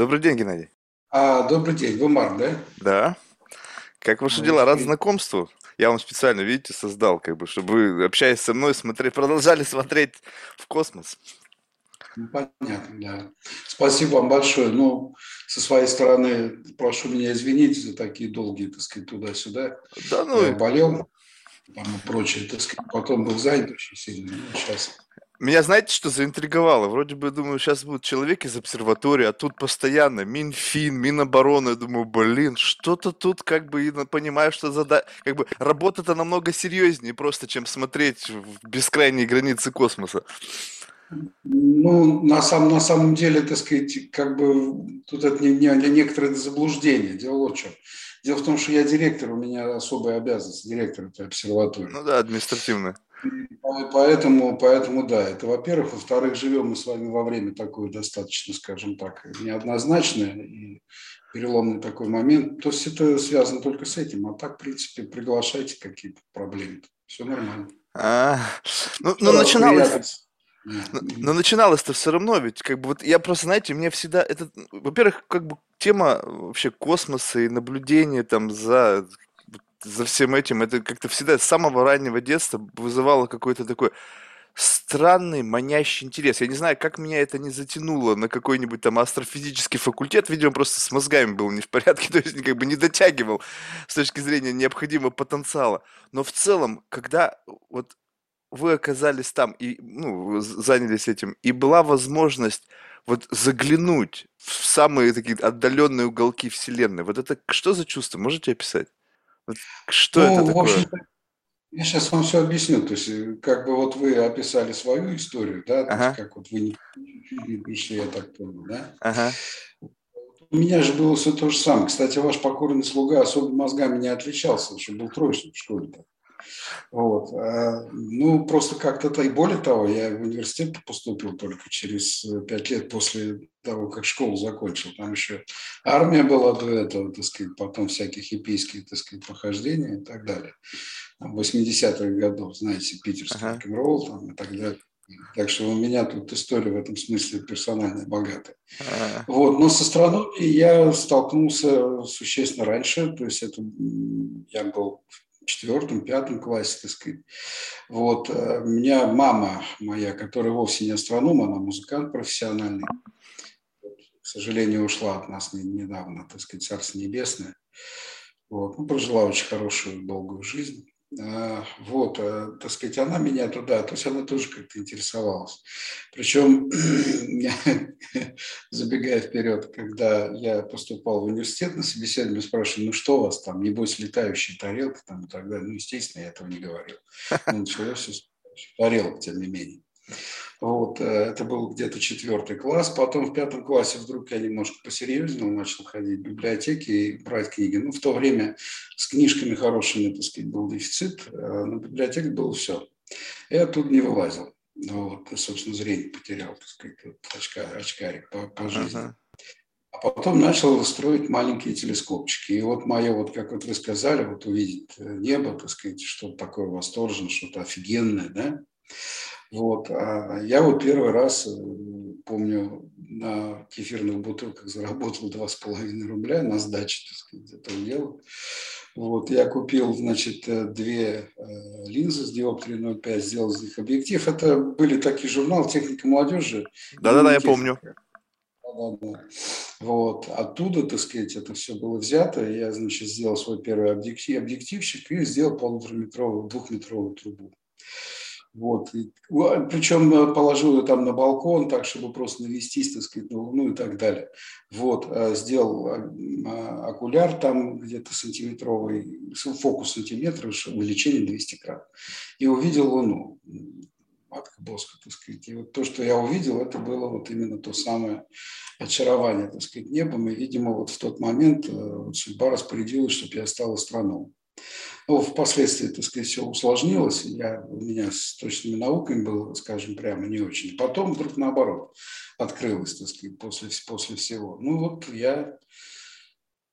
Добрый день, Геннадий. А, добрый день, вы Марк, да? Да. Как ваши Ну, дела? Рад знакомству. Я вам специально, видите, создал, как бы, чтобы вы, общаясь со мной, смотри, продолжали смотреть в космос. ну, понятно, да. Спасибо вам большое. Ну, со своей стороны, прошу меня извинить за такие долгие, так сказать, туда-сюда. Да, ну, Я болел, там и прочее, так сказать. Потом был занят очень сильно. Ну, сейчас меня знаете, что заинтриговало? Вроде бы, думаю, сейчас будет человек из обсерватории, а тут постоянно Минфин, Минобороны. Думаю, блин, что-то тут как бы, понимаю, что зада... как бы работа-то намного серьезнее просто, чем смотреть в бескрайние границы космоса. Ну, на, сам, на самом деле, так сказать, как бы тут это не, не, не некоторое заблуждение. Дело вот в чем. Дело в том, что я директор, у меня особая обязанность, директор этой обсерватории. Ну да, административно. По- Поэтому, поэтому да, это во-первых. Во-вторых, живем мы с вами во время такое достаточно, скажем так, неоднозначное и переломный такой момент. То есть это связано только с этим. А так, в принципе, приглашайте какие-то проблемы. Все нормально. А, ну, ну, начиналось... Но, но начиналось-то все равно, ведь как бы вот я просто, знаете, мне всегда это, во-первых, как бы тема вообще космоса и наблюдения там за за всем этим, это как-то всегда с самого раннего детства вызывало какой-то такой странный, манящий интерес. Я не знаю, как меня это не затянуло на какой-нибудь там астрофизический факультет. Видимо, просто с мозгами был не в порядке, то есть как бы не дотягивал с точки зрения необходимого потенциала. Но в целом, когда вот вы оказались там и ну, занялись этим, и была возможность вот заглянуть в самые такие отдаленные уголки Вселенной. Вот это что за чувство? Можете описать? Что это Ну, в такое? общем-то, я сейчас вам все объясню. То есть, э, как бы вот вы описали свою историю, да, то Ага. есть, как вот вы не пришли, я так понял, да. Ага. У меня же было все то же самое. Кстати, ваш покорный слуга особо мозгами не отличался, еще был троечник в школе. Вот. А, Ну, просто как-то, и более того, я в университет поступил только через э, пять лет после того, как школу закончил. Там еще армия была до этого, так сказать, потом всякие хиппийские, так сказать, похождения и так далее. Там 80-х годов, знаете, питерский Ага. рок-н-ролл там и так далее. Так что у меня тут история в этом смысле персональная, богатая. А, Вот, но с астрономией я столкнулся существенно раньше, то есть это я был в четвертом, пятом классе, так сказать. Вот, э, у меня мама моя, которая вовсе не астроном, она музыкант профессиональный, Вот, к сожалению, ушла от нас не- недавно, так сказать, Царство Небесное. Вот, ну, прожила очень хорошую, долгую жизнь. А, Вот, э, так сказать, она меня туда, то есть она тоже как-то интересовалась. Причем, забегая вперед, когда я поступал в университет на собеседование, спрашивали, ну что у вас там, небось летающие тарелки там и так далее. Ну, естественно, я этого не говорил. Ну, началось все с тарелок, тем не менее. Вот, э, это был где-то четвертый класс. Потом в пятом классе вдруг я немножко посерьезнел, начал ходить в библиотеки и брать книги. Ну, в то время с книжками хорошими, так сказать, был дефицит. а На библиотеке было все. Я оттуда не вылазил. Вот, собственно, зрение потерял, так сказать, вот, очка, очкарик по, по жизни. А потом начал строить маленькие телескопчики. И вот мое, вот как вот вы сказали, вот увидеть э, небо, так сказать, что-то такое восторженное, что-то офигенное, да. Вот. А я вот первый раз, э, помню, на кефирных бутылках заработал два с половиной рубля на сдаче, так сказать, этого дела. Вот, я купил, значит, э, две э, линзы с диоптрией 0,5, сделал из них объектив. Это были такие журналы «Техника молодежи». Да-да-да, я помню. Да-да-да. Вот. Оттуда, так сказать, это все было взято. Я, значит, сделал свой первый объектив, объективчик и сделал полутораметровую, двухметровую трубу. Вот. И, причем э, положил ее там на балкон, так, чтобы просто навестись, так сказать, на Луну и так далее. Вот. а, Сделал а, а, окуляр там где-то сантиметровый, фокус сантиметра, увеличение 200 крат. И увидел Луну. Матка Боска, так сказать. И вот то, что я увидел, это было вот именно то самое очарование, так сказать, небом. И, видимо, вот в тот момент э, вот судьба распорядилась, чтобы я стал астрономом. Ну, впоследствии, так сказать, все усложнилось. Я, у меня с точными науками было, скажем, прямо не очень. Потом вдруг наоборот открылось, так сказать, после, после всего. Ну вот я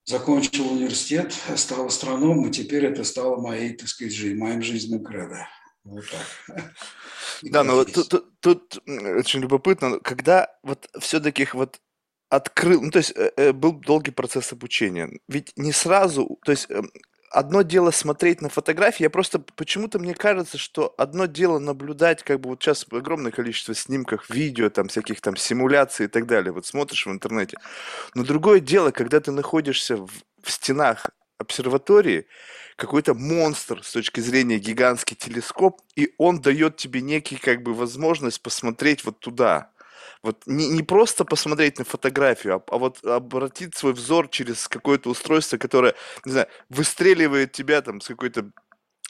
закончил университет, стал астрономом, и теперь это стало моей, так сказать, жизнью, моим жизненным кредо. Вот так. Да, но вот Есть. тут, тут- тут, очень любопытно, когда вот все-таки вот открыл, ну, то есть э, э, был долгий процесс обучения. Ведь не сразу, то есть э, одно дело смотреть на фотографии, я просто почему-то мне кажется, что одно дело наблюдать, как бы вот сейчас огромное количество снимков, видео, там всяких там симуляций и так далее, вот смотришь в интернете. Но другое дело, когда ты находишься в, в стенах обсерватории, какой-то монстр с точки зрения гигантский телескоп, и он дает тебе некий как бы возможность посмотреть вот туда. Вот не, не просто посмотреть на фотографию, а, а вот обратить свой взор через какое-то устройство, которое, не знаю, выстреливает тебя там с какой-то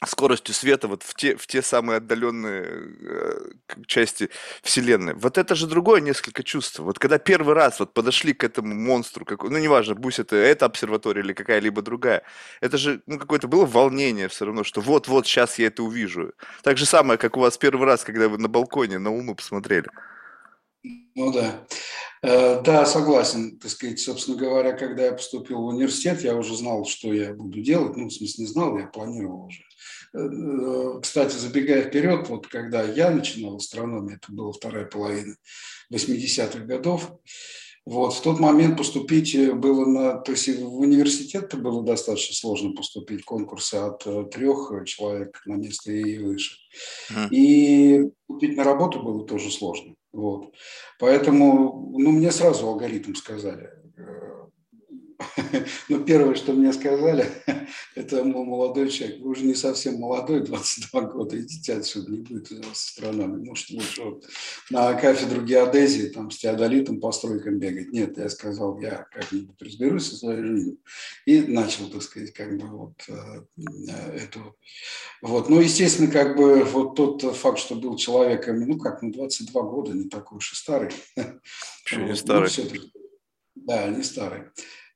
скоростью света вот в те, в те самые отдаленные э, части Вселенной. Вот это же другое несколько чувств. Вот когда первый раз вот подошли к этому монстру, как, ну неважно, пусть это эта обсерватория или какая-либо другая, это же ну, какое-то было волнение все равно, что вот-вот сейчас я это увижу. Так же самое, как у вас первый раз, когда вы на балконе на Луну посмотрели. Ну да. Э, да, согласен. Так сказать, собственно говоря, когда я поступил в университет, я уже знал, что я буду делать. Ну, в смысле, не знал, я планировал уже. Э, э, кстати, забегая вперед, вот когда я начинал астрономию, это была вторая половина 80-х годов, вот, в тот момент поступить было на... То есть в университет было достаточно сложно поступить, конкурсы от трех человек на место и выше. И купить на работу было тоже сложно. Вот. Поэтому ну, мне сразу алгоритм сказали. Ну, первое, что мне сказали, это мой молодой человек. Вы уже не совсем молодой, 22 года, идите отсюда, не будет у вас астрономии. Может, лучше вот на кафедру геодезии там с теодолитом по стройкам бегать. Нет, я сказал, я как-нибудь разберусь со своей жизнью. И начал, так сказать, как бы вот э, эту... Вот. Ну, естественно, как бы вот тот факт, что был человеком, ну как, ну 22 года, не такой уж и старый. Почему не старый? Ну, да, не старый.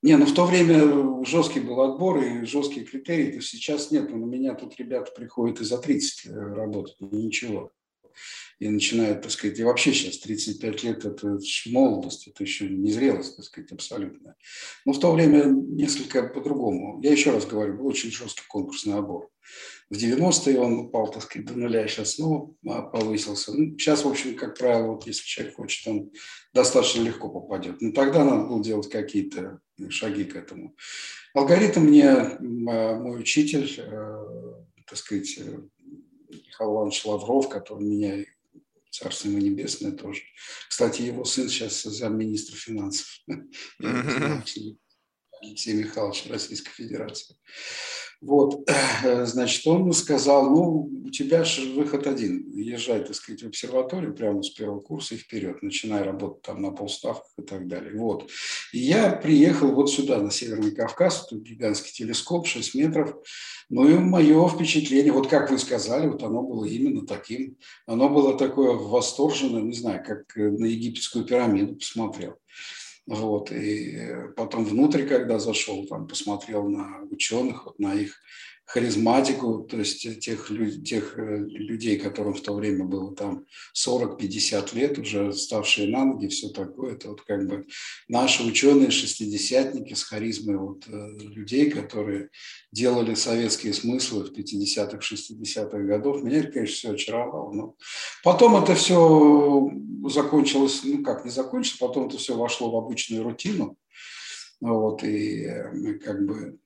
Не, ну в то время жесткий был отбор и жесткие критерии, то сейчас нет. У меня тут ребята приходят и за 30 э, работать, ничего. И начинают, так сказать, и вообще сейчас 35 лет – это молодость, это еще не зрелость, так сказать, абсолютно. Но в то время несколько по-другому. Я еще раз говорю, был очень жесткий конкурсный отбор. В 90-е он упал, так сказать, до нуля, сейчас снова повысился. Ну, сейчас, в общем, как правило, вот если человек хочет, он достаточно легко попадет. Но тогда надо было делать какие-то шаги к этому. Алгоритм мне а, мой учитель, э, так сказать, э, Михаил Иванович Лавров, который меня Царство ему небесное тоже. Кстати, его сын сейчас замминистра финансов. Алексей Михайлович Российской Федерации. Вот, э, значит, он сказал, ну, у тебя же выход один, езжай, так сказать, в обсерваторию прямо с первого курса и вперед, начинай работать там на полставках и так далее. Вот. И я приехал вот сюда, на Северный Кавказ, тут гигантский телескоп, 6 метров. Ну и мое впечатление, вот как вы сказали, вот оно было именно таким. Оно было такое восторженное, не знаю, как на египетскую пирамиду посмотрел. Вот, и потом внутрь, когда зашел, там посмотрел на ученых, вот на их харизматику, то есть тех, тех э, людей, которым в то время было там 40-50 лет, уже ставшие на ноги, все такое. Это вот как бы наши ученые, шестидесятники с харизмой вот, э, людей, которые делали советские смыслы в 50-х, 60-х годов. Меня это, конечно, все очаровало. Но потом это все закончилось, ну как, не закончилось, потом это все вошло в обычную рутину. Вот, и мы как бы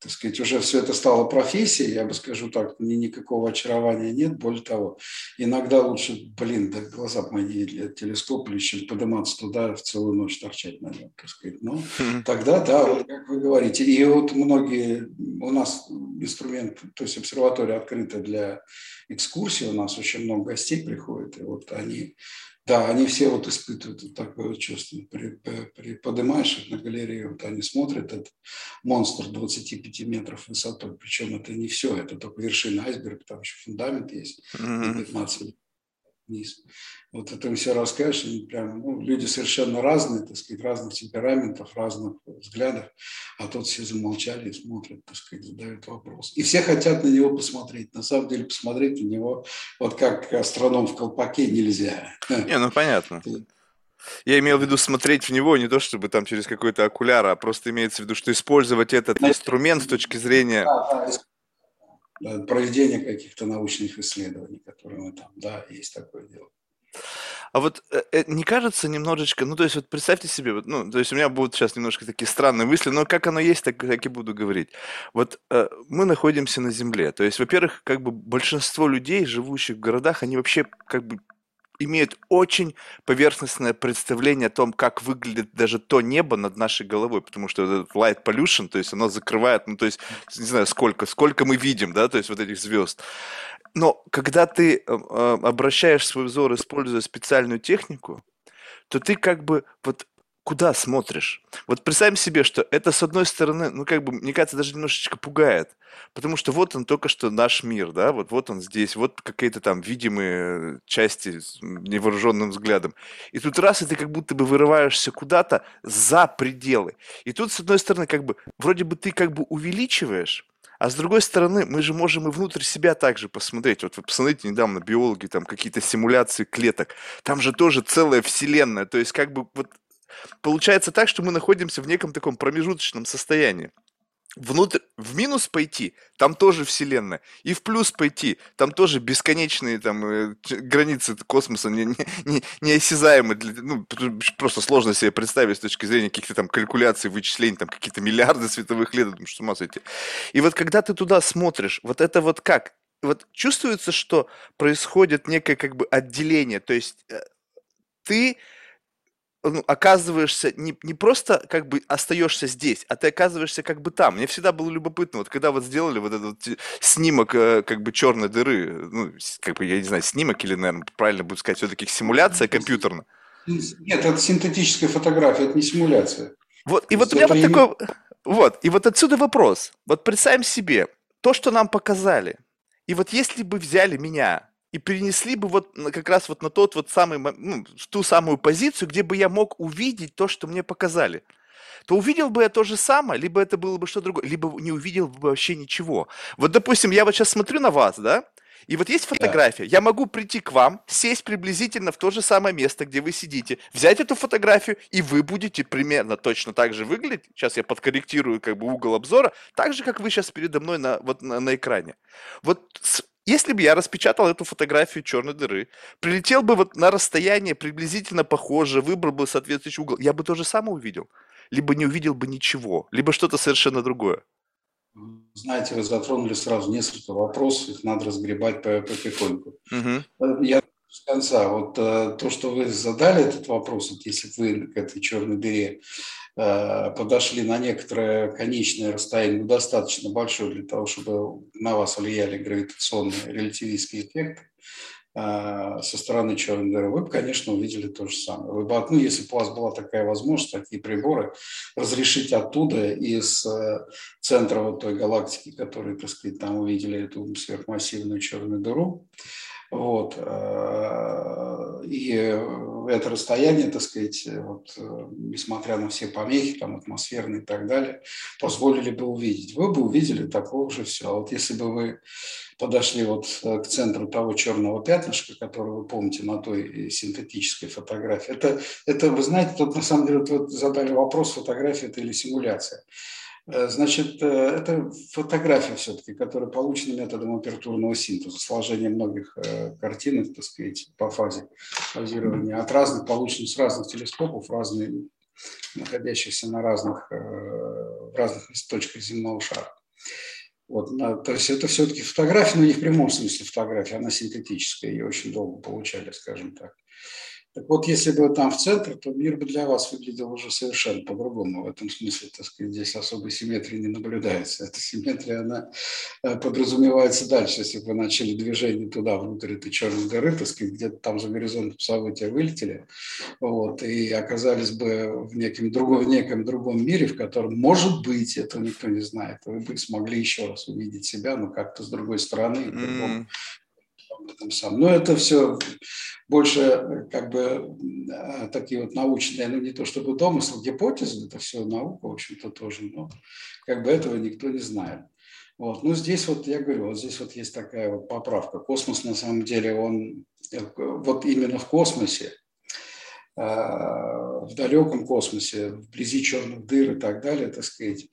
так сказать, уже все это стало профессией, я бы скажу так, мне никакого очарования нет. Более того, иногда лучше, блин, да глаза мои для телескопа, чем подниматься туда в целую ночь торчать на нем, так сказать. Ну, тогда, да, вот как вы говорите. И вот многие, у нас инструмент, то есть обсерватория открыта для экскурсий, у нас очень много гостей приходит, и вот они да, они все вот испытывают вот такое чувство. При, при, поднимаешь их на галерею, вот они смотрят, этот монстр 25 метров высотой. Причем это не все, это только вершина айсберга, там еще фундамент есть, mm-hmm. 15 вниз. Вот это им все расскажешь, они прям, ну, люди совершенно разные, так сказать, разных темпераментов, разных взглядов, а тут все замолчали и смотрят, так сказать, задают вопрос. И все хотят на него посмотреть. На самом деле посмотреть на него, вот как астроном в колпаке, нельзя. Не, ну понятно. Я имел в виду смотреть в него не то, чтобы там через какой-то окуляр, а просто имеется в виду, что использовать этот Значит, инструмент с точки зрения... Да, да, проведения каких-то научных исследований, которые мы там, да, есть такое дело. А вот э, э, не кажется немножечко, ну, то есть вот представьте себе, ну, то есть у меня будут сейчас немножко такие странные мысли, но как оно есть, так, так и буду говорить. Вот э, мы находимся на Земле, то есть, во-первых, как бы большинство людей, живущих в городах, они вообще как бы имеют очень поверхностное представление о том, как выглядит даже то небо над нашей головой, потому что этот light pollution, то есть оно закрывает, ну, то есть, не знаю, сколько, сколько мы видим, да, то есть вот этих звезд. Но когда ты э, э, обращаешь свой взор, используя специальную технику, то ты как бы вот куда смотришь? Вот представим себе, что это с одной стороны, ну как бы, мне кажется, даже немножечко пугает, потому что вот он только что наш мир, да, вот, вот он здесь, вот какие-то там видимые части с невооруженным взглядом. И тут раз, и ты как будто бы вырываешься куда-то за пределы. И тут, с одной стороны, как бы, вроде бы ты как бы увеличиваешь, а с другой стороны, мы же можем и внутрь себя также посмотреть. Вот вы посмотрите недавно, биологи, там какие-то симуляции клеток. Там же тоже целая вселенная. То есть как бы вот получается так, что мы находимся в неком таком промежуточном состоянии внутрь, в минус пойти, там тоже вселенная, и в плюс пойти, там тоже бесконечные там э, границы космоса не, не, не, неосязаемы, для, ну, просто сложно себе представить с точки зрения каких-то там калькуляций, вычислений, там какие-то миллиарды световых лет, потому что с ума сойти. И вот когда ты туда смотришь, вот это вот как? Вот чувствуется, что происходит некое как бы отделение, то есть э, ты ну, оказываешься не, не просто как бы остаешься здесь, а ты оказываешься как бы там. Мне всегда было любопытно, вот когда вот сделали вот этот вот снимок э, как бы черной дыры, ну, как бы, я не знаю, снимок или, наверное, правильно будет сказать, все-таки симуляция компьютерная. Нет, это синтетическая фотография, это не симуляция. Вот, и вот у меня вот такой, вот, и вот отсюда вопрос. Вот представим себе, то, что нам показали, и вот если бы взяли меня, и перенесли бы вот как раз вот на тот вот самый, ну, в ту самую позицию, где бы я мог увидеть то, что мне показали то увидел бы я то же самое, либо это было бы что-то другое, либо не увидел бы вообще ничего. Вот, допустим, я вот сейчас смотрю на вас, да, и вот есть фотография. Я могу прийти к вам, сесть приблизительно в то же самое место, где вы сидите, взять эту фотографию, и вы будете примерно точно так же выглядеть. Сейчас я подкорректирую как бы угол обзора, так же, как вы сейчас передо мной на, вот на, на экране. Вот с, если бы я распечатал эту фотографию черной дыры, прилетел бы вот на расстояние приблизительно похоже, выбрал бы соответствующий угол, я бы то же самое увидел. Либо не увидел бы ничего, либо что-то совершенно другое. Знаете, вы затронули сразу несколько вопросов, их надо разгребать потихоньку. Угу. Я с конца. Вот э, то, что вы задали этот вопрос, вот если вы к этой черной дыре подошли на некоторое конечное расстояние, ну, достаточно большое для того, чтобы на вас влияли гравитационные релятивистские эффекты, э, со стороны черной дыры, вы бы, конечно, увидели то же самое. Вы бы, ну, если бы у вас была такая возможность, такие приборы, разрешить оттуда из э, центра вот той галактики, который, так сказать, там увидели эту сверхмассивную черную дыру, вот. Э, и это расстояние, так сказать, вот, э, несмотря на все помехи, там, атмосферные и так далее, позволили бы увидеть. Вы бы увидели такого же все. А вот если бы вы подошли вот э, к центру того черного пятнышка, которое вы помните на той синтетической фотографии, это, это вы знаете, тут на самом деле вот задали вопрос, фотография это или симуляция. Э, значит, э, это фотография все-таки, которая получена методом апертурного синтеза, сложение многих э, картинок, так сказать, по фазе фазирования, от разных, полученных с разных телескопов, разные, находящихся на разных, в разных точках земного шара. Вот, то есть это все-таки фотография, но не в прямом смысле фотография, она синтетическая, ее очень долго получали, скажем так. Так вот, если бы там в центр, то мир бы для вас выглядел уже совершенно по-другому. В этом смысле, так сказать, здесь особой симметрии не наблюдается. Эта симметрия, она э, подразумевается дальше. Если бы вы начали движение туда, внутрь этой черной дыры, так сказать, где-то там за горизонтом события вылетели, вот, и оказались бы в неком, другом, в неком другом мире, в котором, может быть, это никто не знает, вы бы смогли еще раз увидеть себя, но как-то с другой стороны, mm этом самом. Но это все больше э, как бы э, такие вот научные, ну не то чтобы домысл, гипотезы, это все наука, в общем-то, тоже, но как бы этого никто не знает. Вот. Ну, здесь вот, я говорю, вот здесь вот есть такая вот поправка. Космос, на самом деле, он э, вот именно в космосе, в далеком космосе, вблизи черных дыр и так далее, так сказать,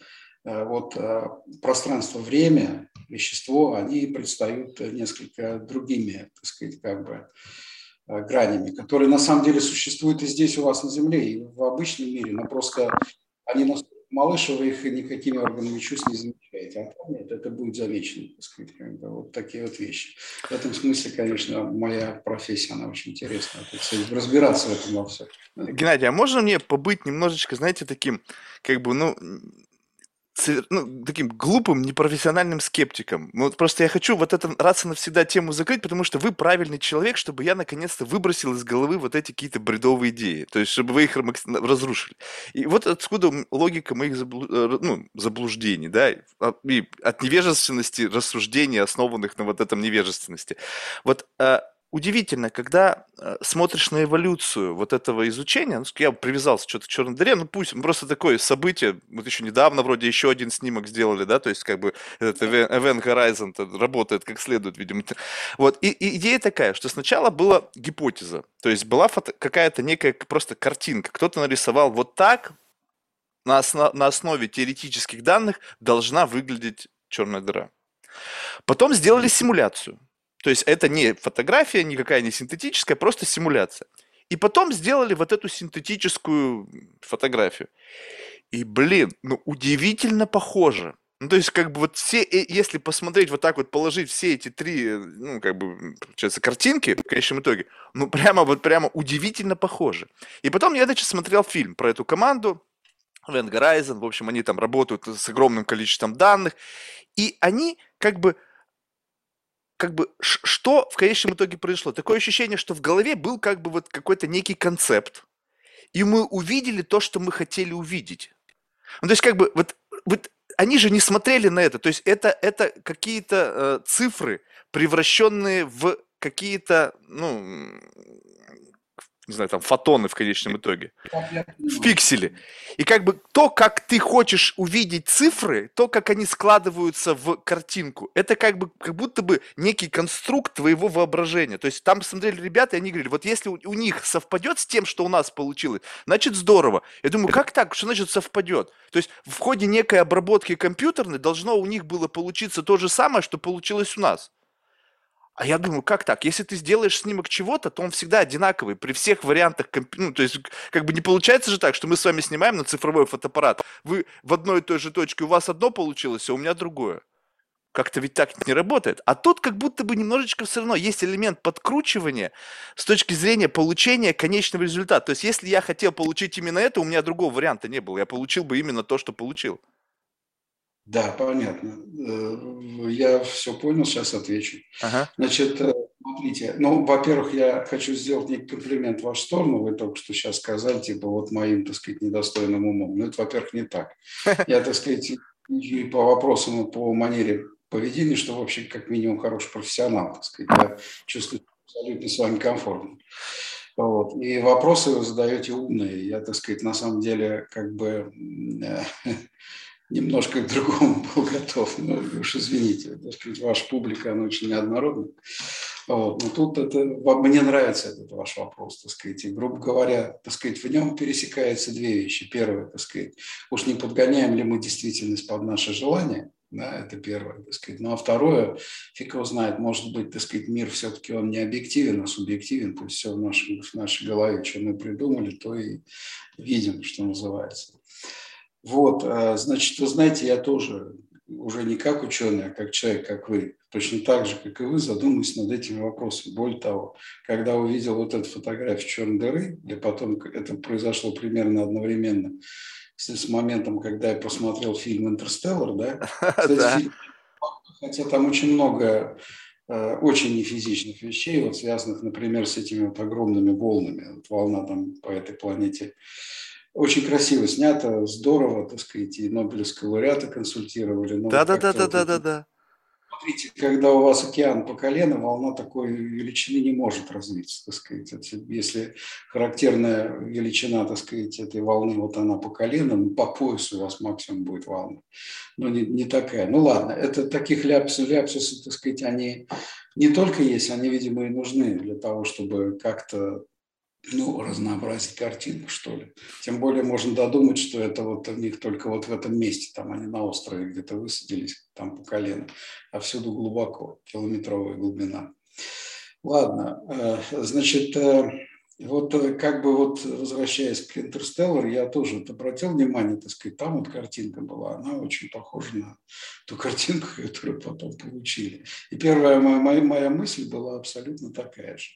вот пространство-время вещество, они предстают несколько другими, так сказать, как бы гранями, которые на самом деле существуют и здесь у вас на Земле, и в обычном мире, но просто они настолько малыш, вы их никакими органами чувств не замечаете. А там нет, это будет замечено, так сказать, бы, вот такие вот вещи. В этом смысле, конечно, моя профессия, она очень сказать, разбираться в этом во всем. Геннадий, а можно мне побыть немножечко, знаете, таким, как бы, ну, ну, таким глупым, непрофессиональным скептиком. Ну, вот просто я хочу вот это раз и навсегда тему закрыть, потому что вы правильный человек, чтобы я наконец-то выбросил из головы вот эти какие-то бредовые идеи. То есть, чтобы вы их разрушили. И вот откуда логика моих заблу... Э, ну, заблуждений, да, а, и от невежественности рассуждений, основанных на вот этом невежественности. Вот а, удивительно, когда э, смотришь на эволюцию вот этого изучения, ну, я привязался что-то к черной дыре, ну пусть, просто такое событие, вот еще недавно вроде еще один снимок сделали, да, то есть как бы этот Event Horizon работает как следует, видимо. Вот, и, и идея такая, что сначала была гипотеза, то есть была фото, какая-то некая просто картинка, кто-то нарисовал вот так, на, основ, на основе теоретических данных должна выглядеть черная дыра. Потом сделали симуляцию. То есть это не фотография, никакая не синтетическая, просто симуляция. И потом сделали вот эту синтетическую фотографию. И, блин, ну удивительно похоже. Ну, то есть, как бы вот все, э, если посмотреть вот так вот, положить все эти три, ну, как бы, получается, картинки в конечном итоге, ну, прямо вот прямо удивительно похоже. И потом я, значит, смотрел фильм про эту команду, Event Horizon, в общем, они там работают с огромным количеством данных, и они как бы как бы, что в конечном итоге произошло? Такое ощущение, что в голове был как бы вот какой-то некий концепт, и мы увидели то, что мы хотели увидеть. Ну, то есть, как бы, вот, вот они же не смотрели на это. То есть, это, это какие-то э, цифры, превращенные в какие-то, ну, не знаю, там, фотоны в конечном итоге. В пиксели. И как бы то, как ты хочешь увидеть цифры, то, как они складываются в картинку, это как бы как будто бы некий конструкт твоего воображения. То есть там смотрели ребята, и они говорили, вот если у, у них совпадет с тем, что у нас получилось, значит здорово. Я думаю, как так? Что значит совпадет? То есть в ходе некой обработки компьютерной должно у них было получиться то же самое, что получилось у нас. А я думаю, как так? Если ты сделаешь снимок чего-то, то он всегда одинаковый при всех вариантах. Ну, то есть, как бы не получается же так, что мы с вами снимаем на цифровой фотоаппарат. Вы в одной и той же точке, у вас одно получилось, а у меня другое. Как-то ведь так не работает. А тут как будто бы немножечко все равно есть элемент подкручивания с точки зрения получения конечного результата. То есть, если я хотел получить именно это, у меня другого варианта не было. Я получил бы именно то, что получил. Да, понятно. Э, я все понял, сейчас отвечу. Ага. Значит, э, смотрите, ну, во-первых, я хочу сделать некий комплимент в вашу сторону. Вы только что сейчас сказали, типа, вот моим, так сказать, недостойным умом. Ну, это, во-первых, не так. Я, так сказать, и по вопросам, и по манере поведения, что вообще как минимум хороший профессионал, так сказать. Я чувствую абсолютно с вами комфортно. Вот. И вопросы вы задаете умные. Я, так сказать, на самом деле, как бы немножко к другому был готов. Ну, уж извините, так сказать, ваша публика, она очень неоднородна. Вот. Но тут это, мне нравится этот ваш вопрос, так сказать. И, грубо говоря, так сказать, в нем пересекаются две вещи. Первое, так сказать, уж не подгоняем ли мы действительность под наше желание, да, это первое, так сказать. Ну, а второе, фиг его знает, может быть, так сказать, мир все-таки он не объективен, а субъективен, пусть все в, нашем, в нашей голове, что мы придумали, то и видим, что называется. Вот, а, значит, вы знаете, я тоже уже не как ученый, а как человек, как вы, точно так же, как и вы, задумываюсь над этими вопросами. Более того, когда увидел вот эту фотографию черной дыры, и потом это произошло примерно одновременно с моментом, когда я посмотрел фильм «Интерстеллар», да, кстати, хотя там очень много э, очень нефизичных вещей, вот связанных, например, с этими вот огромными волнами. Вот волна там по этой планете очень красиво снято, здорово, так сказать, и Нобелевского лауреата консультировали. Да, да, да, да, да, да, да. Смотрите, когда у вас океан по колено, волна такой величины не может развиться, так сказать. Если характерная величина, так сказать, этой волны, вот она по коленам, по поясу у вас максимум будет волна. Но не, не такая. Ну ладно, это таких ляпсусов, ляпсусов, так сказать, они не только есть, они, видимо, и нужны для того, чтобы как-то ну, разнообразить картинку, что ли. Тем более можно додумать, что это вот у них только вот в этом месте, там они на острове где-то высадились, там по колено, а всюду глубоко, километровая глубина. Ладно, э, значит, э, вот э, как бы вот возвращаясь к Интерстеллар, я тоже обратил внимание, так сказать, там вот картинка была, она очень похожа на ту картинку, которую потом получили. И первая моя, моя мысль была абсолютно такая же.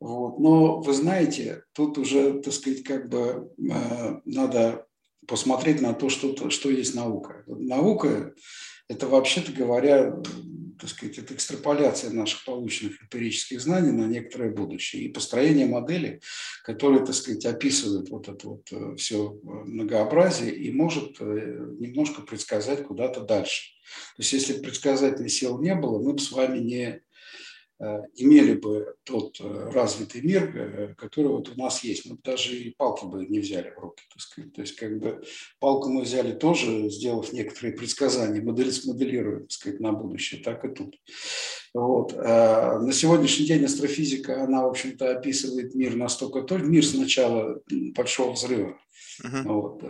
Вот. Но вы знаете, тут уже, так сказать, как бы э, надо посмотреть на то, что, что есть наука. Наука – это, вообще-то говоря, так сказать, это экстраполяция наших полученных эмпирических знаний на некоторое будущее и построение модели, которая, так сказать, описывает вот это вот э, все многообразие и может э, немножко предсказать куда-то дальше. То есть если предсказательной сил не было, мы бы с вами не имели бы тот э, развитый мир, э, который вот у нас есть. Мы даже и палки бы не взяли в руки, так сказать. То есть как бы палку мы взяли тоже, сделав некоторые предсказания, модель смоделируем, так сказать, на будущее, так и тут. Вот. На сегодняшний день астрофизика, она, в общем-то, описывает мир настолько, то мир с начала Большого взрыва. Uh-huh. Вот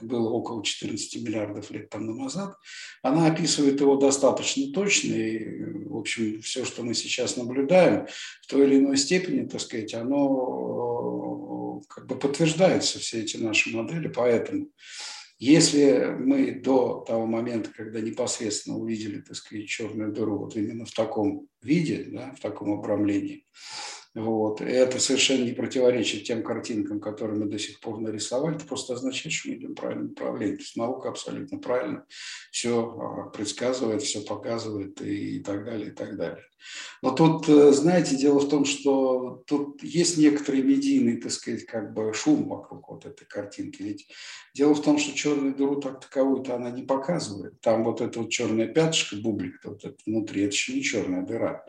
было около 14 миллиардов лет тому назад, она описывает его достаточно точно, и, в общем, все, что мы сейчас наблюдаем, в той или иной степени, так сказать, оно как бы подтверждается, все эти наши модели, поэтому если мы до того момента, когда непосредственно увидели, так сказать, черную дыру вот именно в таком виде, да, в таком обрамлении, вот. Это совершенно не противоречит тем картинкам, которые мы до сих пор нарисовали. Это просто означает, что мы идем в правильном направлении. То есть наука абсолютно правильно все а, предсказывает, все показывает и, так далее, и так далее. Но тут, э, знаете, дело в том, что тут есть некоторый медийный, так сказать, как бы шум вокруг вот этой картинки. Ведь дело в том, что черную дыру так таковую-то она не показывает. Там вот это вот черное пятышко, бублик вот это внутри, это еще не черная дыра.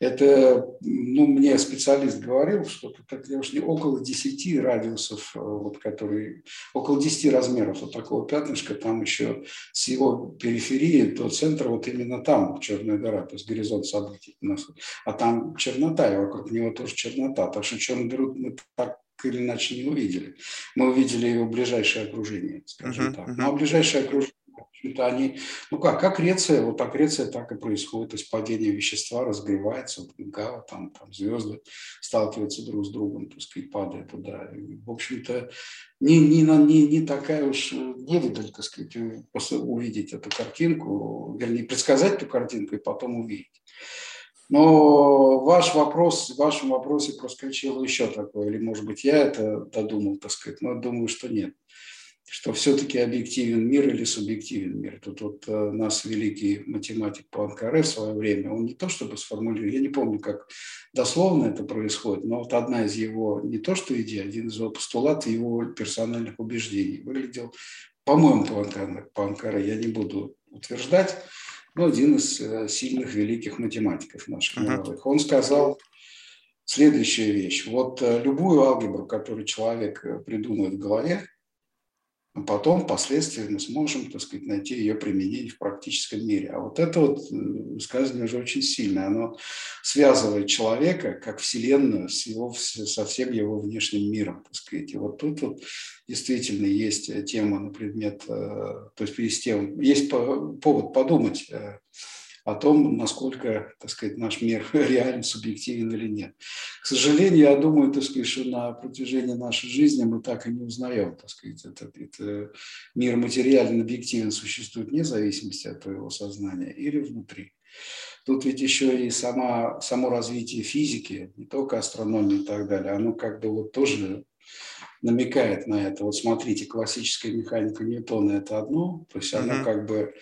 Это, ну, мне специалист говорил, что это не около 10 радиусов, э, вот, которые, около 10 размеров вот такого пятнышка, там еще с его периферии до центра, вот именно там черная дыра, то есть горизонт событий. У нас, а там чернота, и вокруг него тоже чернота. Так что черную дыру мы так или иначе не увидели. Мы увидели его ближайшее окружение, скажем uh-huh, так. Ну, а ближайшее окружение это они, ну как, аккреция, вот аккреция так и происходит, то есть падение вещества разгревается, гава, там, там звезды сталкиваются друг с другом, так сказать, падают туда. И, в общем-то, не, не, не, не такая уж невидаль, так сказать, увидеть эту картинку, вернее, предсказать эту картинку и потом увидеть. Но ваш вопрос, в вашем вопросе проскочило еще такое, или, может быть, я это додумал, так сказать, но думаю, что нет что все-таки объективен мир или субъективен мир. Тут вот э, нас великий математик Пуанкаре в свое время, он не то чтобы сформулировал, я не помню, как дословно это происходит, но вот одна из его, не то что идей, один из его постулатов его персональных убеждений выглядел, по-моему, Пуанкаре, я не буду утверждать, но один из э, сильных великих математиков наших мировых. Он сказал следующую вещь. Вот э, любую алгебру, которую человек придумает в голове, потом, впоследствии, мы сможем, так сказать, найти ее применение в практическом мире. А вот это вот э, сказано уже очень сильно. Оно связывает человека, как Вселенную, с его, со всем его внешним миром, так сказать. И вот тут вот действительно есть тема на предмет, э, то есть есть, тема, есть повод подумать, э, о том, насколько, так сказать, наш мир реален, субъективен или нет. К сожалению, я думаю, так сказать, что на протяжении нашей жизни мы так и не узнаем, так сказать, этот, этот мир материален, объективен, существует вне зависимости от твоего сознания или внутри. Тут ведь еще и сама, само развитие физики, не только астрономии и так далее, оно как бы вот тоже намекает на это. Вот смотрите, классическая механика Ньютона – это одно, то есть mm-hmm. как бы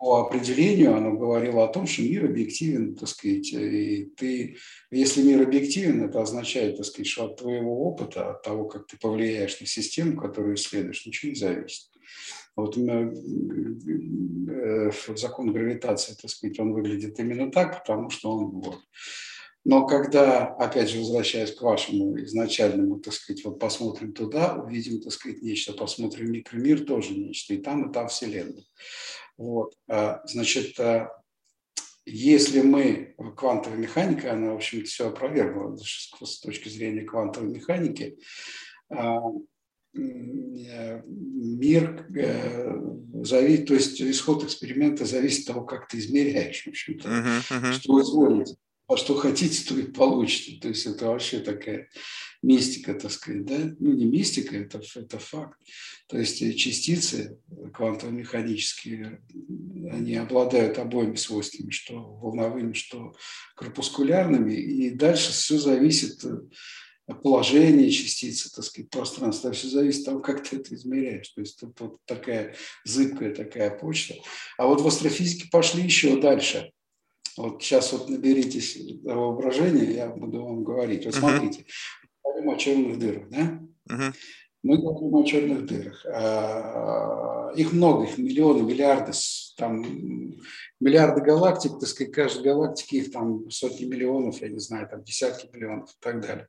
по определению оно говорило о том, что мир объективен, так сказать, и ты, если мир объективен, это означает, так сказать, что от твоего опыта, от того, как ты повлияешь на систему, которую исследуешь, ничего не зависит. Вот э, закон гравитации, так сказать, он выглядит именно так, потому что он вот. Но когда, опять же, возвращаясь к вашему изначальному, так сказать, вот посмотрим туда, увидим, так сказать, нечто, посмотрим микромир, тоже нечто, и там, и там Вселенная. Вот. А, значит, а, если мы, квантовая механика, она, в общем-то, все опровергла с точки зрения квантовой механики, а, мир э, зависит, то есть исход эксперимента зависит от того, как ты измеряешь, в общем-то, uh-huh, uh-huh. что изволит а что хотите, то и получите. То есть это вообще такая мистика, так сказать, да? Ну, не мистика, это, это факт. То есть частицы квантово-механические, они обладают обоими свойствами, что волновыми, что корпускулярными, и дальше все зависит от положения частицы, так сказать, пространства, все зависит от того, как ты это измеряешь. То есть тут вот такая зыбкая такая почта. А вот в астрофизике пошли еще дальше. Вот сейчас вот наберитесь воображения, я буду вам говорить. Вот смотрите, мы говорим о черных дырах, да? Uh-huh. Мы говорим о черных дырах. А, их много, их миллионы, миллиарды, там миллиарды галактик, так сказать, каждой галактике их там сотни миллионов, я не знаю, там десятки миллионов и так далее.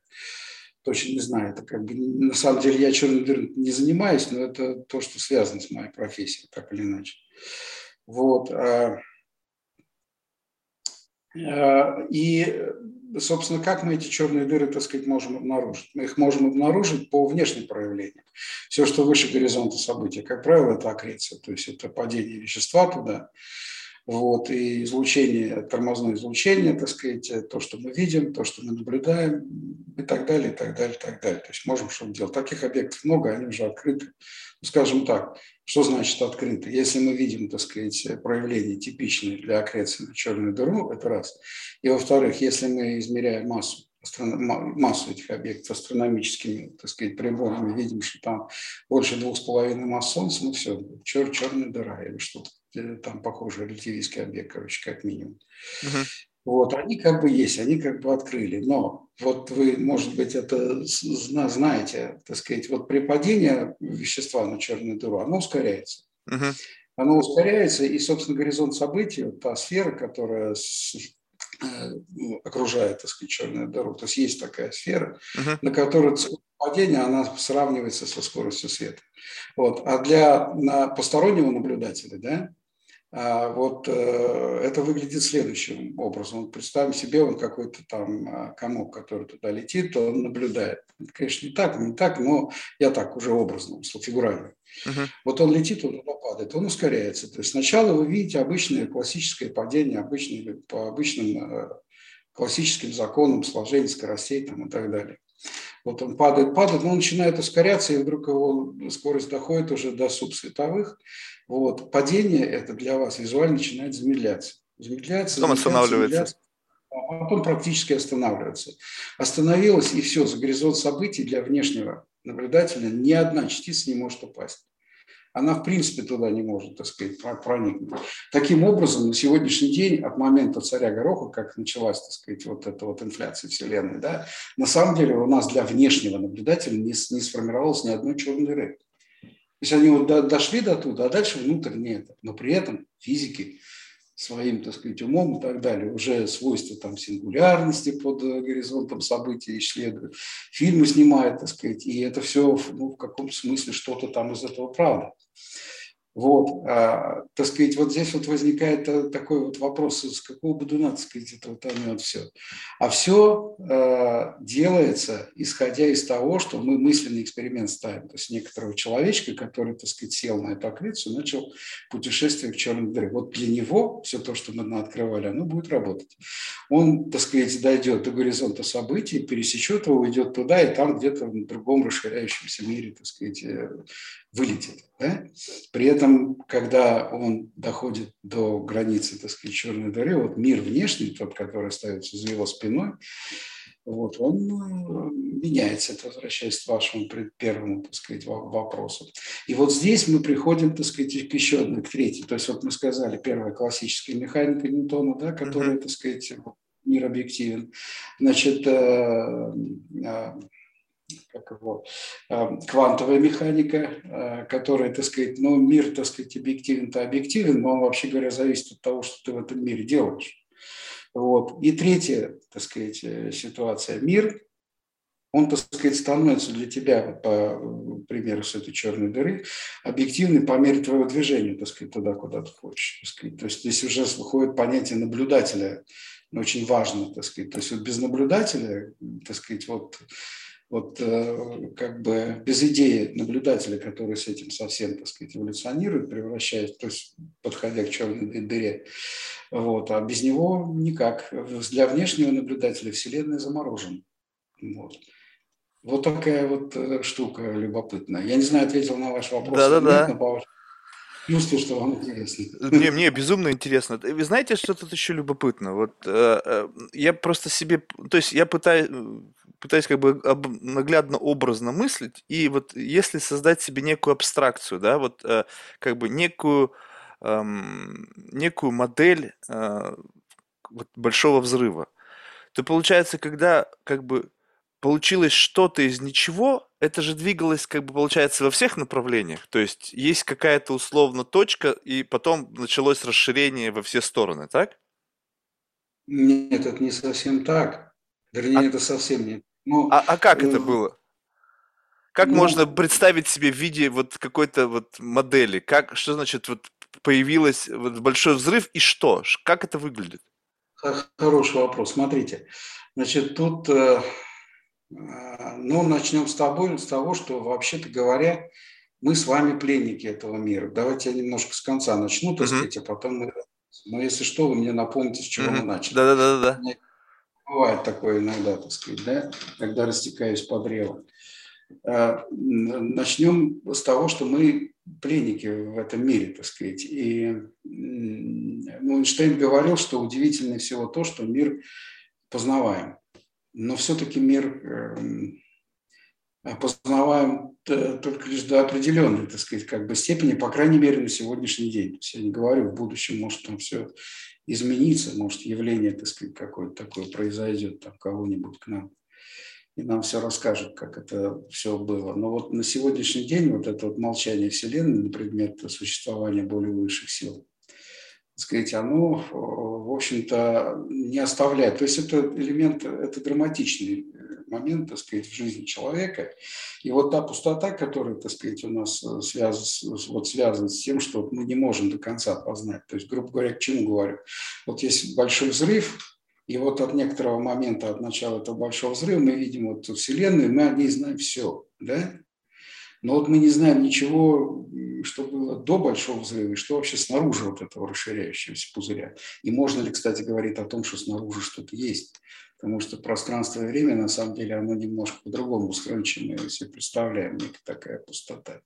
Точно не знаю, это как бы, на самом деле я черной дырой не занимаюсь, но это то, что связано с моей профессией, так или иначе. Вот. А, и, собственно, как мы эти черные дыры, так сказать, можем обнаружить? Мы их можем обнаружить по внешним проявлениям. Все, что выше горизонта события, как правило, это аккреция, то есть это падение вещества туда, вот, и излучение, тормозное излучение, так сказать, то, что мы видим, то, что мы наблюдаем, и так далее, и так далее, и так далее. То есть можем что-то делать. Таких объектов много, они уже открыты. Ну, скажем так, что значит открыты? Если мы видим, так сказать, проявления типичные для аккреции на черную дыру, это раз. И во-вторых, если мы измеряем массу, массу этих объектов астрономическими, так сказать, приборами, видим, что там больше двух с половиной масс Солнца, ну все, чер, черная дыра или что-то э, там похожее, релятивистский объект, короче, как минимум. Uh-huh. Вот, они как бы есть, они как бы открыли. Но вот вы, может быть, это знаете, так сказать, вот при падении вещества на черную дыру, оно ускоряется. Uh-huh. Оно ускоряется, и, собственно, горизонт событий, вот та сфера, которая с, э, ну, окружает, так сказать, черную дыру, то есть есть такая сфера, uh-huh. на которой падение, она сравнивается со скоростью света. Вот. А для на постороннего наблюдателя, да, вот э, это выглядит следующим образом. Представим себе, он какой-то там а, комок, который туда летит, он наблюдает. Это, конечно, не так, не так, но я так уже образно, фигурально. Uh-huh. Вот он летит, он туда падает, он ускоряется. То есть сначала вы видите обычное классическое падение, обычное, по обычным э, классическим законам сложения скоростей там, и так далее. Вот он падает, падает, но он начинает ускоряться, и вдруг его скорость доходит уже до субсветовых. Вот. Падение это для вас визуально начинает замедляться. Замедляется, Потом останавливается. Замедляться, а потом практически останавливается. Остановилось, и все, за горизонт событий для внешнего наблюдателя ни одна частица не может упасть она в принципе туда не может, так сказать, проникнуть. Таким образом, на сегодняшний день, от момента царя Гороха, как началась, так сказать, вот эта вот инфляция Вселенной, да, на самом деле у нас для внешнего наблюдателя не, не сформировалось ни одной черной дыры. То есть они вот дошли до туда, а дальше внутрь нет. Но при этом физики своим, так сказать, умом и так далее, уже свойства там сингулярности под э, горизонтом событий исследуют, фильмы снимают, так сказать, и это все ну, в каком-то смысле что-то там из этого правда. Вот, а, так сказать, вот здесь вот возникает э, такой вот вопрос, с какого бодуна, так сказать, это вот оно все. А все а, делается, исходя из того, что мы мысленный эксперимент ставим. То есть некоторого человечка, который, так сказать, сел на эту акрицию, начал путешествие к черной дыре. Вот для него все то, что мы открывали, оно будет работать. Он, так сказать, дойдет до горизонта событий, пересечет его, уйдет туда, и там где-то в другом расширяющемся мире, так сказать, э, вылетит. Да? При этом, когда он доходит до границы, так сказать, черной дыры, вот мир внешний, тот, который остается за его спиной, вот, он э, меняется, это возвращаясь к вашему первому, так сказать, вопросу. И вот здесь мы приходим, так сказать, к еще одной, к третьей. То есть вот мы сказали, первая классическая механика Ньютона, да, которая, mm-hmm. так сказать, мир объективен. Значит, э, э, как его, а, квантовая механика, а, которая, так сказать, ну, мир, так сказать, объективен-то объективен, но он, вообще говоря, зависит от того, что ты в этом мире делаешь. Вот. И третья, так сказать, э, ситуация. Мир, он, так сказать, становится для тебя, по примеру с этой черной дыры, объективный по мере твоего движения, так сказать, туда, куда ты хочешь. Так сказать. То есть здесь уже выходит понятие наблюдателя, очень важно, так сказать. То есть вот без наблюдателя, так сказать, вот вот как бы без идеи наблюдателя, который с этим совсем, так сказать, эволюционирует, превращаясь, то есть подходя к черной дыре, вот, а без него никак. Для внешнего наблюдателя Вселенная заморожена. Вот. Вот такая вот штука любопытная. Я не знаю, ответил на ваш вопрос. Да-да-да. Чувствую, что вам интересно. Мне, мне безумно интересно. Вы знаете, что тут еще любопытно? Вот э, э, я просто себе, то есть я пытаюсь, пытаюсь как бы об, наглядно, образно мыслить, и вот если создать себе некую абстракцию, да, вот э, как бы некую, э, некую модель э, вот большого взрыва, то получается, когда как бы получилось что-то из ничего, это же двигалось, как бы получается, во всех направлениях. То есть есть какая-то условно точка, и потом началось расширение во все стороны, так? Нет, это не совсем так. Вернее, а... это совсем не. Ну, а, а как э... это было? Как ну... можно представить себе в виде вот какой-то вот модели? Как, что значит вот появилось вот большой взрыв и что? Как это выглядит? Хороший вопрос. Смотрите, значит, тут э, ну, начнем с тобой, с того, что, вообще-то говоря, мы с вами пленники этого мира. Давайте я немножко с конца начну, так сказать, а потом мы... Но если что, вы мне напомните, с чего мы начали. Да-да-да. Бывает такое иногда, так сказать, да, когда растекаюсь по древу. А, начнем с того, что мы пленники в этом мире, так сказать. И ну, Эйнштейн говорил, что удивительнее всего то, что мир познаваем но все-таки мир эм, познаваем только лишь до определенной, так сказать, как бы степени, по крайней мере, на сегодняшний день. То есть я не говорю, в будущем может там все измениться, может явление, так сказать, какое-то такое произойдет, там кого-нибудь к нам, и нам все расскажут, как это все было. Но вот на сегодняшний день вот это вот молчание Вселенной на предмет существования более высших сил, сказать, оно, в общем-то, не оставляет. То есть это элемент, это драматичный момент, так сказать, в жизни человека. И вот та пустота, которая, так сказать, у нас связана, вот связана с тем, что мы не можем до конца познать. То есть, грубо говоря, к чему говорю? Вот есть большой взрыв, и вот от некоторого момента, от начала этого большого взрыва, мы видим вот Вселенную, мы о ней знаем все, да? Но вот мы не знаем ничего, что было до Большого взрыва, и что вообще снаружи вот этого расширяющегося пузыря. И можно ли, кстати, говорить о том, что снаружи что-то есть. Потому что пространство и время, на самом деле, оно немножко по-другому устроено, себе представляем, некая такая пустота.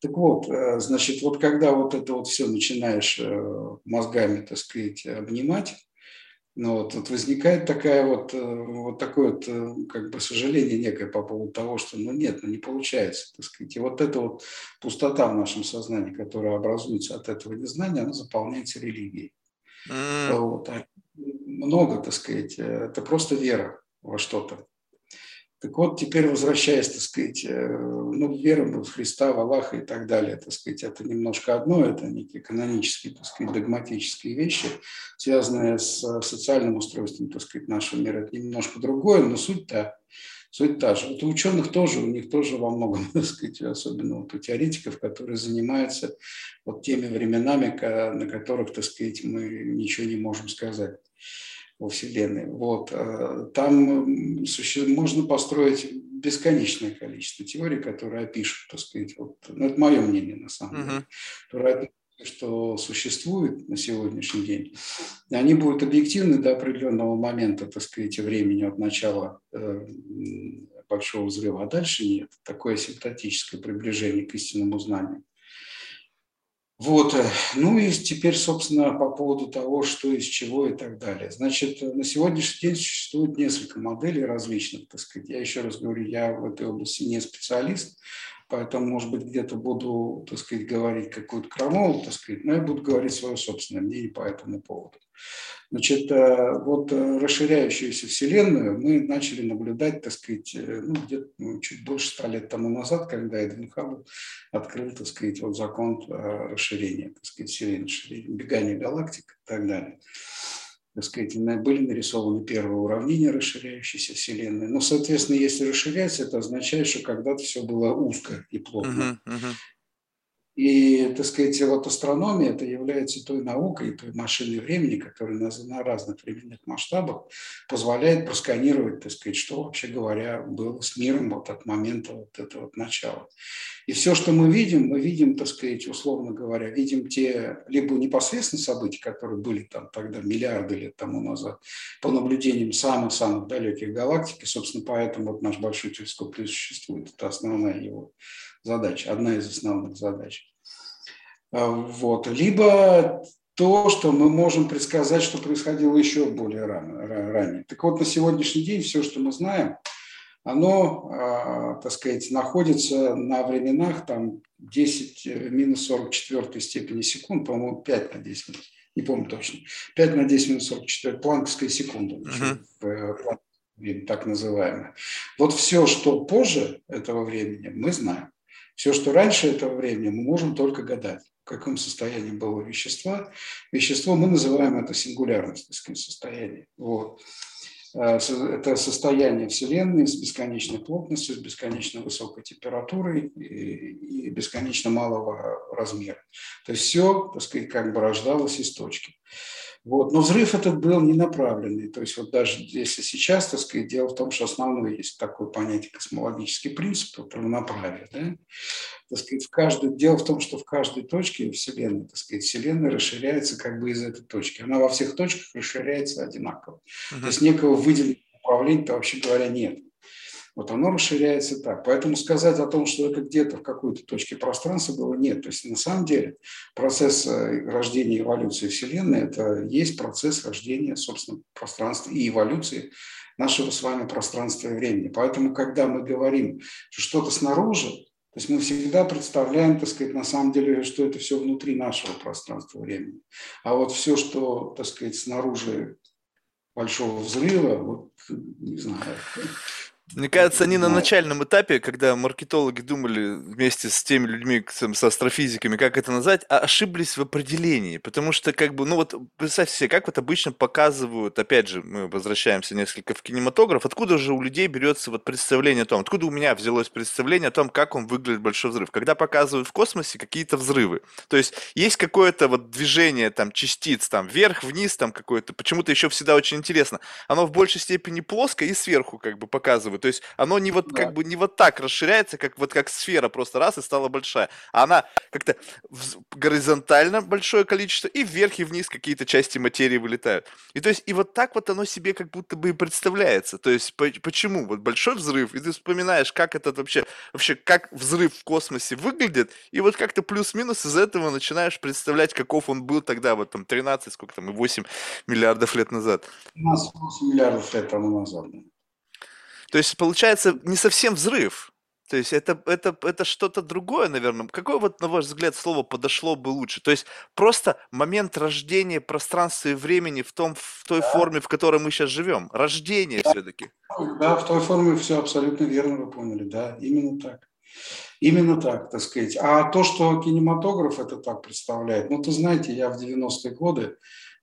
Так вот, э, значит, вот когда вот это вот все начинаешь э, мозгами, так сказать, обнимать, ну, вот, вот возникает такая вот, э, вот такое вот, э, как бы сожаление некое по поводу того, что ну нет, ну не получается, так сказать. И вот эта вот пустота в нашем сознании, которая образуется от этого незнания, она заполняется религией. Mm. Вот. А много, так сказать, э, это просто вера во что-то. Так вот, теперь возвращаясь, так сказать, э, ну, вера в Христа, в Аллаха и так далее, так сказать, это немножко одно, это некие канонические, так сказать, догматические вещи, связанные с социальным устройством, так сказать, нашего мира. Это немножко другое, но суть-то суть та же. Вот у ученых тоже, у них тоже во многом, так сказать, особенно вот у теоретиков, которые занимаются вот теми временами, на которых, так сказать, мы ничего не можем сказать во Вселенной. Вот. Э, там можно построить бесконечное количество теорий, которые опишут, так сказать, вот, ну, это мое мнение на самом uh-huh. деле, которые опишут, что существует на сегодняшний день, они будут объективны до определенного момента, так сказать, времени от начала э, большого взрыва, а дальше нет. Такое симптотическое приближение к истинному знанию. Вот. Э, ну и теперь, собственно, по поводу того, что из чего и так далее. Значит, на сегодняшний день существует несколько моделей различных, так сказать. Я еще раз говорю, я в этой области не специалист, поэтому, может быть, где-то буду, так сказать, говорить какую-то крамолу, так сказать, но я буду говорить свое собственное мнение по этому поводу. Значит, э, вот э, расширяющуюся Вселенную мы начали наблюдать, так сказать, э, ну, где-то ну, чуть больше ста лет тому назад, когда Эдвин Хаббл открыл, так сказать, вот закон расширения, так сказать, Вселенной, бегания галактик и так далее так сказать, были нарисованы первые уравнения расширяющейся Вселенной. Но, соответственно, если расширяется, это означает, что когда-то все было узко и плотно. Uh-huh, uh-huh. И, так сказать, вот астрономия это является той наукой, той машиной времени, которая на, разных временных масштабах позволяет просканировать, так сказать, что, вообще говоря, было с миром вот от момента вот этого вот начала. И все, что мы видим, мы видим, так сказать, условно говоря, видим те либо непосредственно события, которые были там тогда миллиарды лет тому назад, по наблюдениям самых-самых далеких галактик, и, собственно, поэтому вот наш большой телескоп существует. Это основная его задача, одна из основных задач. А, вот. Либо то, что мы можем предсказать, что происходило еще более рано, ранее. Так вот, на сегодняшний день все, что мы знаем, оно, а, так сказать, находится на временах там 10 э, минус 44 степени секунд, по-моему, 5 на 10 минус, не помню точно, 5 на 10 минус 44, планковская секунда, uh-huh. так называемая. Вот все, что позже этого времени, мы знаем. Все, что раньше этого времени, мы можем только гадать, каком состоянии было вещество. Вещество, мы называем это сингулярность, так состояние. Вот. Э, это состояние Вселенной с бесконечной плотностью, с бесконечно высокой температурой и бесконечно малого размера. То есть все, так сказать, как бы рождалось из точки. Вот. Но взрыв этот был не направленный. То есть вот даже если сейчас, так сказать, дело в том, что основное есть такое понятие космологический принцип, вот равноправие. Да? Так сказать, в каждой, дело в том, что в каждой точке Вселенной, так сказать, Вселенная расширяется как бы из этой точки. Она во всех точках расширяется одинаково. Uh-huh. То есть некого выделенного управления-то, вообще говоря, нет. Вот оно расширяется так. Поэтому сказать о том, что это где-то в какой-то точке пространства было, нет. То есть на самом деле процесс э, рождения и эволюции Вселенной – это есть процесс рождения, собственно, пространства и эволюции нашего с вами пространства и времени. Поэтому, когда мы говорим, что что-то снаружи, то есть мы всегда представляем, так сказать, на самом деле, что это все внутри нашего пространства времени. А вот все, что, так сказать, снаружи большого взрыва, вот не знаю, мне кажется, они на начальном этапе, когда маркетологи думали вместе с теми людьми, с астрофизиками, как это назвать, а ошиблись в определении. Потому что, как бы, ну вот, представьте себе, как вот обычно показывают, опять же, мы возвращаемся несколько в кинематограф, откуда же у людей берется вот представление о том, откуда у меня взялось представление о том, как он выглядит большой взрыв. Когда показывают в космосе какие-то взрывы. То есть есть какое-то вот движение там частиц, там вверх, вниз, там какое-то, почему-то еще всегда очень интересно. Оно в большей степени плоское и сверху как бы показывают то есть оно не вот да. как бы не вот так расширяется, как вот как сфера просто раз и стала большая. А она как-то горизонтально большое количество и вверх и вниз какие-то части материи вылетают. И то есть и вот так вот оно себе как будто бы и представляется. То есть по- почему вот большой взрыв, и ты вспоминаешь, как этот вообще вообще как взрыв в космосе выглядит, и вот как-то плюс-минус из этого начинаешь представлять, каков он был тогда, вот там 13, сколько там, и 8 миллиардов лет назад. 8 миллиардов лет тому назад. То есть, получается, не совсем взрыв. То есть это, это, это что-то другое, наверное. Какое вот, на ваш взгляд, слово подошло бы лучше? То есть просто момент рождения пространства и времени в, том, в той да. форме, в которой мы сейчас живем. Рождение да. все-таки. Да, в той форме все абсолютно верно вы поняли. Да, именно так. Именно так, так сказать. А то, что кинематограф это так представляет, ну, ты знаете, я в 90-е годы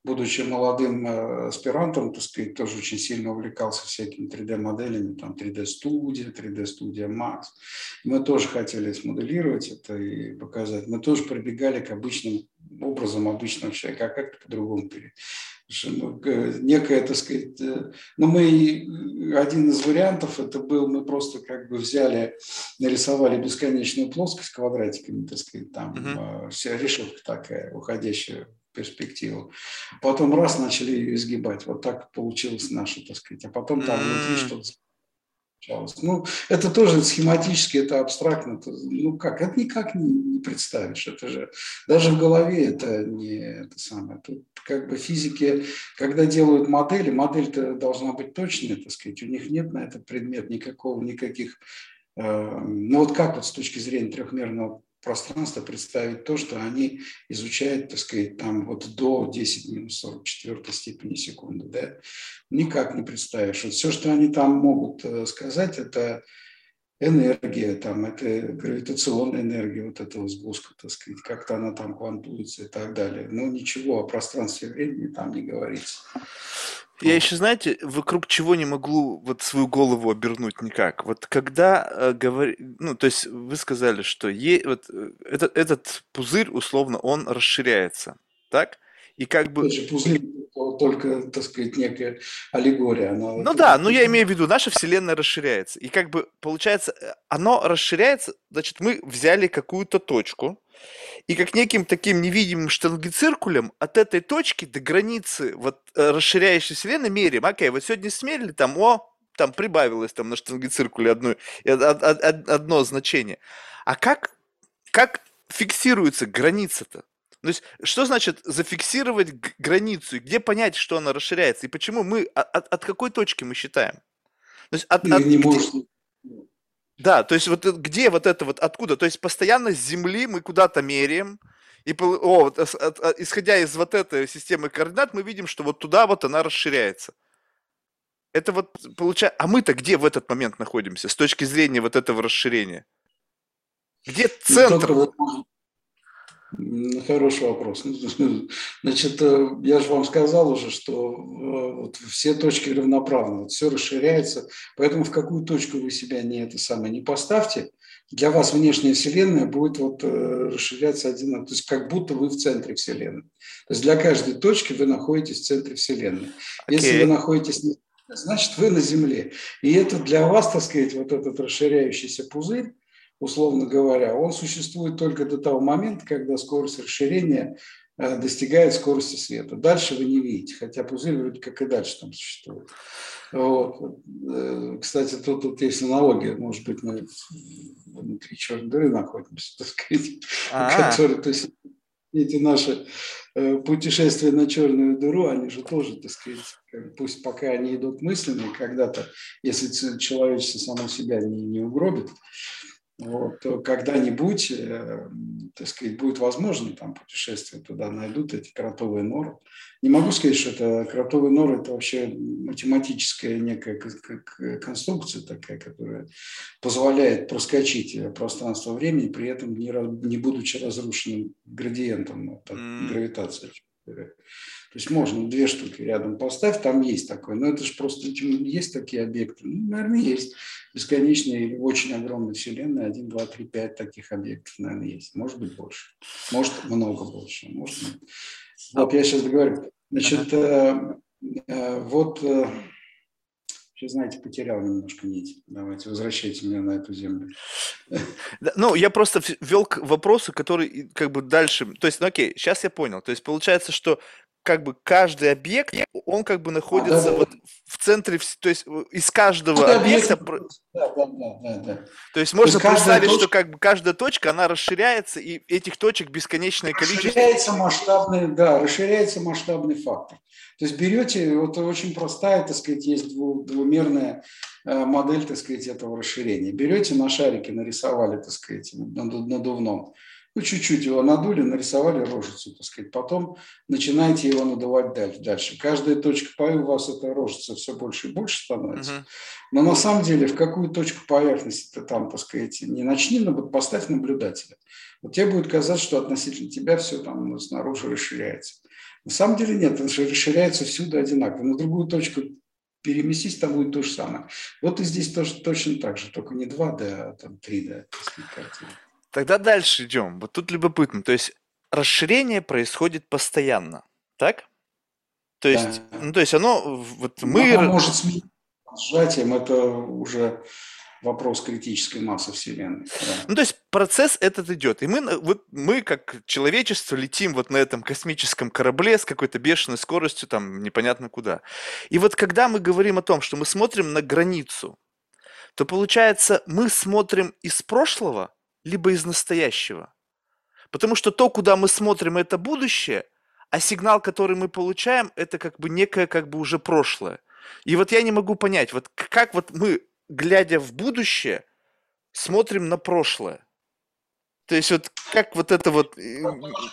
будучи молодым э, аспирантом, так сказать, тоже очень сильно увлекался всякими 3D-моделями, там 3D-студия, 3D-студия Max. Мы тоже хотели смоделировать это и показать. Мы тоже прибегали к обычным образом обычного человека, а как-то по-другому ну, некое, так сказать, э, ну, мы, один из вариантов это был, мы просто как бы взяли, нарисовали бесконечную плоскость квадратиками, так сказать, там uh-huh. вся решетка такая, уходящая перспективу. Потом раз начали ее изгибать. Вот так получилось наше, так сказать. А потом там внутри что-то получалось. Ну, это тоже схематически, это абстрактно. Это, ну как, это никак не, не представишь. Это же даже в голове это не это самое. Тут как бы физики, когда делают модели, модель-то должна быть точной, так сказать. У них нет на этот предмет никакого, никаких э, ну вот как вот с точки зрения трехмерного пространство представить то, что они изучают, так сказать, там вот до 10 минус 44 степени секунды, да, никак не представишь. Вот все, что они там могут э, сказать, это энергия, там, это гравитационная энергия вот этого сгустка, так сказать, как-то она там квантуется и так далее. Но ничего о пространстве времени там не говорится. Я еще, знаете, вокруг чего не могу вот свою голову обернуть никак. Вот когда э, говори, ну, то есть вы сказали, что е, вот, э, этот, этот пузырь, условно, он расширяется, так? И как бы... Это пузырь только, так сказать, некая аллегория. Она ну да, но я имею в виду, наша Вселенная расширяется. И как бы получается, э, оно расширяется, значит, мы взяли какую-то точку, и как неким таким невидимым штангициркулем от этой точки до границы вот э, расширяющей вселенной меряем. Окей, вот сегодня смели, там, о, там прибавилось там на штангициркуле одно, одно значение. А как, как фиксируется граница-то? То есть, что значит зафиксировать границу? И где понять, что она расширяется? И почему мы, от, от какой точки мы считаем? То есть, от, от, не где... можешь да, то есть вот э, где вот это вот, откуда? То есть постоянно с Земли мы куда-то меряем, и о, вот, исходя из вот этой системы координат, мы видим, что вот туда вот она расширяется. Это вот получается... А мы-то где в этот момент находимся с точки зрения вот этого расширения? Где ну, центр? Ну, Хороший вопрос. Ну, значит, э, я же вам сказал уже, что э, вот все точки равноправны, вот все расширяется, поэтому в какую точку вы себя не это самое не поставьте, для вас внешняя Вселенная будет вот э, расширяться один, то есть как будто вы в центре Вселенной. То есть для каждой точки вы находитесь в центре Вселенной. Okay. Если вы находитесь значит, вы на Земле. И это для вас, так сказать, вот этот расширяющийся пузырь, условно говоря, он существует только до того момента, когда скорость расширения э, достигает скорости света. Дальше вы не видите, хотя пузырь вроде как и дальше там существует. Вот. Э, кстати, тут, тут есть аналогия, может быть, мы внутри черной дыры находимся, так сказать, а который, то есть эти наши э, путешествия на черную дыру, они же тоже, так сказать, пусть пока они идут мысленные, когда-то, если человечество само себя не, не угробит, вот, то когда-нибудь, э, так сказать, будет возможно там путешествие туда, найдут эти кротовые норы. Не могу сказать, что это кротовые норы, это вообще математическая некая конструкция такая, которая позволяет проскочить пространство времени, при этом не, не будучи разрушенным градиентом ну, так, гравитации. То есть можно две штуки рядом поставить, там есть такое. Но это же просто есть такие объекты. Ну, наверное, есть. Бесконечные или очень огромные вселенные. Один, два, три, пять таких объектов, наверное, есть. Может быть, больше. Может, много больше. Может, нет. Вот я сейчас говорю. Значит, э, э, вот... Сейчас, знаете, потерял немножко нить. Давайте, возвращайте меня на эту землю. Ну, я просто ввел к вопросу, который как бы дальше... То есть, ну окей, сейчас я понял. То есть, получается, что как бы каждый объект, он как бы находится а, да, вот да. в центре, то есть из каждого ну, объекта... Да, да, да, да, То есть можно то есть представить, точка... что как бы каждая точка, она расширяется, и этих точек бесконечное количество. Расширяется масштабный, да, расширяется масштабный фактор. То есть берете, вот очень простая, так сказать, есть двумерная э, модель, так сказать, этого расширения. Берете на шарике, нарисовали, так сказать, надувном, ну, чуть-чуть его надули, нарисовали рожицу, так сказать. Потом начинаете его надувать дальше. Каждая точка P у вас эта рожица все больше и больше становится. Uh-huh. Но на самом деле в какую точку поверхности ты там, так сказать, не начни, но поставь наблюдателя. Вот тебе будет казаться, что относительно тебя все там снаружи расширяется. На самом деле нет, это расширяется всюду одинаково. На другую точку переместись, там будет то же самое. Вот и здесь тоже точно так же, только не 2D, а там 3D. Картина. Тогда дальше идем. Вот тут любопытно. То есть расширение происходит постоянно, так? То есть, да. ну, то есть оно, вот ну, мы... Оно может смениться сжатием, это уже вопрос критической массы Вселенной. Да. Ну, то есть процесс этот идет. И мы, вот, мы, как человечество, летим вот на этом космическом корабле с какой-то бешеной скоростью, там, непонятно куда. И вот когда мы говорим о том, что мы смотрим на границу, то получается, мы смотрим из прошлого, либо из настоящего. Потому что то, куда мы смотрим, это будущее, а сигнал, который мы получаем, это как бы некое как бы уже прошлое. И вот я не могу понять, вот как вот мы, глядя в будущее, смотрим на прошлое. То есть вот как вот это вот... Э,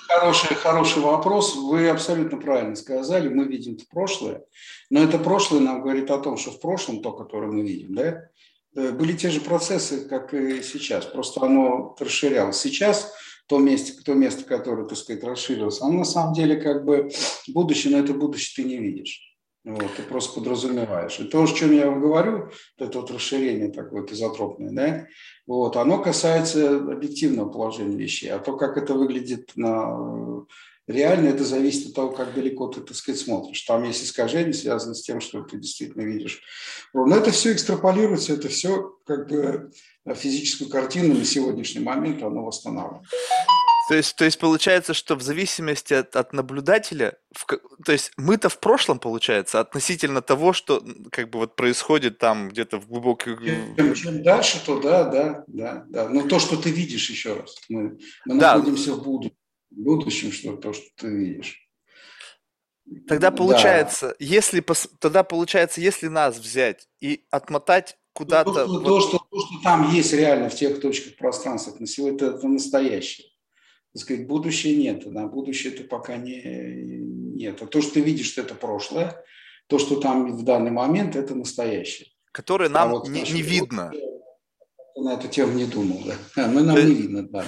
хороший, хороший вопрос. Вы абсолютно правильно сказали. Мы видим прошлое. Но это прошлое нам говорит о том, что в прошлом то, которое мы видим, да, были те же процессы, как и сейчас, просто оно расширялось. Сейчас то место, то место, которое, так сказать, расширилось, оно на самом деле как бы будущее, но это будущее ты не видишь. Вот, ты просто подразумеваешь. И то, о чем я вам говорю, это вот расширение такое вот изотропное, да, вот, оно касается объективного положения вещей. А то, как это выглядит на реально, это зависит от того, как далеко ты, так сказать, смотришь. Там есть искажения, связанные с тем, что ты действительно видишь. Но это все экстраполируется, это все как бы физическую картину на сегодняшний момент оно восстанавливает. То есть, то есть получается, что в зависимости от, от наблюдателя, в, то есть мы-то в прошлом, получается, относительно того, что как бы вот происходит там где-то в глубоких... Чем, чем дальше, то да, да, да, да. Но то, что ты видишь еще раз, мы, мы да. находимся в будущем, будущем, что то, что ты видишь. Тогда получается, да. если тогда получается, если нас взять и отмотать куда-то. То, вот... то, что, то, что там есть реально в тех точках пространства, на сегодня это, это настоящее так сказать, будущее нет. На будущее это пока не, нет. А то, что ты видишь, это прошлое. То, что там в данный момент, это настоящее. Которое а нам а вот не, не видно. на эту тему не думал. Да. Мы нам не видно, да.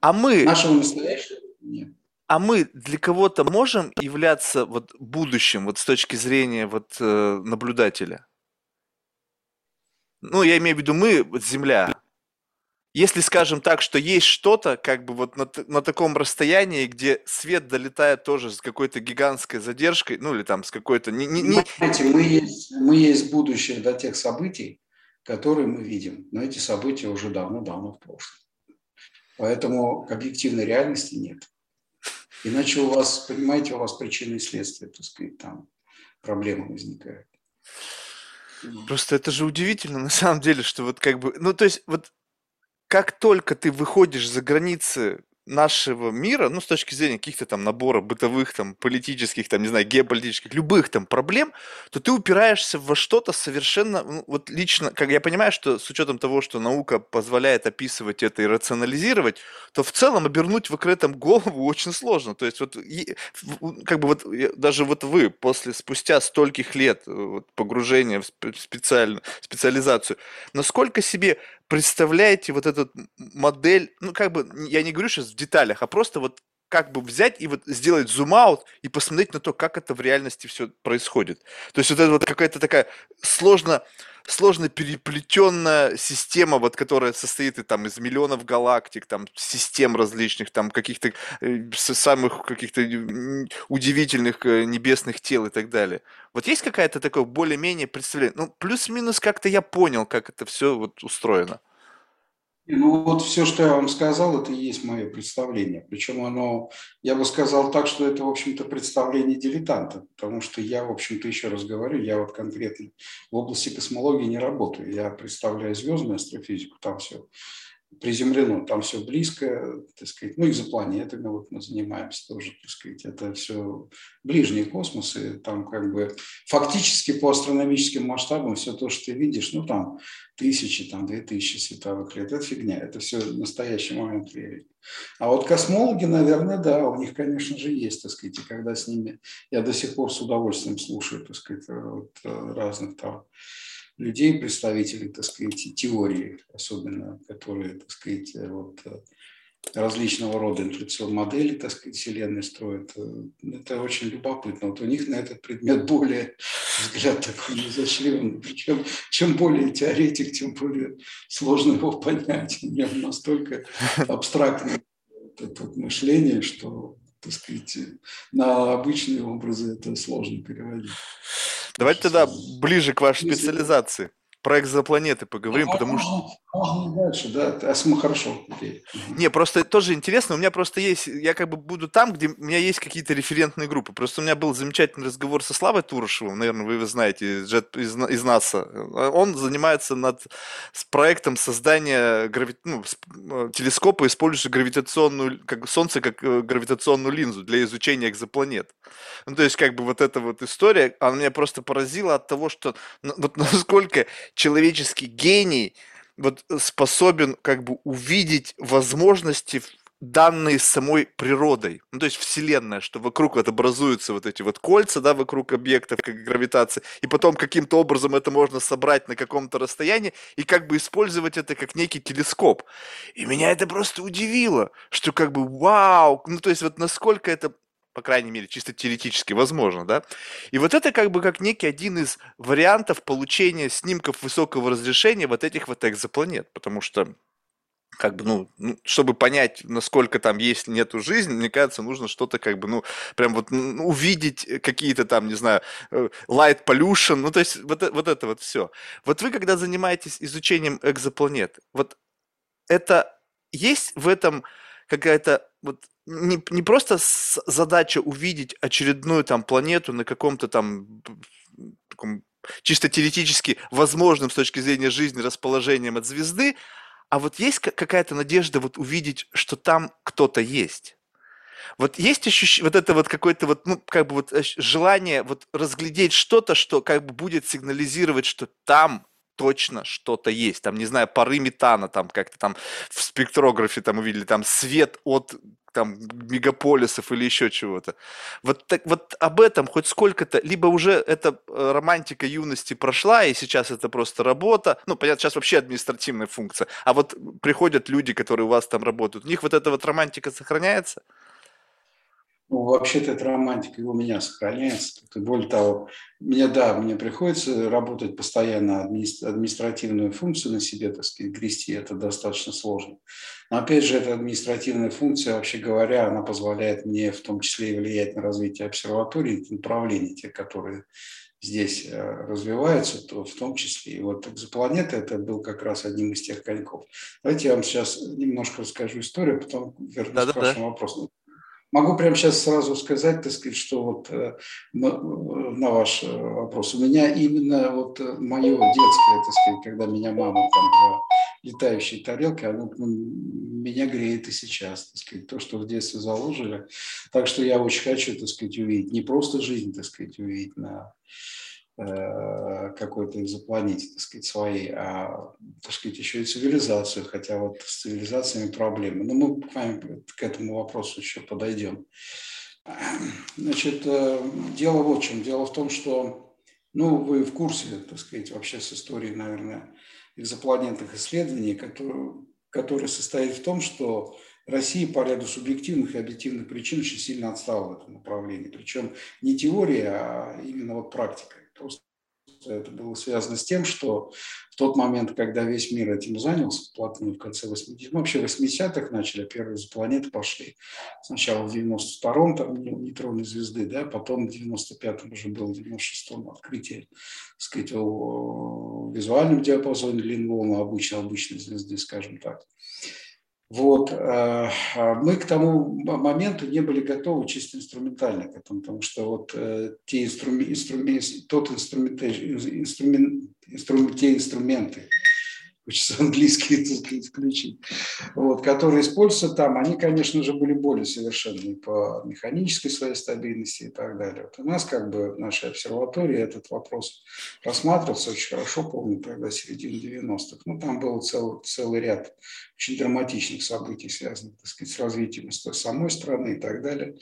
А мы... Нашего настоящего нет. А мы для кого-то можем являться вот будущим, вот с точки зрения вот э, наблюдателя? Ну, я имею в виду мы, вот Земля, если скажем так, что есть что-то, как бы вот на, на таком расстоянии, где свет долетает тоже с какой-то гигантской задержкой, ну или там с какой-то... Не, не, не... Знаете, мы есть, мы есть будущее до тех событий, которые мы видим, но эти события уже давно-давно в прошлом. Поэтому объективной реальности нет. Иначе у вас, понимаете, у вас причины и следствия, так сказать, там проблемы возникают. Просто это же удивительно на самом деле, что вот как бы, ну то есть вот как только ты выходишь за границы нашего мира, ну, с точки зрения каких-то там набора бытовых, там, политических, там, не знаю, геополитических, любых там проблем, то ты упираешься во что-то совершенно, ну, вот лично, как я понимаю, что с учетом того, что наука позволяет описывать это и рационализировать, то в целом обернуть в этом голову очень сложно. То есть вот, как бы вот, даже вот вы после, спустя стольких лет э, вот, погружения в специальную специализацию, насколько себе представляете вот эту модель, ну, как бы, я не говорю сейчас в деталях, а просто вот как бы взять и вот сделать зум-аут и посмотреть на то, как это в реальности все происходит. То есть вот это вот какая-то такая сложно, сложно переплетенная система, вот, которая состоит и, там, из миллионов галактик, там, систем различных, там, каких-то э, самых каких-то удивительных э, небесных тел и так далее. Вот есть какая-то такое более-менее представление? Ну, плюс-минус как-то я понял, как это все вот устроено. Ну вот все, что я вам сказал, это и есть мое представление. Причем оно, я бы сказал так, что это, в общем-то, представление дилетанта, потому что я, в общем-то, еще раз говорю, я вот конкретно в области космологии не работаю. Я представляю звездную астрофизику, там все приземлено, там все близко, так сказать, ну, экзопланетами вот мы занимаемся тоже, так сказать, это все ближние космосы, там как бы фактически по астрономическим масштабам все то, что ты видишь, ну, там тысячи, там две тысячи световых лет, это фигня, это все настоящий момент времени. А вот космологи, наверное, да, у них, конечно же, есть, так сказать, и когда с ними, я до сих пор с удовольствием слушаю, так сказать, вот, разных там людей, представителей, так сказать, теории, особенно, которые, так сказать, вот, различного рода инфляционные модели, так сказать, Вселенной строят. Это очень любопытно. Вот у них на этот предмет более взгляд такой изощренный. Причем чем более теоретик, тем более сложно его понять. У него настолько абстрактное это мышление, что так сказать, на обычные образы это сложно переводить. Давайте тогда ближе к вашей специализации про экзопланеты поговорим, ну, потому что... Дальше, да, а хорошо. Окей. Не, просто тоже интересно, у меня просто есть, я как бы буду там, где у меня есть какие-то референтные группы. Просто у меня был замечательный разговор со Славой Турышевым, наверное, вы его знаете, из, из, из НАСА. Он занимается над с проектом создания грави... ну, э, телескопа, использующего гравитационную, как Солнце как э, гравитационную линзу для изучения экзопланет. Ну, то есть, как бы вот эта вот история, она меня просто поразила от того, что вот насколько человеческий гений вот способен как бы увидеть возможности данные самой природой, ну, то есть Вселенная, что вокруг вот образуются вот эти вот кольца, да, вокруг объектов, как гравитация, и потом каким-то образом это можно собрать на каком-то расстоянии и как бы использовать это как некий телескоп. И меня это просто удивило, что как бы вау, ну, то есть вот насколько это по крайней мере, чисто теоретически возможно, да. И вот это как бы как некий один из вариантов получения снимков высокого разрешения вот этих вот экзопланет, потому что как бы, ну, ну, чтобы понять, насколько там есть, нету жизни, мне кажется, нужно что-то как бы, ну, прям вот ну, увидеть какие-то там, не знаю, э, light pollution, ну, то есть вот, вот это вот все. Вот вы, когда занимаетесь изучением экзопланет, вот это есть в этом какая-то вот не, не просто задача увидеть очередную там планету на каком-то там таком чисто теоретически возможным с точки зрения жизни расположением от звезды, а вот есть какая-то надежда вот увидеть, что там кто-то есть. Вот есть ощущение, вот это вот какое-то вот, ну, как бы вот желание вот разглядеть что-то, что как бы будет сигнализировать, что там точно что-то есть. Там, не знаю, пары метана, там как-то там в спектрографе там увидели, там свет от там мегаполисов или еще чего-то. Вот, так, вот об этом хоть сколько-то, либо уже эта э, романтика юности прошла, и сейчас это просто работа, ну, понятно, сейчас вообще административная функция, а вот приходят люди, которые у вас там работают, у них вот эта вот романтика сохраняется? Ну, вообще-то эта романтика и у меня сохраняется. И более того, мне, да, мне приходится работать постоянно административную функцию на себе, так сказать, грести, это достаточно сложно. Но опять же, эта административная функция, вообще говоря, она позволяет мне в том числе и влиять на развитие обсерватории, направлений, те, которые здесь э, развиваются, то в том числе. И вот экзопланета это был как раз одним из тех коньков. Давайте я вам сейчас немножко расскажу историю, потом вернусь да, к вашему да. вопросу. Могу прямо сейчас сразу сказать, так сказать, что вот э, на ваш э, вопрос. У меня именно вот э, мое детское, так сказать, когда меня мама там про летающие тарелки, оно меня греет и сейчас, так сказать, то, что в детстве заложили. Так что я очень хочу, так сказать, увидеть, не просто жизнь, так сказать, увидеть на Э, какой-то экзопланете, так сказать, своей, а, так сказать, еще и цивилизацию, хотя вот с цивилизациями проблемы. Но мы к, вами, к этому вопросу еще подойдем. Значит, э, дело вот в чем. Дело в том, что, ну, вы в курсе, так сказать, вообще с историей, наверное, экзопланетных исследований, которые, который состоит в том, что Россия по ряду субъективных и объективных причин очень сильно отстала в этом направлении. Причем не теория, а именно вот практика. Просто это было связано с тем, что в тот момент, когда весь мир этим занялся, плотно в конце 80-х, ну, вообще 80-х начали, а первые планеты пошли. Сначала в 92-м там нейтронной звезды, да, потом в 95-м уже было, в 96-м открытие, так сказать, о визуальном диапазоне длин волны обычной, обычной звезды, скажем так. Вот. Э, а мы к тому моменту не были готовы чисто инструментально к этому, потому что вот э, те инструменты, инструменты тот инструмент, инструмент, инструмент, те инструменты, хочется английский так сказать, включить, вот, которые используются там, они, конечно же, были более совершенные по механической своей стабильности и так далее. Вот у нас, как бы, в нашей обсерватории этот вопрос рассматривался очень хорошо, помню, тогда середина 90-х. Ну, там был целый, целый ряд очень драматичных событий, связанных, так сказать, с развитием самой страны и так далее.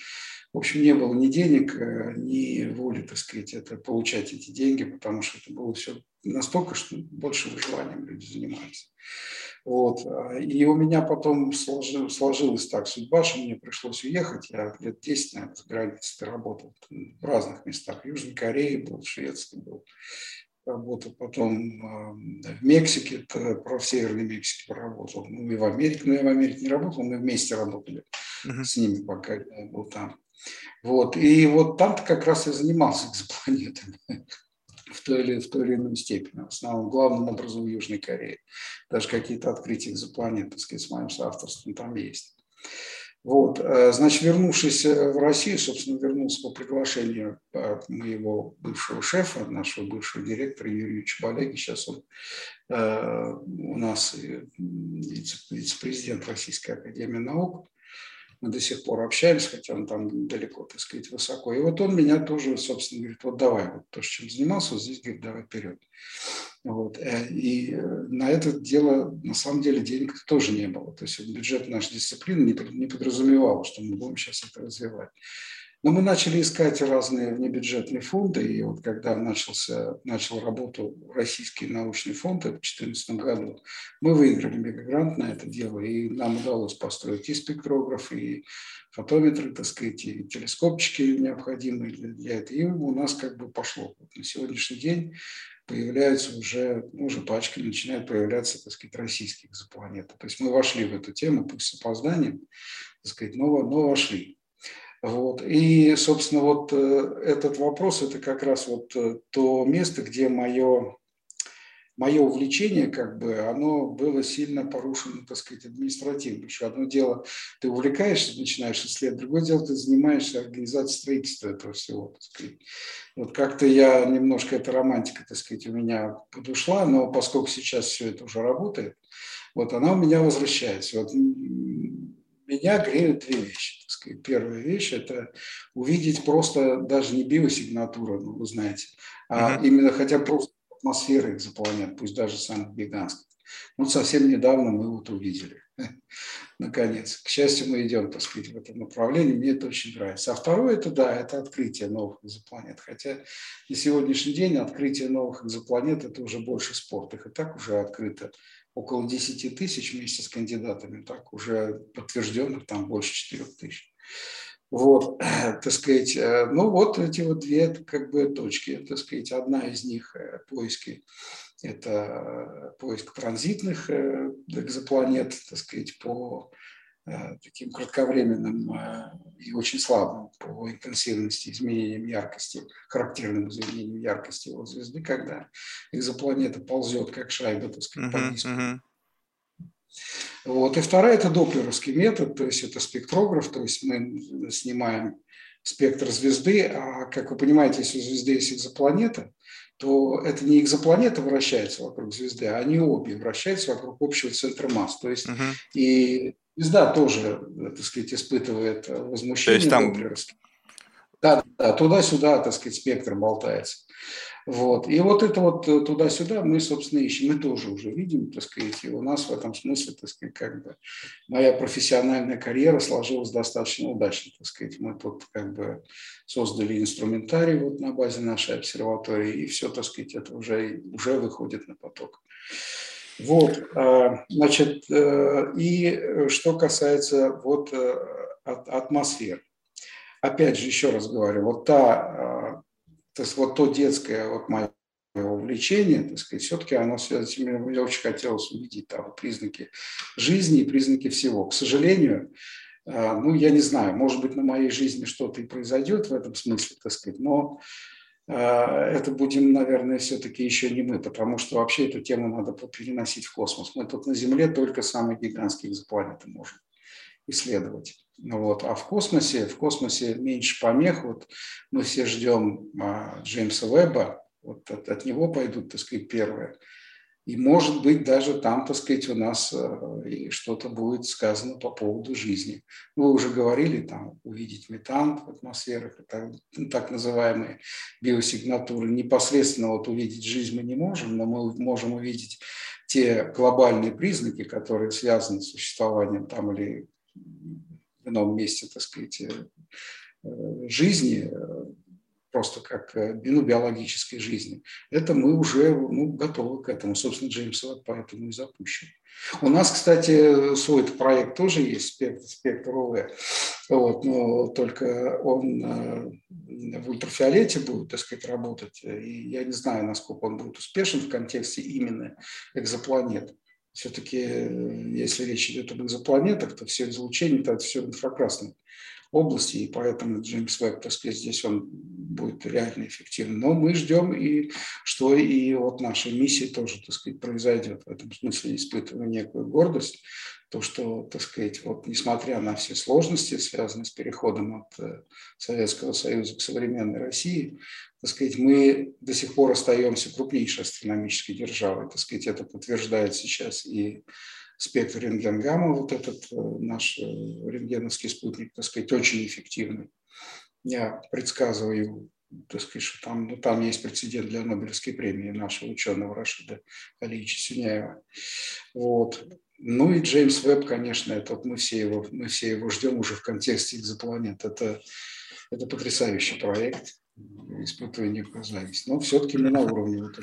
В общем, не было ни денег, э, ни воли, так сказать, это, получать эти деньги, потому что это было все настолько, что больше выживанием люди занимались. Вот. И у меня потом сложилось, сложилась так судьба, что мне пришлось уехать. Я лет 10, наверное, за границей работал в разных местах. В Южной Корее был, в Швеции был. Работал потом в Мексике, про в Северной Мексике поработал. Ну и в Америке, но я в Америке не работал, мы вместе работали uh-huh. с ними, пока я был там. Вот. И вот там-то как раз и занимался экзопланетами в той, или, в той или иной степени. В основном, главным образом в Южной Корее. Даже какие-то открытия экзопланет, так сказать, с моим соавторством там есть. Вот, э, значит, вернувшись э, в Россию, собственно, вернулся по приглашению э, моего бывшего шефа, нашего бывшего директора Юрия Чебалеги. Сейчас он у нас вице-президент Российской Академии Наук мы до сих пор общались, хотя он там далеко, так сказать, высоко. И вот он меня тоже, собственно, говорит, вот давай, вот то, чем занимался, вот здесь, говорит, давай вперед. Вот. Э, и э, на это дело, на самом деле, денег тоже не было. То есть бюджет нашей дисциплины не подразумевал, что мы будем сейчас это развивать. Но мы начали искать разные внебюджетные фонды, и вот когда начался, начал работу Российский научный фонд в 2014 году, мы выиграли мегагрант на это дело, и нам удалось построить и спектрограф, и фотометры, так сказать, и телескопчики необходимые для, этого. И у нас как бы пошло. Вот на сегодняшний день появляются уже, ну, уже пачки начинают появляться, так сказать, российские экзопланеты. То есть мы вошли в эту тему, пусть с опозданием, так сказать, но, но вошли. Вот. И, собственно, вот э, этот вопрос – это как раз вот э, то место, где мое, мое увлечение, как бы, оно было сильно порушено, так сказать, административно. Еще одно дело, ты увлекаешься, начинаешь исследовать, другое дело, ты занимаешься организацией строительства этого всего, так сказать. Вот как-то я немножко, эта романтика, так сказать, у меня подушла, но поскольку сейчас все это уже работает, вот она у меня возвращается. Вот меня греют две вещи. Так сказать. Первая вещь – это увидеть просто даже не биосигнатуру, ну, вы знаете, а uh-huh. именно хотя просто атмосферы экзопланет, пусть даже самых гигантских. Ну, совсем недавно мы вот увидели, наконец. К счастью, мы идем, так сказать, в этом направлении, мне это очень нравится. А второе – это, да, это открытие новых экзопланет. Хотя на сегодняшний день открытие новых экзопланет – это уже больше спорт. Их и так уже открыто около 10 тысяч вместе с кандидатами, так уже подтвержденных там больше 4 тысяч. Вот, так сказать, э, ну вот эти вот две как бы точки, так сказать, одна из них э, поиски, это поиск транзитных э, экзопланет, так сказать, по Э, таким кратковременным э, и очень слабым по интенсивности изменениям яркости, характерным изменениям яркости его звезды, когда экзопланета ползет как шайба, так сказать, по диску. Uh-huh. Вот. И вторая – это доплеровский метод, то есть это спектрограф, то есть мы снимаем спектр звезды, а как вы понимаете, если у звезды есть экзопланета, то это не экзопланета вращается вокруг звезды, а они обе вращаются вокруг общего центра масс. То есть uh-huh. и Звезда тоже, так сказать, испытывает возмущение. То есть там... Да, да, туда-сюда, так сказать, спектр болтается. Вот. И вот это вот туда-сюда мы, собственно, ищем. Мы тоже уже видим, так сказать, и у нас в этом смысле, так сказать, как бы моя профессиональная карьера сложилась достаточно удачно, так сказать. Мы тут как бы создали инструментарий вот на базе нашей обсерватории, и все, так сказать, это уже, уже выходит на поток. Вот, а, значит, э, и что касается вот э, атмосфер. Опять же, еще раз говорю, вот та, то есть вот то детское вот мое увлечение, так сказать, все-таки оно связано, мне очень хотелось увидеть там признаки жизни и признаки всего. К сожалению, ну, я не знаю, может быть, на моей жизни что-то и произойдет в этом смысле, так сказать, но это будем, наверное, все-таки еще не мы, потому что вообще эту тему надо переносить в космос. Мы тут на Земле только самые гигантские экзопланеты можем исследовать. Ну вот. А в космосе, в космосе меньше помех. Вот мы все ждем а, Джеймса Веба, вот от, от него пойдут, так сказать, первые. И, может быть, даже там, так сказать, у нас э, что-то будет сказано по поводу жизни. Вы уже говорили, там, увидеть метан в атмосферах, так, ну, так называемые биосигнатуры. Непосредственно вот увидеть жизнь мы не можем, но мы можем увидеть те глобальные признаки, которые связаны с существованием там или в ином месте, так сказать, э, э, жизни, просто как э, ну, биологической жизни, это мы уже ну, готовы к этому. Собственно, Джеймс Уэбб поэтому и запущен. У нас, кстати, свой проект тоже есть, спектр, спектр ОВ, вот, но только он э, в ультрафиолете будет, так сказать, работать. И я не знаю, насколько он будет успешен в контексте именно экзопланет. Все-таки, э, если речь идет об экзопланетах, то все излучение, это все инфракрасное области, и поэтому Джеймс Веб, так сказать, здесь он будет реально эффективен. Но мы ждем, и что и вот наша миссия тоже, так сказать, произойдет. В этом смысле испытываю некую гордость, то, что, так сказать, вот несмотря на все сложности, связанные с переходом от э, Советского Союза к современной России, так сказать, мы до сих пор остаемся крупнейшей астрономической державой. Так сказать, это подтверждает сейчас и спектр рентгенгамма, вот этот э, наш э, рентгеновский спутник, так сказать, очень эффективный. Я предсказываю, так сказать, что там, ну, там есть прецедент для Нобелевской премии нашего ученого Рашида Алиевича Сюняева. Вот. Ну и Джеймс Веб, конечно, это вот мы все его, мы все его ждем уже в контексте экзопланет. Это Это потрясающий проект, испытывая некую зависть. Но все-таки мы на уровне вот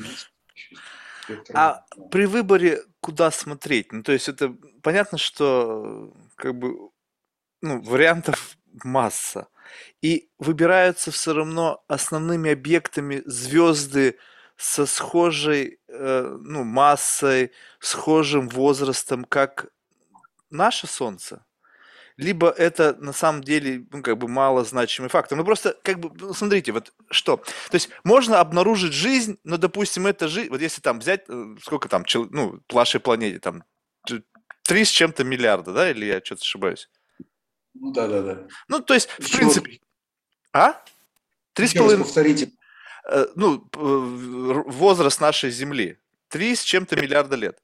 А при выборе куда смотреть? Ну, то есть это понятно, что как бы ну, вариантов масса. И выбираются все равно основными объектами звезды со схожей э, ну, массой, схожим возрастом, как наше Солнце либо это на самом деле, ну, как бы малозначимый фактор. Ну, просто, как бы, ну, смотрите, вот что. То есть, можно обнаружить жизнь, но, допустим, это жизнь, вот если там взять, э, сколько там, ну, нашей планете, там, три с чем-то миллиарда, да, или я что-то ошибаюсь? Ну, да-да-да. Ну, то есть, в принципе... А? Три с половиной... Повторите. Э, ну, возраст нашей Земли. Три с чем-то миллиарда лет.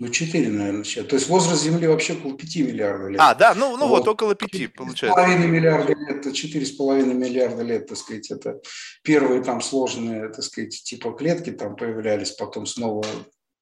Ну, 4, наверное, сейчас. То есть возраст Земли вообще около 5 миллиардов лет. А, да, ну, ну вот, вот около 5 получается. 4,5 миллиарда лет, 4,5 миллиарда лет, так сказать, это первые там сложные, так сказать, типа клетки там появлялись, потом снова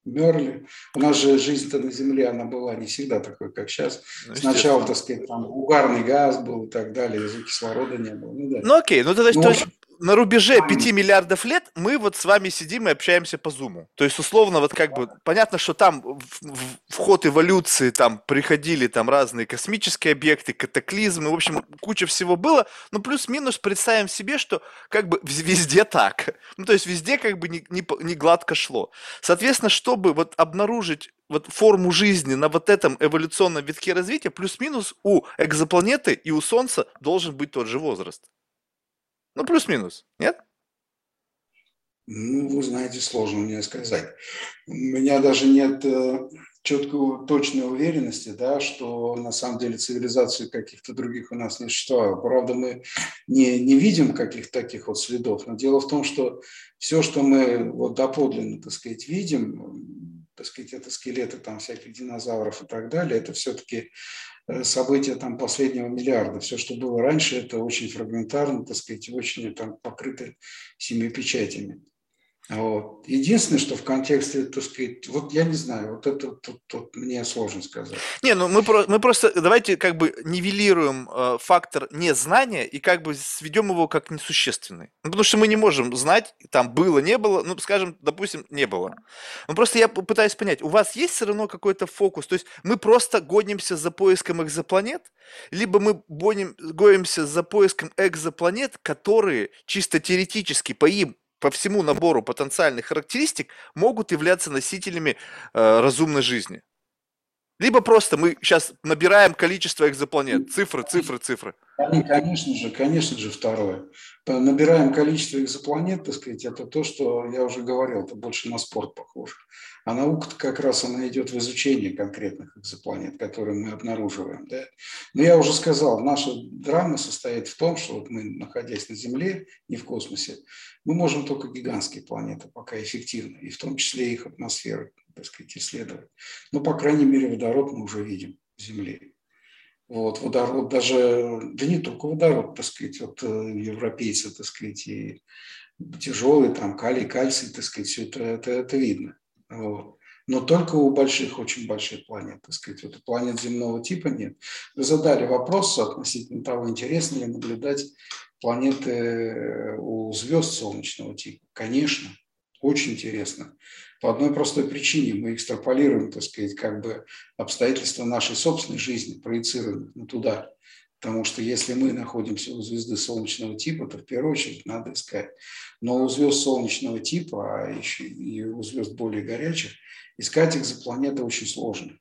мерли. У нас же жизнь-то на Земле, она была не всегда такой, как сейчас. Ну, Сначала, так сказать, там угарный газ был и так далее, кислорода не было. Ну, да. ну окей, ну тогда ну, то есть на рубеже 5 миллиардов лет мы вот с вами сидим и общаемся по зуму. То есть, условно, вот как бы, понятно, что там в, в, ход эволюции там приходили там разные космические объекты, катаклизмы, в общем, куча всего было, но плюс-минус представим себе, что как бы везде так. Ну, то есть, везде как бы не, не, не гладко шло. Соответственно, чтобы вот обнаружить вот форму жизни на вот этом эволюционном витке развития, плюс-минус у экзопланеты и у Солнца должен быть тот же возраст. Ну, плюс-минус, нет? Ну, вы знаете, сложно мне сказать. У меня даже нет э, четкой, точной уверенности, да, что на самом деле цивилизации каких-то других у нас не существовало. Правда, мы не, не видим каких-то таких вот следов, но дело в том, что все, что мы вот доподлинно, так сказать, видим, так сказать, это скелеты там всяких динозавров и так далее, это все-таки события там последнего миллиарда. Все, что было раньше, это очень фрагментарно, так сказать, очень там покрыто семью печатями. Вот. Единственное, что в контексте, так сказать, вот я не знаю, вот это тут, тут мне сложно сказать. Не, ну мы, про, мы просто давайте как бы нивелируем э, фактор незнания и как бы сведем его как несущественный. Ну, потому что мы не можем знать, там было, не было, ну, скажем, допустим, не было. Ну, просто я пытаюсь понять, у вас есть все равно какой-то фокус? То есть мы просто гонимся за поиском экзопланет, либо мы гоним, гонимся за поиском экзопланет, которые чисто теоретически по им по всему набору потенциальных характеристик могут являться носителями э, разумной жизни. Либо просто мы сейчас набираем количество экзопланет, цифры, цифры, цифры. Конечно же, конечно же, второе. Набираем количество экзопланет, так сказать, это то, что я уже говорил, это больше на спорт похоже. А наука как раз она идет в изучение конкретных экзопланет, которые мы обнаруживаем. Да? Но я уже сказал, наша драма состоит в том, что вот мы, находясь на Земле, не в космосе, мы можем только гигантские планеты пока эффективно, и в том числе их атмосферы, так сказать, исследовать. Но, по крайней мере, водород мы уже видим в Земле. Вот, водород даже, да не только водород, так сказать, вот э, европейцы, так сказать, и тяжелый, там, калий, кальций, так сказать, все это, это, это видно. Вот. Но только у больших, очень больших планет, так сказать, вот планет земного типа нет. Вы задали вопрос относительно того, интересно ли наблюдать планеты э, у звезд солнечного типа. Конечно, очень интересно. По одной простой причине мы экстраполируем, так сказать, как бы обстоятельства нашей собственной жизни, проецируем туда. Потому что если мы находимся у звезды солнечного типа, то в первую очередь надо искать. Но у звезд солнечного типа, а еще и у звезд более горячих, искать экзопланеты очень сложно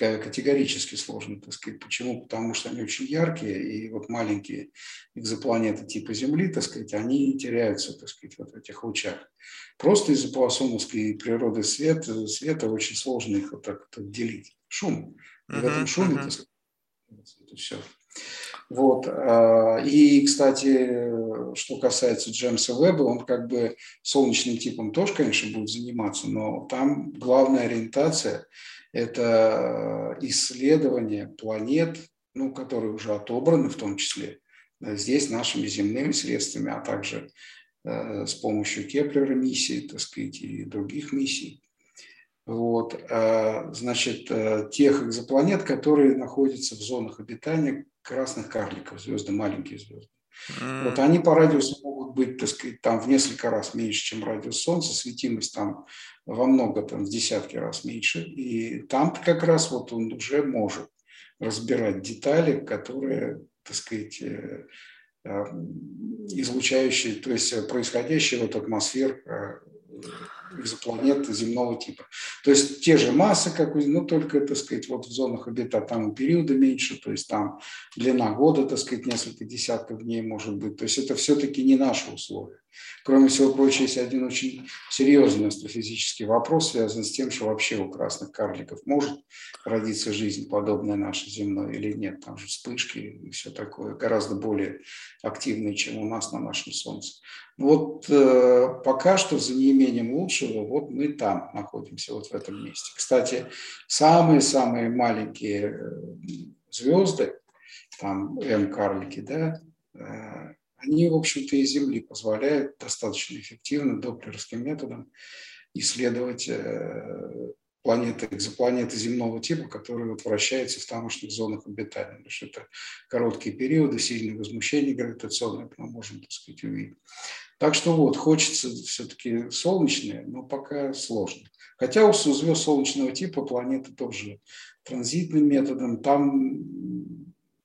категорически сложно, так сказать. Почему? Потому что они очень яркие, и вот маленькие экзопланеты типа Земли, так сказать, они теряются, так сказать, вот в этих лучах. Просто из-за полосомовской природы света, света очень сложно их вот так вот отделить. Шум. И uh-huh, в этом шуме, uh-huh. так сказать, это все. Вот. А, и, кстати, что касается Джеймса Веба, он как бы солнечным типом тоже, конечно, будет заниматься, но там главная ориентация – это исследование планет, ну, которые уже отобраны в том числе э, здесь нашими земными средствами, а также э, с помощью Кеплера миссии, так сказать, и других миссий. Вот, э, значит, э, тех экзопланет, которые находятся в зонах обитания красных карликов, звезды, маленькие звезды. Mm. Вот они по радиусу могут быть, так сказать, там в несколько раз меньше, чем радиус Солнца, светимость там во много, там в десятки раз меньше. И там как раз вот он уже может разбирать детали, которые, так сказать, э, э, излучающие, то есть происходящие от атмосфер э, экзопланет земного типа. То есть те же массы, как ну только, так сказать, вот в зонах обита там периоды меньше, то есть там длина года, так сказать, несколько десятков дней может быть. То есть это все-таки не наши условия. Кроме всего прочего, есть один очень серьезный астрофизический вопрос, связанный с тем, что вообще у красных карликов может родиться жизнь, подобная нашей земной, или нет. Там же вспышки и все такое, гораздо более активные, чем у нас на нашем Солнце. Вот э, пока что за неимением лучшего, вот мы там находимся, вот в этом месте. Кстати, самые-самые маленькие э, звезды, там М-карлики, да, э, они, в общем-то, и Земли позволяют достаточно эффективно доплеровским методом исследовать э, планеты, экзопланеты земного типа, которые вот вращаются в тамошних зонах обитания. Потому что это короткие периоды, сильное возмущение гравитационное мы можем, так сказать, увидеть. Так что вот, хочется все-таки солнечное, но пока сложно. Хотя у звезд солнечного типа планеты тоже транзитным методом, там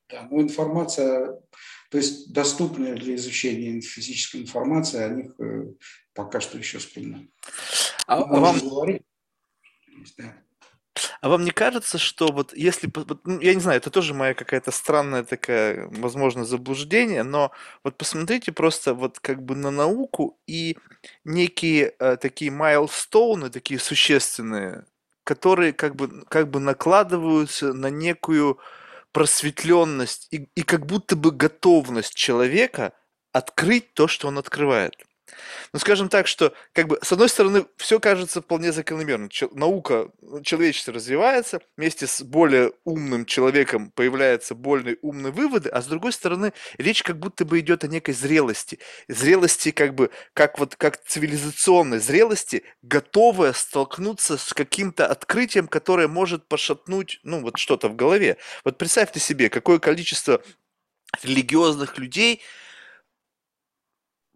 да, но информация то есть доступная для изучения физическая информация о них э, пока что еще скромна. А, а вам... говорить, да. А вам не кажется, что вот если, ну, я не знаю, это тоже моя какая-то странная такая, возможно, заблуждение, но вот посмотрите просто вот как бы на науку и некие э, такие майлстоуны, такие существенные, которые как бы, как бы накладываются на некую просветленность и, и как будто бы готовность человека открыть то, что он открывает. Ну, скажем так, что, как бы, с одной стороны, все кажется вполне закономерным. Че- наука, ну, человечество развивается, вместе с более умным человеком появляются более умные выводы, а с другой стороны, речь как будто бы идет о некой зрелости. Зрелости, как бы, как вот, как цивилизационной зрелости, готовая столкнуться с каким-то открытием, которое может пошатнуть, ну, вот что-то в голове. Вот представьте себе, какое количество религиозных людей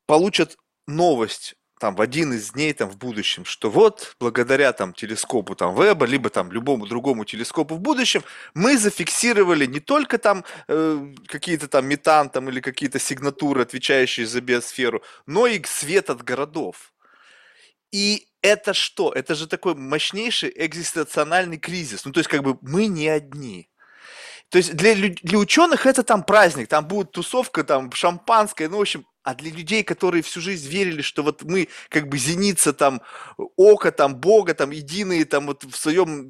получат новость там в один из дней там в будущем, что вот благодаря там телескопу там Веба, либо там любому другому телескопу в будущем, мы зафиксировали не только там э, какие-то там метан там или какие-то сигнатуры, отвечающие за биосферу, но и свет от городов. И это что? Это же такой мощнейший экзистенциональный кризис. Ну, то есть, как бы мы не одни. То есть для, для ученых это там праздник, там будет тусовка, там шампанское, ну, в общем, а для людей, которые всю жизнь верили, что вот мы как бы зеница там, око там, Бога там, единые там вот в своем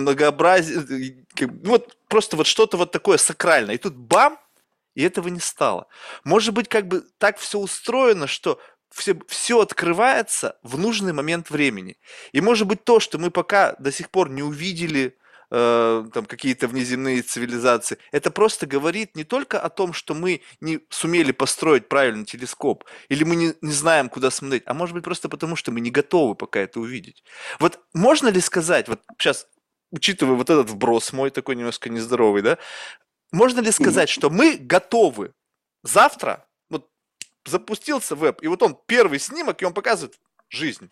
многообразии, как, ну, вот просто вот что-то вот такое сакральное. И тут бам, и этого не стало. Может быть, как бы так все устроено, что все, все открывается в нужный момент времени. И может быть то, что мы пока до сих пор не увидели, э, там какие-то внеземные цивилизации. Это просто говорит не только о том, что мы не сумели построить правильный телескоп, или мы не, не знаем, куда смотреть, а может быть просто потому, что мы не готовы пока это увидеть. Вот можно ли сказать, вот сейчас, учитывая вот этот вброс мой такой немножко нездоровый, да, можно ли сказать, что мы готовы завтра, вот запустился веб, и вот он первый снимок, и он показывает жизнь.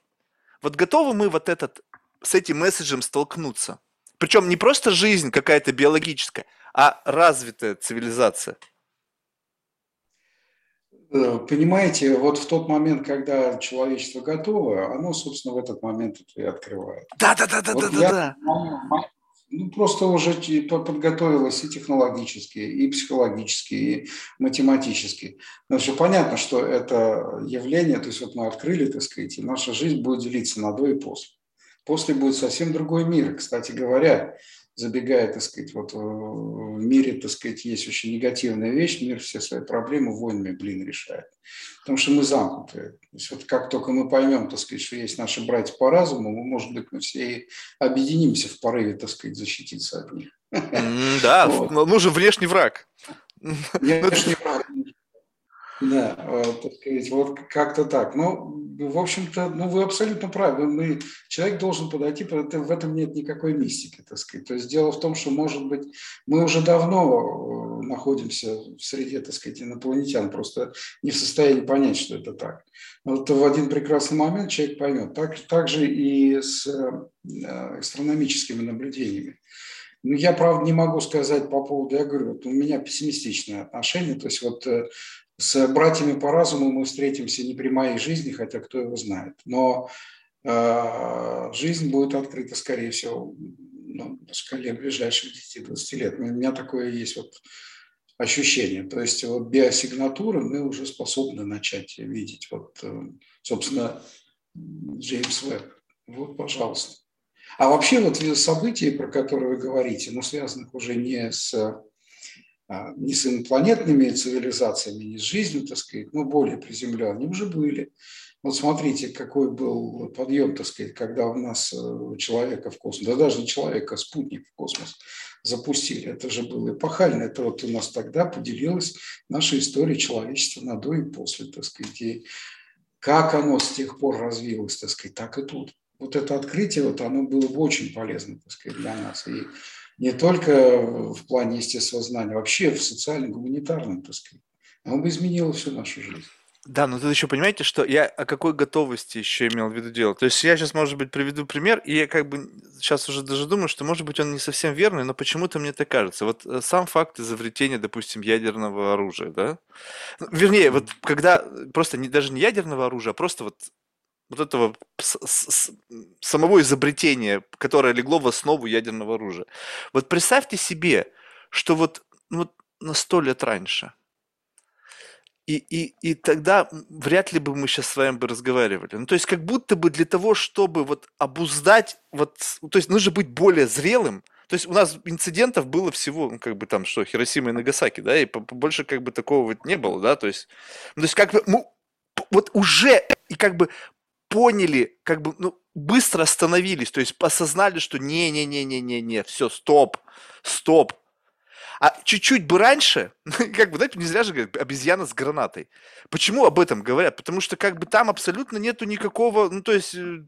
Вот готовы мы вот этот, с этим месседжем столкнуться? Причем не просто жизнь какая-то биологическая, а развитая цивилизация. Э, понимаете, вот в тот момент, когда человечество готово, оно, собственно, в этот момент это и открывает. Да, да, да, да, вот да, да, да. Ну, просто уже подготовилось и технологически, и психологически, и математически. Потому что понятно, что это явление, то есть вот мы открыли, так сказать, и наша жизнь будет делиться на до и после. После будет совсем другой мир. Кстати говоря, забегая, так сказать, вот в мире, так сказать, есть очень негативная вещь, мир все свои проблемы войнами, блин, решает. Потому что мы замкнуты. То есть вот как только мы поймем, так сказать, что есть наши братья по разуму, мы, может быть, мы все и объединимся в порыве, так сказать, защититься от них. Да, нужен внешний враг. Внешний враг. Да, вот, так сказать, вот как-то так. Ну, в общем-то, ну, вы абсолютно правы. Мы, человек должен подойти, в этом нет никакой мистики, так сказать. То есть дело в том, что, может быть, мы уже давно э, находимся в среде, так сказать, инопланетян, просто не в состоянии понять, что это так. Вот в один прекрасный момент человек поймет. Так, так же и с э, астрономическими наблюдениями. Ну, я, правда, не могу сказать по поводу, я говорю, вот у меня пессимистичное отношение, то есть вот э, с братьями по разуму мы встретимся не при моей жизни, хотя кто его знает. Но э, жизнь будет открыта, скорее всего, ну, на шкале ближайших 10-20 лет. У меня такое есть вот ощущение. То есть вот биосигнатуры мы уже способны начать видеть. Вот, э, собственно, Джеймс Веб. Вот, пожалуйста. А вообще вот события, про которые вы говорите, ну, связанных уже не с не с инопланетными цивилизациями, не с жизнью, так сказать, но более приземленные, уже были. Вот смотрите, какой был подъем, так сказать, когда у нас э, человека в космос, да даже не человека, а спутник в космос запустили. Это же было эпохально. Это вот у нас тогда поделилась наша история человечества на до и после, так сказать. И как оно с тех пор развилось, так сказать, так и тут. Вот это открытие, вот оно было бы очень полезно, так сказать, для нас. И не только в плане естественного знания, вообще в социально-гуманитарном, так сказать. Оно бы изменило всю нашу жизнь. Да, но тут еще понимаете, что я о какой готовности еще имел в виду дело. То есть я сейчас, может быть, приведу пример, и я как бы сейчас уже даже думаю, что, может быть, он не совсем верный, но почему-то мне так кажется. Вот э, сам факт изобретения, допустим, ядерного оружия, да? Ну, вернее, вот когда просто не, даже не ядерного оружия, а просто вот вот этого самого изобретения, которое легло в основу ядерного оружия. Вот представьте себе, что вот, ну, вот на сто лет раньше. И, и, и тогда вряд ли бы мы сейчас с вами бы разговаривали. Ну, то есть как будто бы для того, чтобы вот обуздать, вот, то есть нужно быть более зрелым, то есть у нас инцидентов было всего, ну, как бы там, что, Хиросима и Нагасаки, да, и больше как бы такого вот не было, да, то есть, ну, то есть как бы, мы, вот уже, и как бы поняли, как бы, ну, быстро остановились, то есть осознали, что не-не-не-не-не-не, все, стоп, стоп. А чуть-чуть бы раньше, как бы, знаете, не зря же говорят, обезьяна с гранатой. Почему об этом говорят? Потому что как бы там абсолютно нету никакого, ну, то есть э,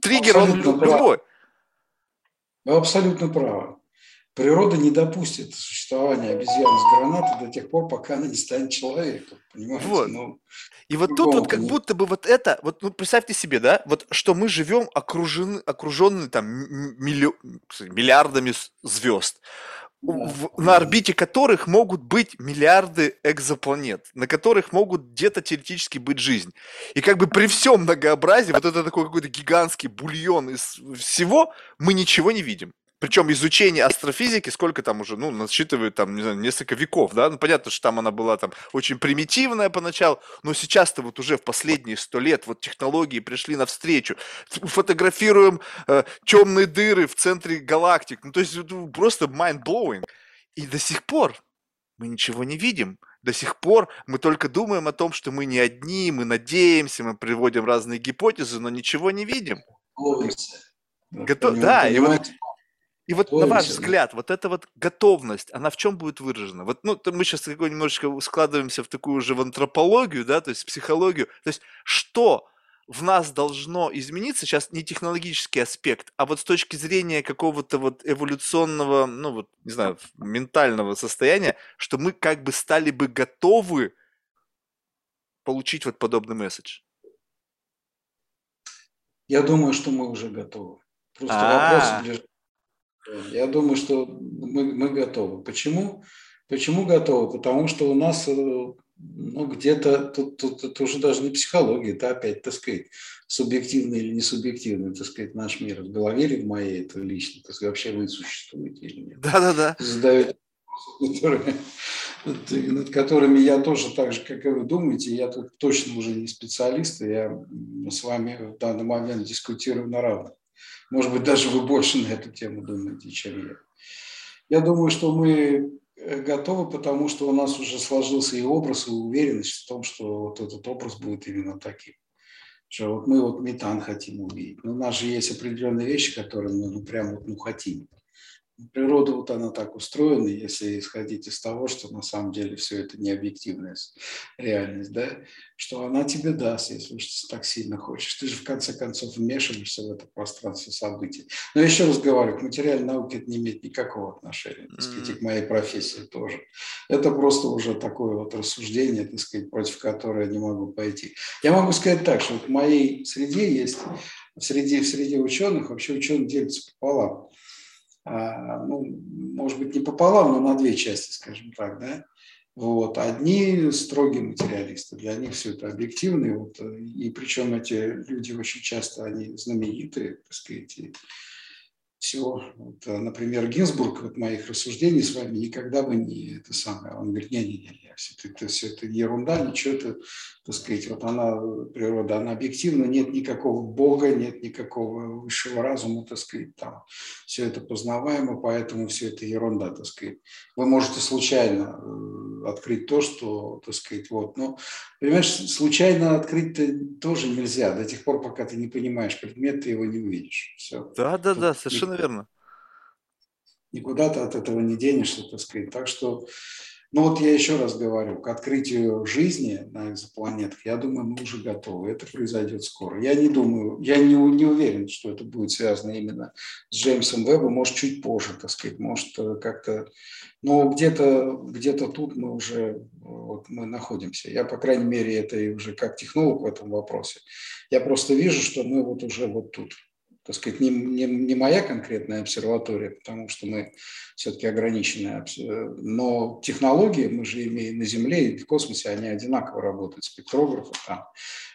триггер, он любой. Вы абсолютно правы. Природа не допустит существования обезьяны с гранатой до тех пор, пока она не станет человеком. Понимаете? Вот. Ну, и вот тут вот как будто бы вот это, вот ну, представьте себе, да, вот что мы живем окружены, окружены там милли, миллиардами звезд, да. в, на орбите которых могут быть миллиарды экзопланет, на которых могут где-то теоретически быть жизнь. И как бы при всем многообразии, вот это такой какой-то гигантский бульон из всего, мы ничего не видим. Причем изучение астрофизики, сколько там уже, ну, насчитывает там, не знаю, несколько веков, да, ну, понятно, что там она была там очень примитивная поначалу, но сейчас-то вот уже в последние сто лет вот технологии пришли навстречу, фотографируем э, темные дыры в центре галактик, ну, то есть ну, просто mind-blowing. И до сих пор мы ничего не видим. До сих пор мы только думаем о том, что мы не одни, мы надеемся, мы приводим разные гипотезы, но ничего не видим. Готов... Да, и вот и вот на ваш взгляд, вот эта вот готовность, она в чем будет выражена? Вот, ну, мы сейчас такой немножечко складываемся в такую же в антропологию, да, то есть психологию. То есть что в нас должно измениться, сейчас не технологический аспект, а вот с точки зрения какого-то вот эволюционного, ну вот, не знаю, ментального состояния, что мы как бы стали бы готовы получить вот подобный месседж? Я думаю, что мы уже готовы. Просто А-а-а. вопрос я думаю, что мы, мы готовы. Почему? Почему готовы? Потому что у нас э, ну, где-то, тут, тут это уже даже не психология, это опять, так сказать, субъективный или не субъективный, так сказать, наш мир. В голове ли в моей это лично, так сказать, вообще вы существуете или нет? Да-да-да. Задают которые, над которыми я тоже так же, как и вы думаете, я тут точно уже не специалист, я с вами в данный момент дискутирую на равных. Может быть, даже вы больше на эту тему думаете, чем я. Я думаю, что мы э, готовы, потому что у нас уже сложился и образ, и уверенность в том, что вот этот образ будет именно таким. Что вот мы вот метан хотим увидеть. Но у нас же есть определенные вещи, которые мы ну, прям вот ну, хотим. Природа вот она так устроена, если исходить из того, что на самом деле все это не объективная реальность, да, что она тебе даст, если ты так сильно хочешь. Ты же в конце концов вмешиваешься в это пространство событий. Но еще раз говорю, к материальной науке это не имеет никакого отношения, так сказать, и к моей профессии тоже. Это просто уже такое вот рассуждение, так сказать, против которого я не могу пойти. Я могу сказать так, что в моей среде есть, в среде, в среде ученых, вообще ученые делятся пополам ну, может быть, не пополам, но на две части, скажем так, да. Вот. Одни строгие материалисты, для них все это объективно, вот, и причем эти люди очень часто, они знаменитые, так сказать, все. Вот, например, Гинзбург вот моих рассуждений с вами никогда бы не это самое. Он говорит, не-не-не, все это, все это ерунда, ничего это, так сказать, вот она, природа, она объективна, нет никакого Бога, нет никакого высшего разума, так сказать, там все это познаваемо, поэтому все это ерунда, так сказать. Вы можете случайно э, открыть то, что, так сказать, вот, но, понимаешь, случайно открыть -то тоже нельзя до тех пор, пока ты не понимаешь предмет, ты его не увидишь. Все. Да, да, да, совершенно верно. Никуда ты от этого не денешься, так сказать. Так что но вот я еще раз говорю, к открытию жизни на экзопланетах, я думаю, мы уже готовы. Это произойдет скоро. Я не думаю, я не, не уверен, что это будет связано именно с Джеймсом Вебом, может, чуть позже, так сказать, может, э, как-то... Но где-то где тут мы уже вот мы находимся. Я, по крайней мере, это и уже как технолог в этом вопросе. Я просто вижу, что мы вот уже вот тут так сказать, не, не, не моя конкретная обсерватория, потому что мы все-таки ограничены, но технологии мы же имеем на Земле и в космосе, они одинаково работают, спектрографы, там,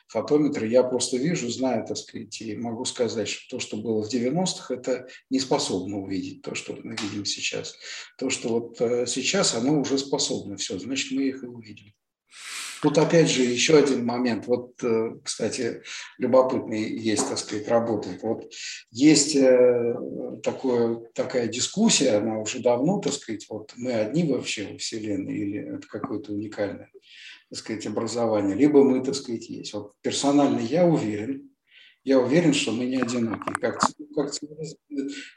фотометры. Я просто вижу, знаю, так сказать, и могу сказать, что то, что было в 90-х, это не способно увидеть то, что мы видим сейчас. То, что вот э, сейчас, оно уже способно, все, значит, мы их и увидим. Тут опять же еще один момент. Вот, э, кстати, любопытный есть, так сказать, работает. Вот есть э, такое, такая дискуссия, она уже давно, так сказать, вот мы одни вообще во Вселенной или это какое-то уникальное, так сказать, образование, либо мы, так сказать, есть. Вот персонально я уверен, я уверен, что мы не одиноки. Как, как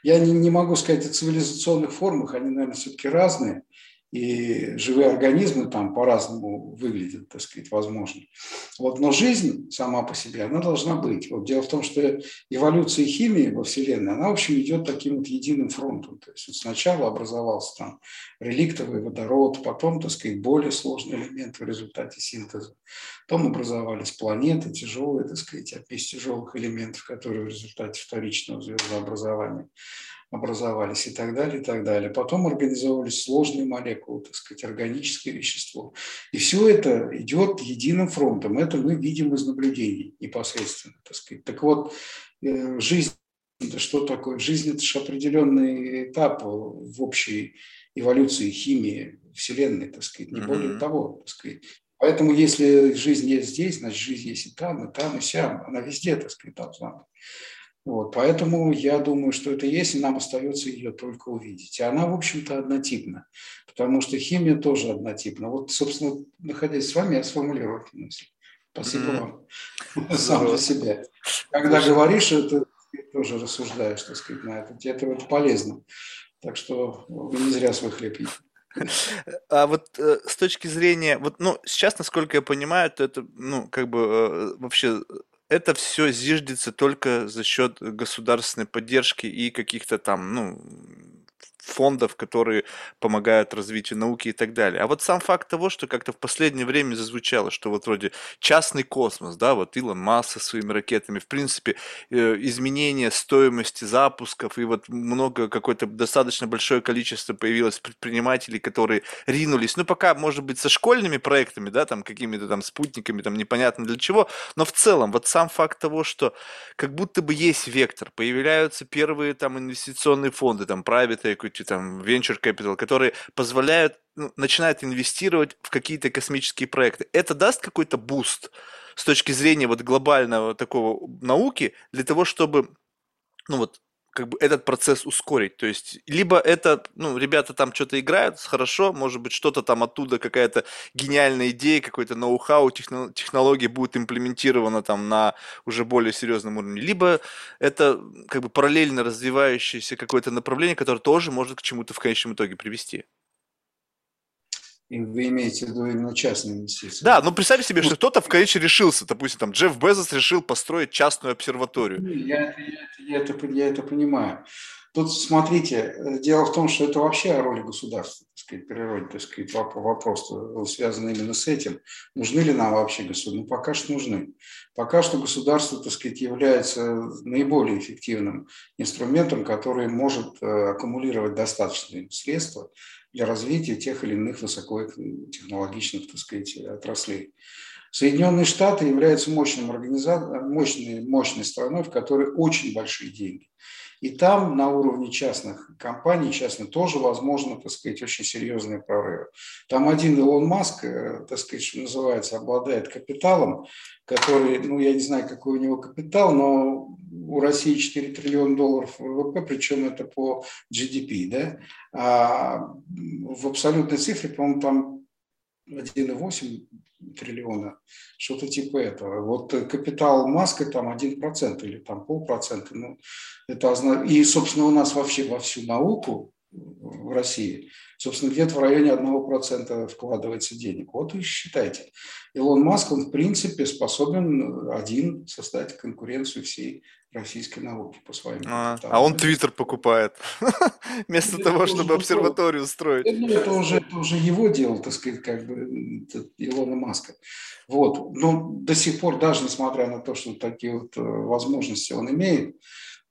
я не, не могу сказать о цивилизационных формах, они, наверное, все-таки разные и живые организмы там по-разному выглядят, так сказать, возможно. Вот, но жизнь сама по себе, она должна быть. Вот дело в том, что эволюция химии во Вселенной, она, в общем, идет таким вот единым фронтом. То есть вот сначала образовался там реликтовый водород, потом, так сказать, более сложный элемент в результате синтеза. Потом образовались планеты тяжелые, так сказать, опись тяжелых элементов, которые в результате вторичного звездообразования образовались и так далее, и так далее. Потом организовывались сложные молекулы, так сказать, органическое вещество. И все это идет единым фронтом. Это мы видим из наблюдений непосредственно, так сказать. Так вот, э, жизнь это что такое? Жизнь – это же определенный этап в общей эволюции химии Вселенной, так сказать, не mm-hmm. более того, так сказать. Поэтому если жизнь есть здесь, значит, жизнь есть и там, и там, и сям. Она везде, так сказать, должна быть. Вот, поэтому я думаю, что это есть, и нам остается ее только увидеть. И она, в общем-то, однотипна, потому что химия тоже однотипна. Вот, собственно, находясь с вами, я сформулирую эту мысль. Спасибо mm-hmm. вам сам за себя. Когда Слушай. говоришь, это тоже рассуждаешь, так сказать, на это. Это вот полезно. Так что вы не зря свой хлеб едите. А вот э, с точки зрения, вот, ну, сейчас, насколько я понимаю, то это, ну, как бы э, вообще это все зиждется только за счет государственной поддержки и каких-то там, ну, фондов, которые помогают развитию науки и так далее. А вот сам факт того, что как-то в последнее время зазвучало, что вот вроде частный космос, да, вот Илон Маск со своими ракетами, в принципе, э, изменение стоимости запусков, и вот много, какое-то достаточно большое количество появилось предпринимателей, которые ринулись, ну, пока, может быть, со школьными проектами, да, там, какими-то там спутниками, там, непонятно для чего, но в целом, вот сам факт того, что как будто бы есть вектор, появляются первые там инвестиционные фонды, там, private equity, там, venture capital, которые позволяют, ну, начинают инвестировать в какие-то космические проекты. Это даст какой-то буст с точки зрения вот глобального такого науки для того, чтобы, ну вот, как бы этот процесс ускорить. То есть, либо это, ну, ребята там что-то играют хорошо, может быть, что-то там оттуда, какая-то гениальная идея, какой-то ноу-хау, техно- технология будет имплементирована там на уже более серьезном уровне. Либо это как бы параллельно развивающееся какое-то направление, которое тоже может к чему-то в конечном итоге привести. И вы имеете в виду именно частные инвестиции? Да, ну представьте себе, что кто-то в конечном решился, допустим, там Джефф Безос решил построить частную обсерваторию. Я, я, я, это, я это понимаю. Тут, смотрите, э, дело в том, что это вообще о роли государства, так сказать, природе, так сказать, вопрос связан именно с этим. Нужны ли нам вообще государства? Ну, пока что нужны. Пока что государство, так сказать, является наиболее эффективным инструментом, который может э, аккумулировать достаточные средства для развития тех или иных высокотехнологичных, так сказать, отраслей. Соединенные Штаты являются мощным организа... мощной, мощной страной, в которой очень большие деньги. И там на уровне частных компаний, частных, тоже возможно, так сказать, очень серьезные прорывы. Там один Илон Маск, э, так сказать, что называется, обладает капиталом, который, ну, я не знаю, какой у него капитал, но у России 4 триллиона долларов ВВП, причем это по GDP, да, а в абсолютной цифре, по-моему, там 1,8 триллиона, что-то типа этого. Вот капитал Маска там 1% или там полпроцента. Ну, это, и, собственно, у нас вообще во всю науку в России, собственно, где-то в районе 1% вкладывается денег. Вот и считайте. Илон Маск, он в принципе способен один создать конкуренцию всей российской науки по своим а, а он Твиттер покупает вместо это того, чтобы обсерваторию строить. Ну, это уже, это уже его дело, так сказать, как бы Илона Маска. Вот. Но до сих пор, даже несмотря на то, что такие вот э, возможности он имеет,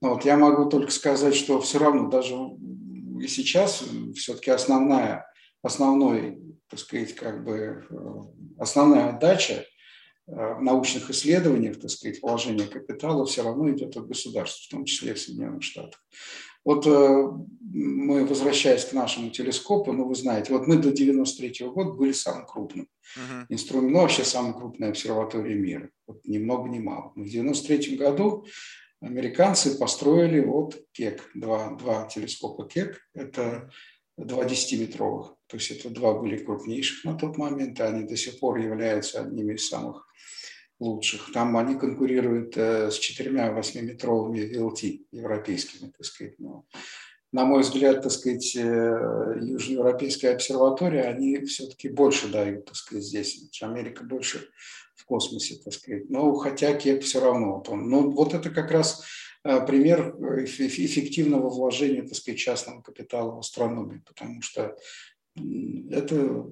вот, я могу только сказать, что все равно даже и сейчас все-таки основная, основной, так сказать, как бы э, основная отдача э, в научных исследованиях, так сказать, вложение капитала все равно идет от государства, в том числе в Соединенных Штатах. Вот э, мы, возвращаясь к нашему телескопу, ну, вы знаете, вот мы до 93 -го года были самым крупным uh-huh. инструментом, ну, вообще самой крупной обсерваторией мира. Вот ни много ни мало. В 93 году американцы построили вот КЕК, два, два телескопа КЕК, это два десятиметровых, то есть это два были крупнейших на тот момент, и они до сих пор являются одними из самых лучших. Там они конкурируют э, с четырьмя восьмиметровыми LT европейскими, так сказать. Но, на мой взгляд, так сказать, э, Южноевропейская обсерватория, они все-таки больше дают, так сказать, здесь. Америка больше в космосе, так сказать. Но хотя Кеп все равно. Но вот это как раз э, пример эффективного вложения, так сказать, частного капитала в астрономию, потому что это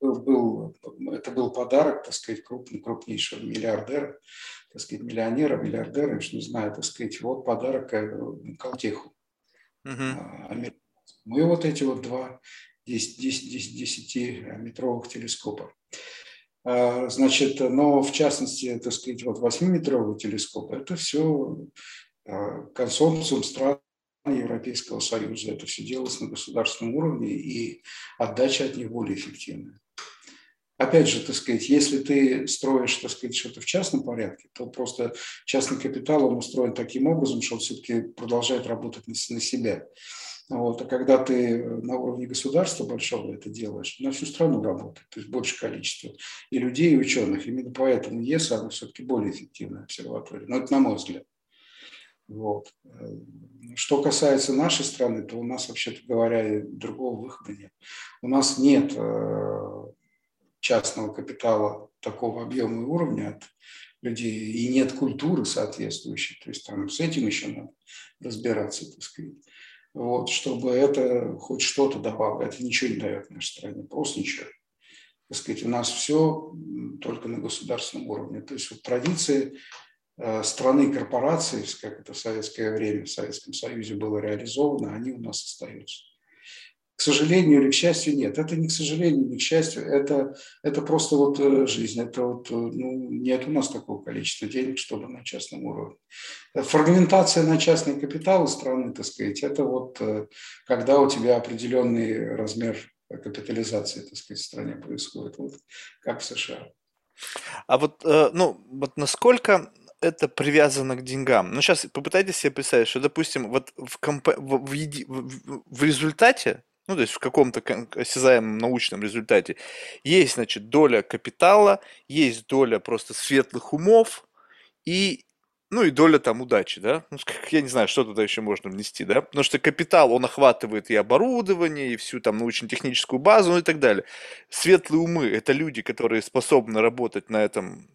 был, это был подарок, так сказать, крупный, крупнейшего миллиардера, так сказать, миллионера, миллиардера, уж не знаю, так сказать, вот подарок э, Калтеху. Uh-huh. Мы вот эти вот два 10-метровых телескопа. А, значит, но в частности, так сказать, вот 8-метровый телескоп, это все а, консорциум стран Европейского Союза. Это все делалось на государственном уровне, и отдача от них более эффективная. Опять же, так сказать, если ты строишь, так сказать, что-то в частном порядке, то просто частный капитал, он устроен таким образом, что он все-таки продолжает работать на, на себя. Вот. А когда ты на уровне государства большого это делаешь, на всю страну работает, то есть больше количество и людей, и ученых. Именно поэтому ЕСА, она все-таки более эффективная обсерватория. Но это на мой взгляд. Вот. Что касается нашей страны, то у нас, вообще-то говоря, другого выхода нет. У нас нет э, частного капитала такого объема и уровня от людей, и нет культуры соответствующей. То есть там с этим еще надо разбираться, так сказать вот, чтобы это хоть что-то давало. Это ничего не дает нашей стране, просто ничего. Так сказать, у нас все только на государственном уровне. То есть вот традиции э, страны корпорации, как это в советское время в Советском Союзе было реализовано, они у нас остаются. К сожалению или к счастью, нет. Это не к сожалению, не к счастью, это, это просто вот э, жизнь. Это вот, э, ну, нет у нас такого количества денег, чтобы на частном уровне. Фрагментация на частный капитал страны, так сказать, это вот э, когда у тебя определенный размер капитализации, так сказать, в стране происходит, вот как в США. А вот, ну, вот насколько это привязано к деньгам. Ну, сейчас попытайтесь себе представить, что, допустим, вот в, комп... в, еди... в результате, ну, то есть в каком-то осязаемом научном результате, есть, значит, доля капитала, есть доля просто светлых умов и ну и доля там удачи, да? Ну, я не знаю, что туда еще можно внести, да? Потому что капитал, он охватывает и оборудование, и всю там научно-техническую базу, ну и так далее. Светлые умы – это люди, которые способны работать на этом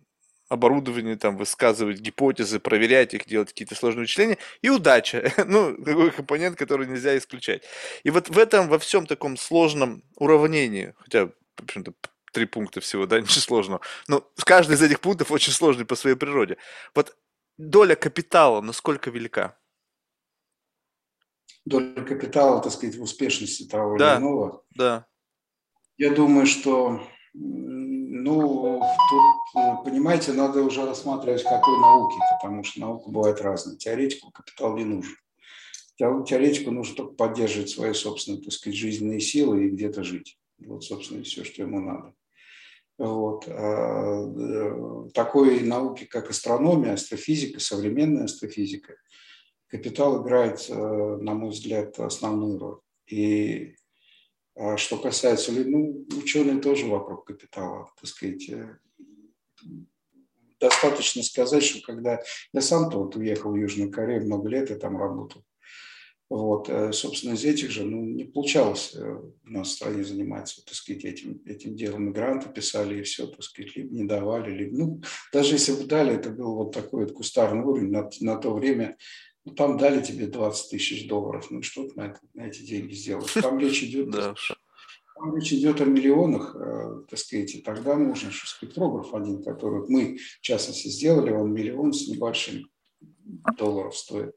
оборудовании, там, высказывать гипотезы, проверять их, делать какие-то сложные вычисления, и удача, ну, такой компонент, который нельзя исключать. И вот в этом, во всем таком сложном уравнении, хотя, в общем-то, три пункта всего, да, ничего сложного, но каждый из этих пунктов очень сложный по своей природе. Вот доля капитала насколько велика? Доля капитала, так сказать, в успешности того да, или иного? Да. Я думаю, что ну, тут, понимаете, надо уже рассматривать какой науки, потому что наука бывает разная. Теоретику капитал не нужен. Теоретику нужно только поддерживать свои собственные, так сказать, жизненные силы и где-то жить. Вот, собственно, все, что ему надо. Вот. А, э, такой науки, как астрономия, астрофизика, современная астрофизика, капитал играет, э, на мой взгляд, основную роль. И что касается, ну, ученые тоже вокруг капитала, так сказать. Э, достаточно сказать, что когда я сам-то вот уехал в Южную Корею много лет, и там работал. Вот, э, собственно, из этих же, ну, не получалось э, у нас в стране заниматься, так сказать, этим, этим делом. Мигранты писали и все, так сказать, либо не давали, либо, ну, даже если бы дали, это был вот такой вот кустарный уровень. На, на то время ну, там дали тебе 20 тысяч долларов, ну что ты на, это, на эти деньги сделаешь? Там речь идет, там речь идет о миллионах, э, так сказать, и тогда нужен что спектрограф один, который мы, в частности, сделали, он миллион с небольшим долларов стоит.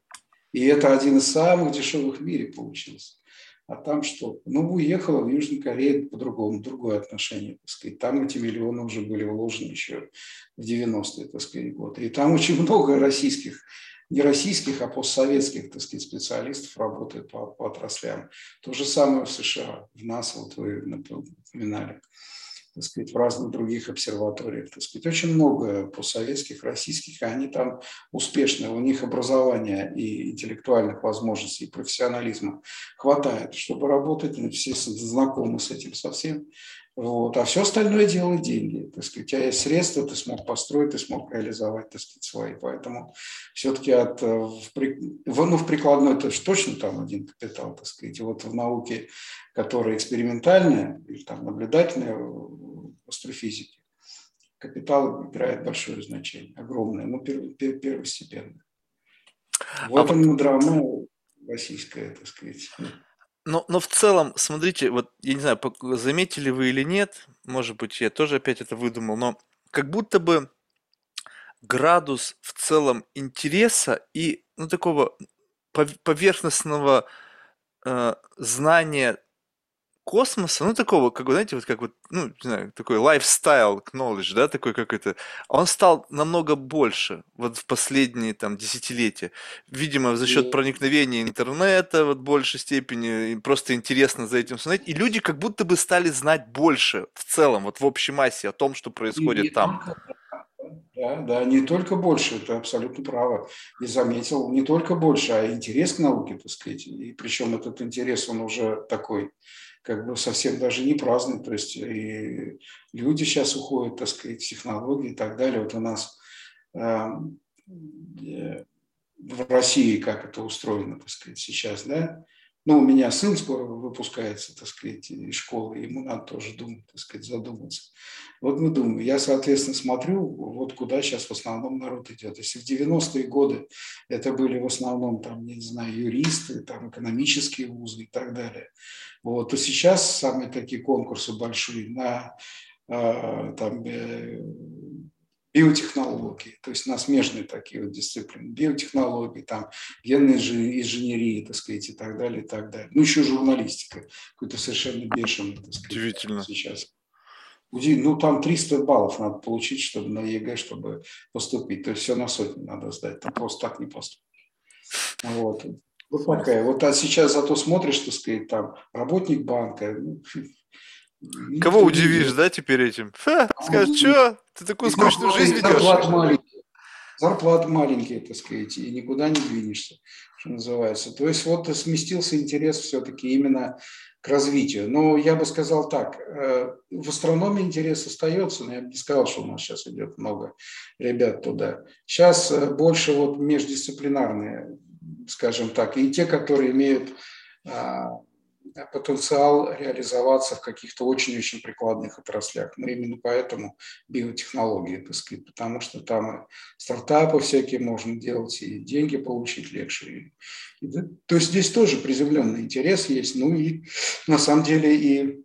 И это один из самых дешевых в мире получился. А там что? Ну, уехала в Южную Корею по-другому, другое отношение, так сказать. Там эти миллионы уже были вложены еще в 90-е, так сказать, годы. И там очень много российских не российских, а постсоветских, так сказать, специалистов работает по, по отраслям. То же самое в США, в НАСА, вот вы напоминали, так сказать, в разных других обсерваториях. Так сказать. Очень много постсоветских, российских, они там успешны, у них образования и интеллектуальных возможностей, и профессионализма хватает, чтобы работать, все знакомы с этим совсем. Вот. А все остальное делают деньги. Так сказать, у тебя есть средства, ты смог построить, ты смог реализовать так сказать, свои. Поэтому все-таки от, э, в, ну, в прикладной это же точно там один капитал, так сказать. И вот в науке, которая экспериментальная или там наблюдательная в астрофизике, капитал играет большое значение, огромное, но пер, первостепенное. В а этом вот... драма российская, так сказать. Но, но в целом, смотрите, вот я не знаю, заметили вы или нет, может быть, я тоже опять это выдумал, но как будто бы градус в целом интереса и ну, такого поверхностного э, знания космоса, ну, такого, как, знаете, вот как вот, ну, не знаю, такой lifestyle knowledge, да, такой как это, он стал намного больше вот в последние там десятилетия. Видимо, за счет проникновения интернета вот в большей степени, просто интересно за этим смотреть. И люди как будто бы стали знать больше в целом, вот в общей массе о том, что происходит и там. Да, да, не только больше, это абсолютно право. И заметил, не только больше, а интерес к науке, так сказать. И причем этот интерес, он уже такой как бы совсем даже не праздный. То есть и люди сейчас уходят, так сказать, технологии и так далее. Вот у нас эм, э, в России как это устроено, так сказать, сейчас, да, ну, у меня сын скоро выпускается, так сказать, из школы, ему надо тоже думать, так сказать, задуматься. Вот мы думаем, я, соответственно, смотрю, вот куда сейчас в основном народ идет. Если в 90-е годы это были в основном, там, не знаю, юристы, там, экономические вузы и так далее, вот, то сейчас самые такие конкурсы большие на а, там, э, биотехнологии, то есть на смежные такие вот дисциплины, биотехнологии, там, генная инженерия, так сказать, и так далее, и так далее. Ну, еще журналистика, какой-то совершенно бешеный, так сказать, Удивительно. сейчас. Ну, там 300 баллов надо получить, чтобы на ЕГЭ, чтобы поступить. То есть все на сотню надо сдать, там просто так не поступишь. Вот. Вот такая. Вот а сейчас зато смотришь, так сказать, там работник банка, ну, Кого удивишь, да, теперь этим? Ха, скажешь, что? Ты такую скучную жизнь ведешь? зарплаты маленькие, так сказать, и никуда не двинешься, что называется. То есть вот сместился интерес все-таки именно к развитию. Но я бы сказал так, э, в астрономии интерес остается, но я бы не сказал, что у нас сейчас идет много ребят туда. Сейчас э, больше вот междисциплинарные, скажем так, и те, которые имеют а, потенциал реализоваться в каких-то очень-очень прикладных отраслях. Но именно поэтому биотехнологии, так сказать, потому что там стартапы всякие можно делать, и деньги получить легче. И, и, то есть здесь тоже приземленный интерес есть. Ну и на самом деле и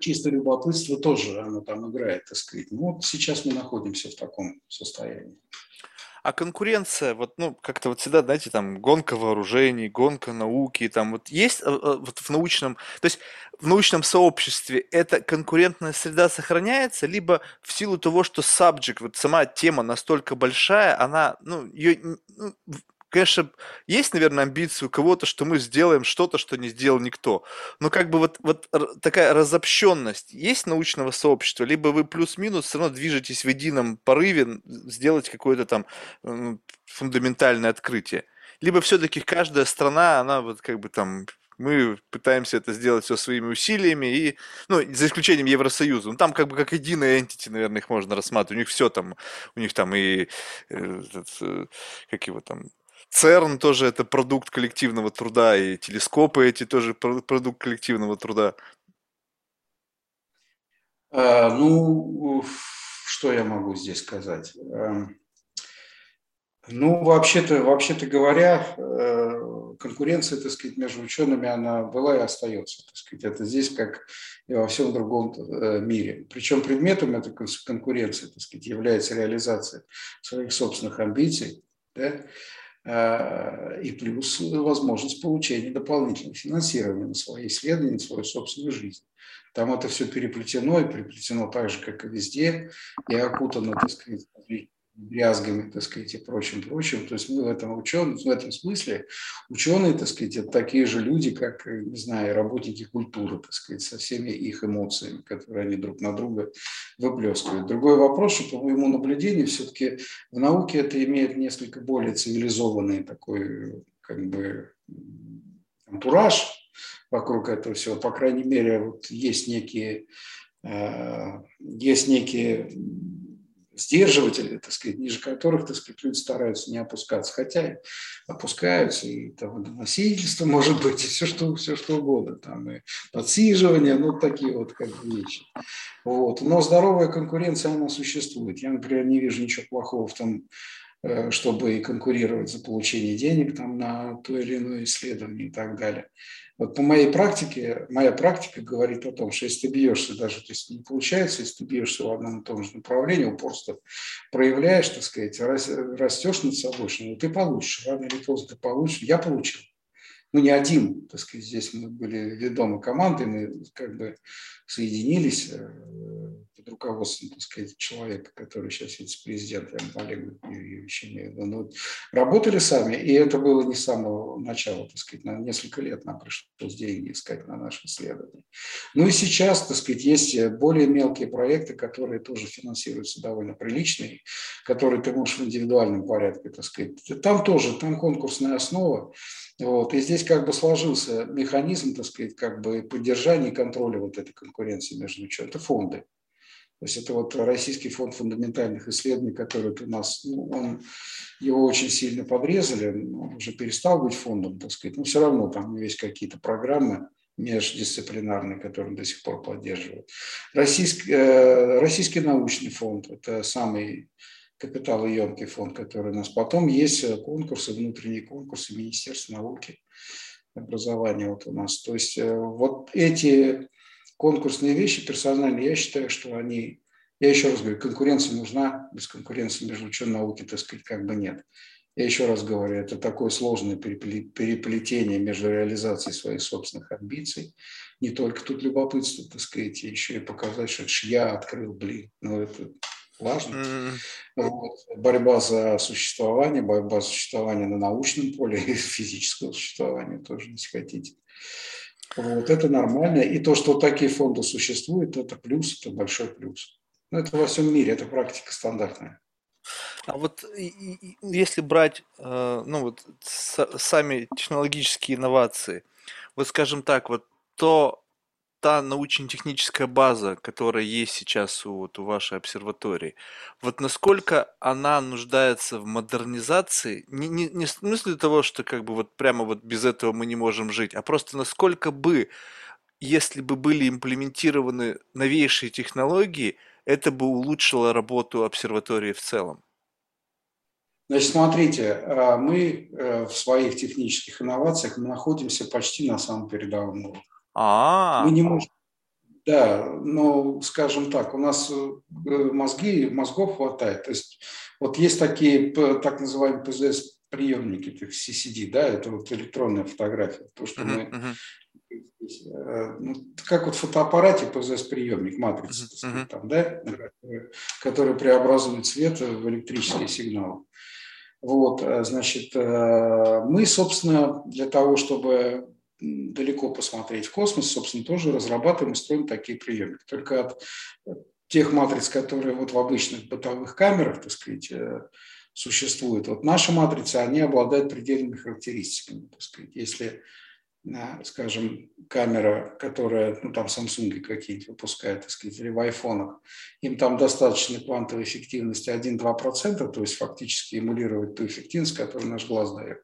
чисто любопытство тоже оно там играет, так сказать. Ну вот сейчас мы находимся в таком состоянии. А конкуренция, вот, ну, как-то вот всегда, знаете, там, гонка вооружений, гонка науки, там, вот есть э, э, вот в научном, то есть в научном сообществе эта конкурентная среда сохраняется, либо в силу того, что subject, вот сама тема настолько большая, она, ну, ее, ну, конечно, есть, наверное, амбиции у кого-то, что мы сделаем что-то, что не сделал никто. Но как бы вот, вот такая разобщенность есть научного сообщества, либо вы плюс-минус все равно движетесь в едином порыве сделать какое-то там фундаментальное открытие. Либо все-таки каждая страна, она вот как бы там мы пытаемся это сделать все своими усилиями, и, ну, за исключением Евросоюза. Ну, там как бы как единая entity, наверное, их можно рассматривать. У них все там, у них там и, э, этот, э, как его там, ЦЕРН тоже это продукт коллективного труда, и телескопы эти тоже продукт коллективного труда. А, ну, что я могу здесь сказать? Эм, ну, вообще-то, вообще-то говоря, э, конкуренция, так сказать, между учеными, она была и остается, так сказать. Это здесь, как и во всем другом э, мире. Причем предметом этой конкуренции, так сказать, является реализация своих собственных амбиций, да, и плюс возможность получения дополнительного финансирования на свои исследования, на свою собственную жизнь. Там это все переплетено и переплетено так же, как и везде, и окутано, так сказать, дрязгами, так сказать, и прочим, прочим. То есть мы в этом ученые, в этом смысле ученые, так сказать, это такие же люди, как, не знаю, работники культуры, так сказать, со всеми их эмоциями, которые они друг на друга выплескивают. Другой вопрос, что по моему наблюдению, все-таки в науке это имеет несколько более цивилизованный такой, как бы, антураж вокруг этого всего. По крайней мере, вот есть некие, э, есть некие сдерживатели, так сказать, ниже которых, так сказать, люди стараются не опускаться. Хотя опускаются, и там носительство может быть, и все что, все что угодно, там и подсиживание, ну, такие вот как бы вещи. Вот. Но здоровая конкуренция, она существует. Я, например, не вижу ничего плохого в том, э, чтобы конкурировать за получение денег там, на то или иное исследование и так далее. Вот по моей практике, моя практика говорит о том, что если ты бьешься, даже если не получается, если ты бьешься в одном и том же направлении, упорство проявляешь, так сказать, растешь над собой, что ну, ты получишь, рано или поздно ты получишь. Я получил. Ну, не один, так сказать, здесь мы были ведомы командой, мы как бы соединились э, под руководством, так сказать, человека, который сейчас вице-президент, Олег Юрьевич имею ну, работали сами, и это было не с самого начала, так сказать, на несколько лет нам пришлось деньги искать на наши исследования. Ну и сейчас, так сказать, есть более мелкие проекты, которые тоже финансируются довольно приличные, которые ты можешь в индивидуальном порядке, так сказать. Там тоже, там конкурсная основа, вот. И здесь как бы сложился механизм, так сказать, как бы поддержания и контроля вот этой конкуренции между учетом. Это фонды. То есть это вот Российский фонд фундаментальных исследований, который у нас, ну, он, его очень сильно подрезали, он уже перестал быть фондом, так сказать, но все равно там есть какие-то программы междисциплинарные, которые он до сих пор поддерживает. Российский, э, Российский научный фонд – это самый капиталоемкий фонд, который у нас. Потом есть конкурсы, внутренние конкурсы Министерства науки, образования вот у нас. То есть э, вот эти конкурсные вещи персональные, я считаю, что они, я еще раз говорю, конкуренция нужна, без конкуренции между ученой науки, так сказать, как бы нет. Я еще раз говорю, это такое сложное переплетение между реализацией своих собственных амбиций. Не только тут любопытство, так сказать, еще и показать, что это я открыл, блин. Ну, это важно. Mm-hmm. Вот. Борьба за существование, борьба за существование на научном поле и физического существования тоже, если хотите. Вот это нормально. И то, что такие фонды существуют, это плюс, это большой плюс. Но это во всем мире, это практика стандартная. А вот если брать, э, ну вот сами технологические инновации, вот скажем так, вот то та научно-техническая база, которая есть сейчас у, вот, у вашей обсерватории, вот насколько она нуждается в модернизации, не, не, не в смысле того, что как бы вот прямо вот без этого мы не можем жить, а просто насколько бы, если бы были имплементированы новейшие технологии, это бы улучшило работу обсерватории в целом. Значит, смотрите, а, мы э, в своих технических инновациях находимся почти на самом передовом уровне. А, Мы не можем. Да, но, скажем так, у нас э, мозги, мозгов хватает. То есть вот есть такие так называемые ПЗС-приемники, CCD, да, это вот электронная фотография. То, что мы э, ну, как вот в фотоаппарате ПЗС-приемник, матрица, сказать, там, да, который преобразует свет в электрический сигнал. Вот, э, значит, мы, собственно, для того, чтобы далеко посмотреть в космос, собственно, тоже разрабатываем и строим такие приемники. Только от тех матриц, которые вот в обычных бытовых камерах, так сказать, э, существуют, вот наши матрицы, они обладают предельными характеристиками, так сказать. Если, э, скажем, камера, которая, ну, там Samsung какие-нибудь выпускают, так сказать, или в айфонах, им там достаточно квантовой эффективности 1-2%, то есть фактически эмулировать ту эффективность, которую наш глаз дает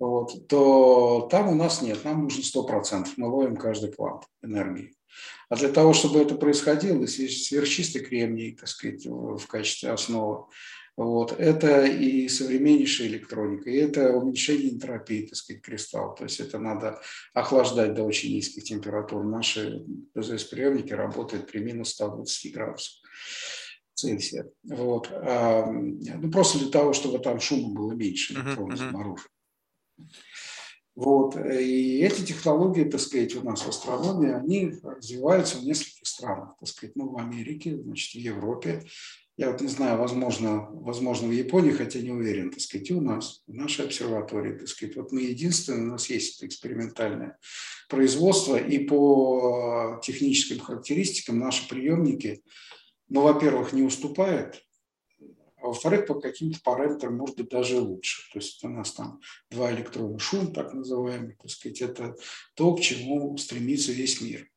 вот, то там у нас нет, нам нужно 100%, мы ловим каждый квант энергии. А для того, чтобы это происходило, сверхчистый кремний, так сказать, в качестве основы, вот, это и современнейшая электроника, и это уменьшение энтропии, так сказать, кристалл. То есть это надо охлаждать до очень низких температур. Наши ПЗС-приемники работают при минус 120 градусов. Цельсия. Вот. А, ну, просто для того, чтобы там шума было меньше электронов uh-huh, uh-huh. Вот. И эти технологии, так сказать, у нас в астрономии, они развиваются в нескольких странах, так сказать, ну, в Америке, значит, в Европе. Я вот не знаю, возможно, возможно в Японии, хотя не уверен, так сказать, и у нас, в нашей обсерватории, так сказать, вот мы единственные, у нас есть это экспериментальное производство, и по техническим характеристикам наши приемники, ну, во-первых, не уступают а во-вторых, по каким-то параметрам может быть даже лучше. То есть у нас там два электрона шум, так называемый, так сказать, это то, к чему стремится весь мир.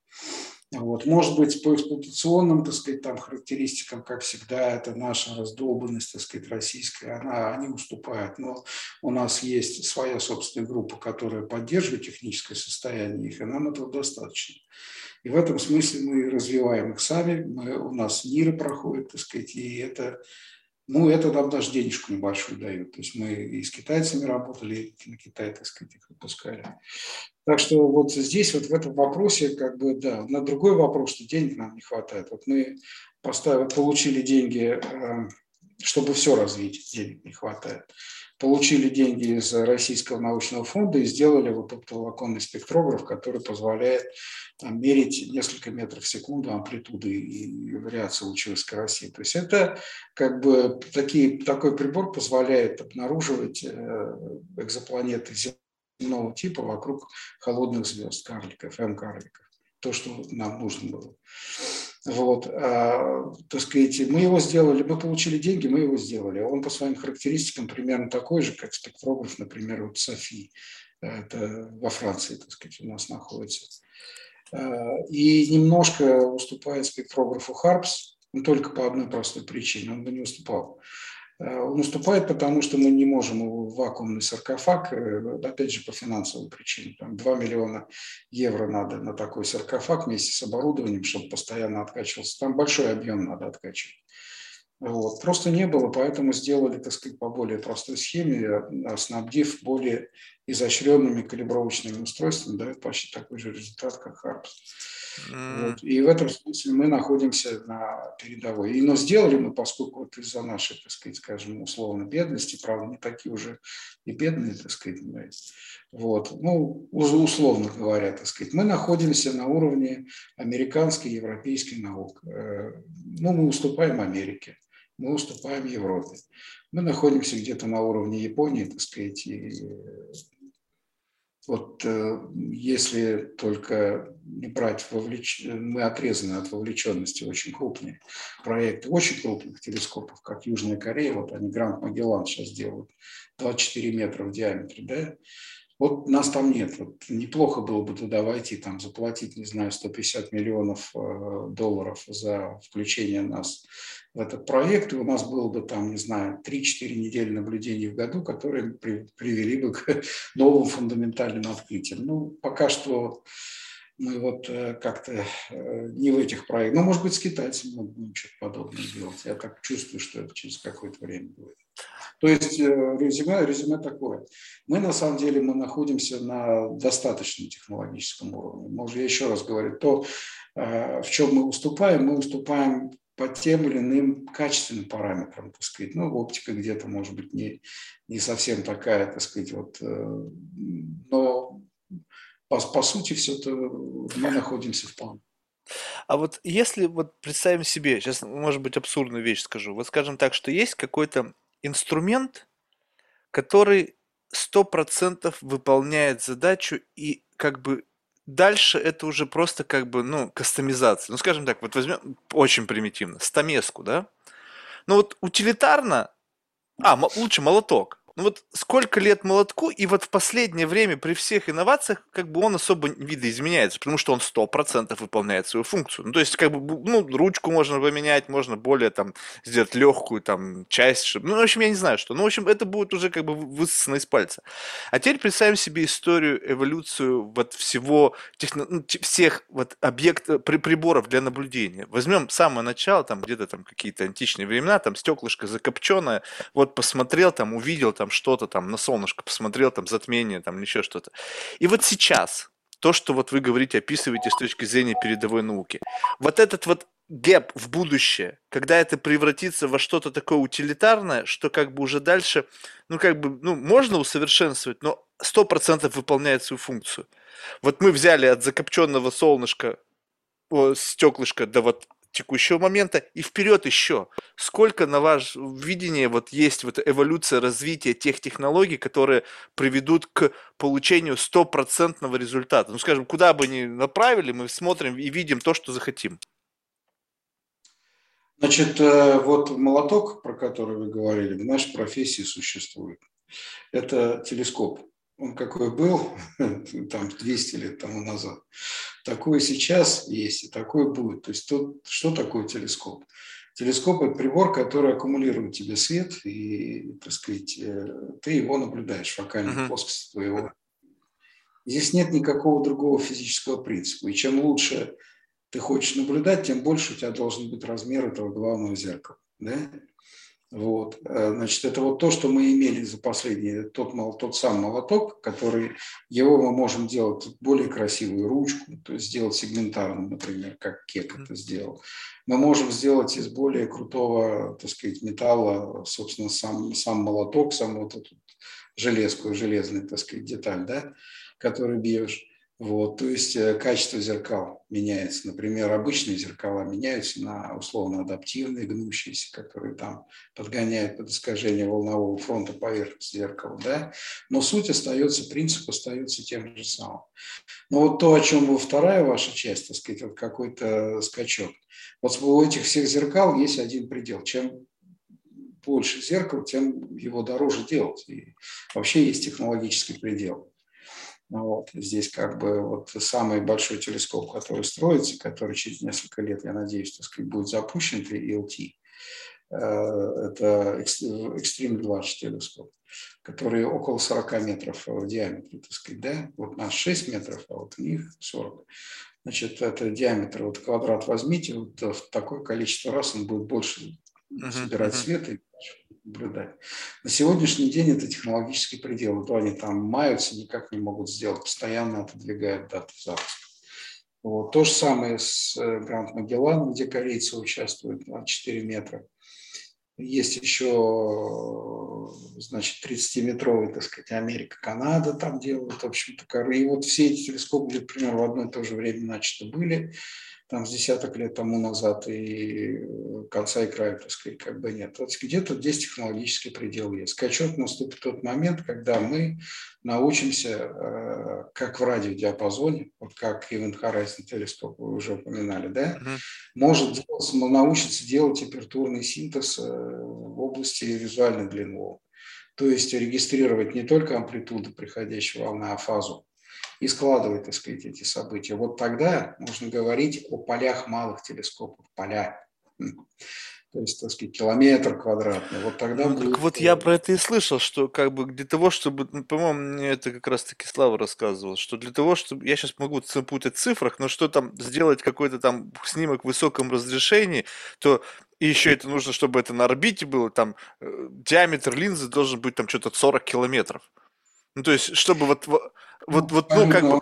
Вот. Может быть, по эксплуатационным, так сказать, там, характеристикам, как всегда, это наша раздолбанность, так сказать, российская, она, они уступают. Но у нас есть своя собственная группа, которая поддерживает техническое состояние их, и нам этого достаточно. И в этом смысле мы развиваем их сами, мы, у нас НИРы проходят, так сказать, и это ну, это нам даже денежку небольшую дают. То есть мы и с китайцами работали, и на Китай, так сказать, их выпускали. Так что вот здесь, вот в этом вопросе, как бы, да, на другой вопрос, что денег нам не хватает. Вот мы поставили, получили деньги, э, чтобы все развить, денег не хватает получили деньги из Российского научного фонда и сделали вот оптоволоконный спектрограф, который позволяет там, мерить несколько метров в секунду амплитуды и вариации лучевой скорости. То есть это как бы такие, такой прибор позволяет обнаруживать э, экзопланеты земного типа вокруг холодных звезд, карликов, М-карликов. То, что нам нужно было. Вот, а, так сказать, мы его сделали, мы получили деньги, мы его сделали. Он по своим характеристикам примерно такой же, как спектрограф, например, вот Софи. Это во Франции, так сказать, у нас находится. А, и немножко уступает спектрографу Харпс, но только по одной простой причине. Он бы не уступал. Э, он уступает, потому что мы не можем его в вакуумный саркофаг, э, опять же, по финансовым причинам. Там 2 миллиона евро надо на такой саркофаг вместе с оборудованием, чтобы постоянно откачивался. Там большой объем надо откачивать. Вот. Просто не было, поэтому сделали, так сказать, по более простой схеме, э, снабдив более изощренными калибровочными устройствами, дает почти такой же результат, как HARPS. Mm. Вот. И в этом смысле мы находимся на передовой. И, но сделали мы, поскольку вот из-за нашей, так сказать, скажем, условно бедности, правда, не такие уже и бедные, так сказать, мы, вот, ну, условно говоря, так сказать, мы находимся на уровне американской, европейской наук. Э, ну, мы уступаем Америке, мы уступаем Европе. Мы находимся где-то на уровне Японии, так сказать, и Вот э, если только не брать вовлеч... мы отрезаны от вовлеченности очень крупные проекты, очень крупных телескопов, как Южная Корея, вот они Гранд Магеллан сейчас делают, 24 метра в диаметре, да, вот нас там нет. Вот неплохо было бы туда войти, там заплатить, не знаю, 150 миллионов э, долларов за включение нас в этот проект, и у нас было бы там, не знаю, 3-4 недели наблюдений в году, которые при, привели бы к новым фундаментальным открытиям. Ну, пока что мы вот э, как-то э, не в этих проектах. Ну, может быть, с китайцами мы будем что-то подобное делать. Я так чувствую, что это через какое-то время будет. То есть э, резюме, резюме такое. Мы на самом деле мы находимся на достаточном технологическом уровне. Может, я еще раз говорю, то, в чем мы уступаем, мы уступаем по тем или иным качественным параметрам, так сказать. Ну, оптика где-то, может быть, не, не совсем такая, так сказать, вот, но по, по сути все это мы находимся в плане. А вот если вот представим себе, сейчас, может быть, абсурдную вещь скажу, вот скажем так, что есть какой-то инструмент, который сто процентов выполняет задачу и как бы дальше это уже просто как бы, ну, кастомизация. Ну, скажем так, вот возьмем очень примитивно, стамеску, да? Ну вот утилитарно, а, лучше молоток. Ну вот сколько лет молотку, и вот в последнее время при всех инновациях как бы он особо видоизменяется, потому что он 100% выполняет свою функцию. Ну то есть как бы, ну, ручку можно поменять, можно более там сделать легкую там часть, чтобы, ну в общем я не знаю что. Ну в общем это будет уже как бы высосано из пальца. А теперь представим себе историю, эволюцию вот всего, техно, ну, всех вот объектов, при, приборов для наблюдения. Возьмем самое начало, там где-то там какие-то античные времена, там стеклышко закопченное, вот посмотрел там, увидел там, там что-то там на солнышко посмотрел, там затмение, там еще что-то. И вот сейчас то, что вот вы говорите, описываете с точки зрения передовой науки, вот этот вот гэп в будущее, когда это превратится во что-то такое утилитарное, что как бы уже дальше, ну как бы, ну можно усовершенствовать, но сто процентов выполняет свою функцию. Вот мы взяли от закопченного солнышка стеклышко до вот текущего момента и вперед еще. Сколько на ваше видение вот есть вот эволюция развития тех технологий, которые приведут к получению стопроцентного результата? Ну, скажем, куда бы ни направили, мы смотрим и видим то, что захотим. Значит, э, вот молоток, про который вы говорили, в нашей профессии существует. Это телескоп он какой был там 200 лет тому назад, такой сейчас есть и такой будет. То есть тут, что такое телескоп? Телескоп – это прибор, который аккумулирует тебе свет, и, так сказать, э, ты его наблюдаешь, фокальной uh-huh. плоскости твоего. Здесь нет никакого другого физического принципа. И чем лучше ты хочешь наблюдать, тем больше у тебя должен быть размер этого главного зеркала. Да? Вот. Э, значит, это вот то, что мы имели за последний, тот, тот сам молоток, который, его мы можем делать более красивую ручку, то есть сделать сегментарным, например, как Кек это сделал. Мы можем сделать из более крутого, так сказать, металла, собственно, сам, сам молоток, сам вот эту железку, железную, так сказать, деталь, да, который бьешь. Вот, то есть э, качество зеркал меняется. Например, обычные зеркала меняются на условно-адаптивные, гнущиеся, которые там подгоняют под искажение волнового фронта поверхности зеркала. Да? Но суть остается, принцип остается тем же самым. Но вот то, о чем вы вторая ваша часть, так сказать, вот какой-то скачок. Вот у этих всех зеркал есть один предел. Чем больше зеркал, тем его дороже делать. И вообще есть технологический предел. Ну вот. Здесь как бы вот самый большой телескоп, который строится, который через несколько лет, я надеюсь, так сказать, будет запущен, это ELT. Э, это Extreme Large телескоп, который около 40 метров в диаметре, так сказать, да? Вот наш 6 метров, а вот у них 40. Значит, это диаметр, вот квадрат возьмите, вот в такое количество раз он будет больше собирать свет и наблюдать. На сегодняшний день это технологический предел. То они там маются, никак не могут сделать, постоянно отодвигают дату запуска. Вот. То же самое с э, Гранд Магелланом, где корейцы участвуют на 4 метра. Есть еще, значит, 30-метровый, так сказать, Америка, Канада там делают, в общем-то. И вот все эти телескопы, например, в одно и то же время начато были там с десяток лет тому назад, и конца и края, так сказать, как бы нет. Вот где-то здесь технологический предел есть. Скачок наступит тот момент, когда мы научимся, э, как в радиодиапазоне, вот как Event Horizon телескоп вы уже упоминали, да, uh-huh. может научиться делать температурный синтез э, в области визуальной длины То есть регистрировать не только амплитуду приходящей волны, а фазу и складывать, так сказать, эти события. Вот тогда можно говорить о полях малых телескопов, поля. То есть, так сказать, километр квадратный. Вот тогда ну, будет... Так вот я про это и слышал, что как бы для того, чтобы, ну, по-моему, мне это как раз-таки Слава рассказывал, что для того, чтобы, я сейчас могу путать в цифрах, но что там сделать какой-то там снимок в высоком разрешении, то и еще это нужно, чтобы это на орбите было, там э, диаметр линзы должен быть там что-то 40 километров. Ну, то есть, чтобы вот вот, вот, ну, как бы...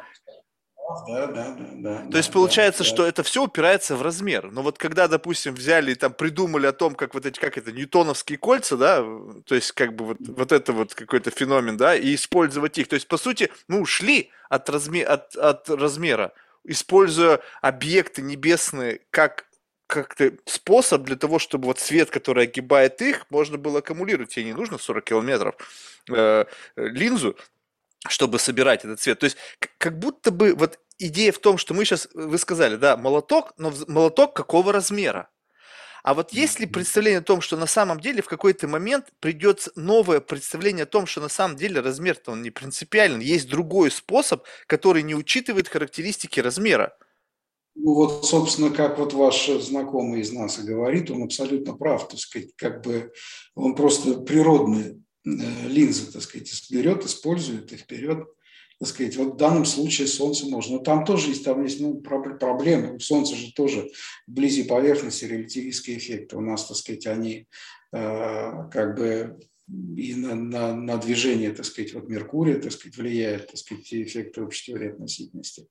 Да, да, да, да. То есть получается, да, что да. это все упирается в размер. Но вот когда, допустим, взяли и там придумали о том, как вот эти, как это, ньютоновские кольца, да, то есть как бы вот, вот это вот какой-то феномен, да, и использовать их. То есть, по сути, мы ушли от, размер, от, от размера, используя объекты небесные как как-то способ для того, чтобы вот свет, который огибает их, можно было аккумулировать. Тебе не нужно 40 километров э, линзу, чтобы собирать этот цвет. То есть как будто бы вот идея в том, что мы сейчас, вы сказали, да, молоток, но молоток какого размера? А вот есть ли представление о том, что на самом деле в какой-то момент придет новое представление о том, что на самом деле размер-то он не принципиален, есть другой способ, который не учитывает характеристики размера? Ну вот, собственно, как вот ваш знакомый из нас и говорит, он абсолютно прав, так сказать, как бы он просто природный Э, линзы, так сказать, берет, использует их вперед. Так сказать, вот в данном случае Солнце можно. Но там тоже есть, там есть ну, проблемы. У Солнца же тоже вблизи поверхности релятивистские эффекты. У нас, так сказать, они э, как бы и на, на, на движение, так сказать, вот Меркурия, так сказать, влияет, так сказать, эффекты общей теории относительности.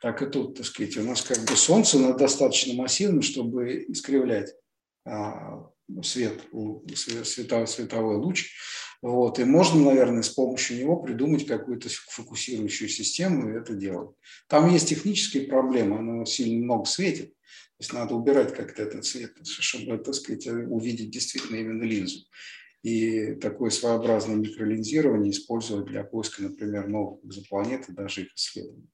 Так и тут, так сказать, у нас как бы Солнце достаточно массивно, чтобы искривлять а, свет, световой, световой луч, вот. И можно, наверное, с помощью него придумать какую-то фокусирующую систему и это делать. Там есть технические проблемы, оно сильно много светит. То есть надо убирать как-то этот свет, чтобы, так сказать, увидеть действительно именно линзу. И такое своеобразное микролинзирование использовать для поиска, например, новых экзопланет и даже их исследований.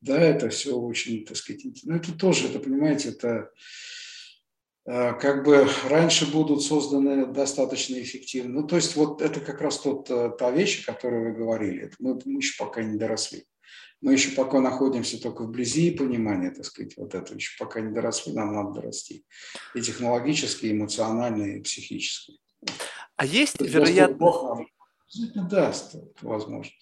Да, это все очень, так сказать, но это тоже, это, понимаете, это Э, как бы раньше будут созданы достаточно эффективно. Ну, то есть вот это как раз тот, э, та вещь, о которой вы говорили. Это мы, мы еще пока не доросли. Мы еще пока находимся только вблизи понимания, так сказать, вот это еще пока не доросли, нам надо дорасти. И технологически, и эмоционально, и психически. А есть, вероятно... Бог нам даст возможность.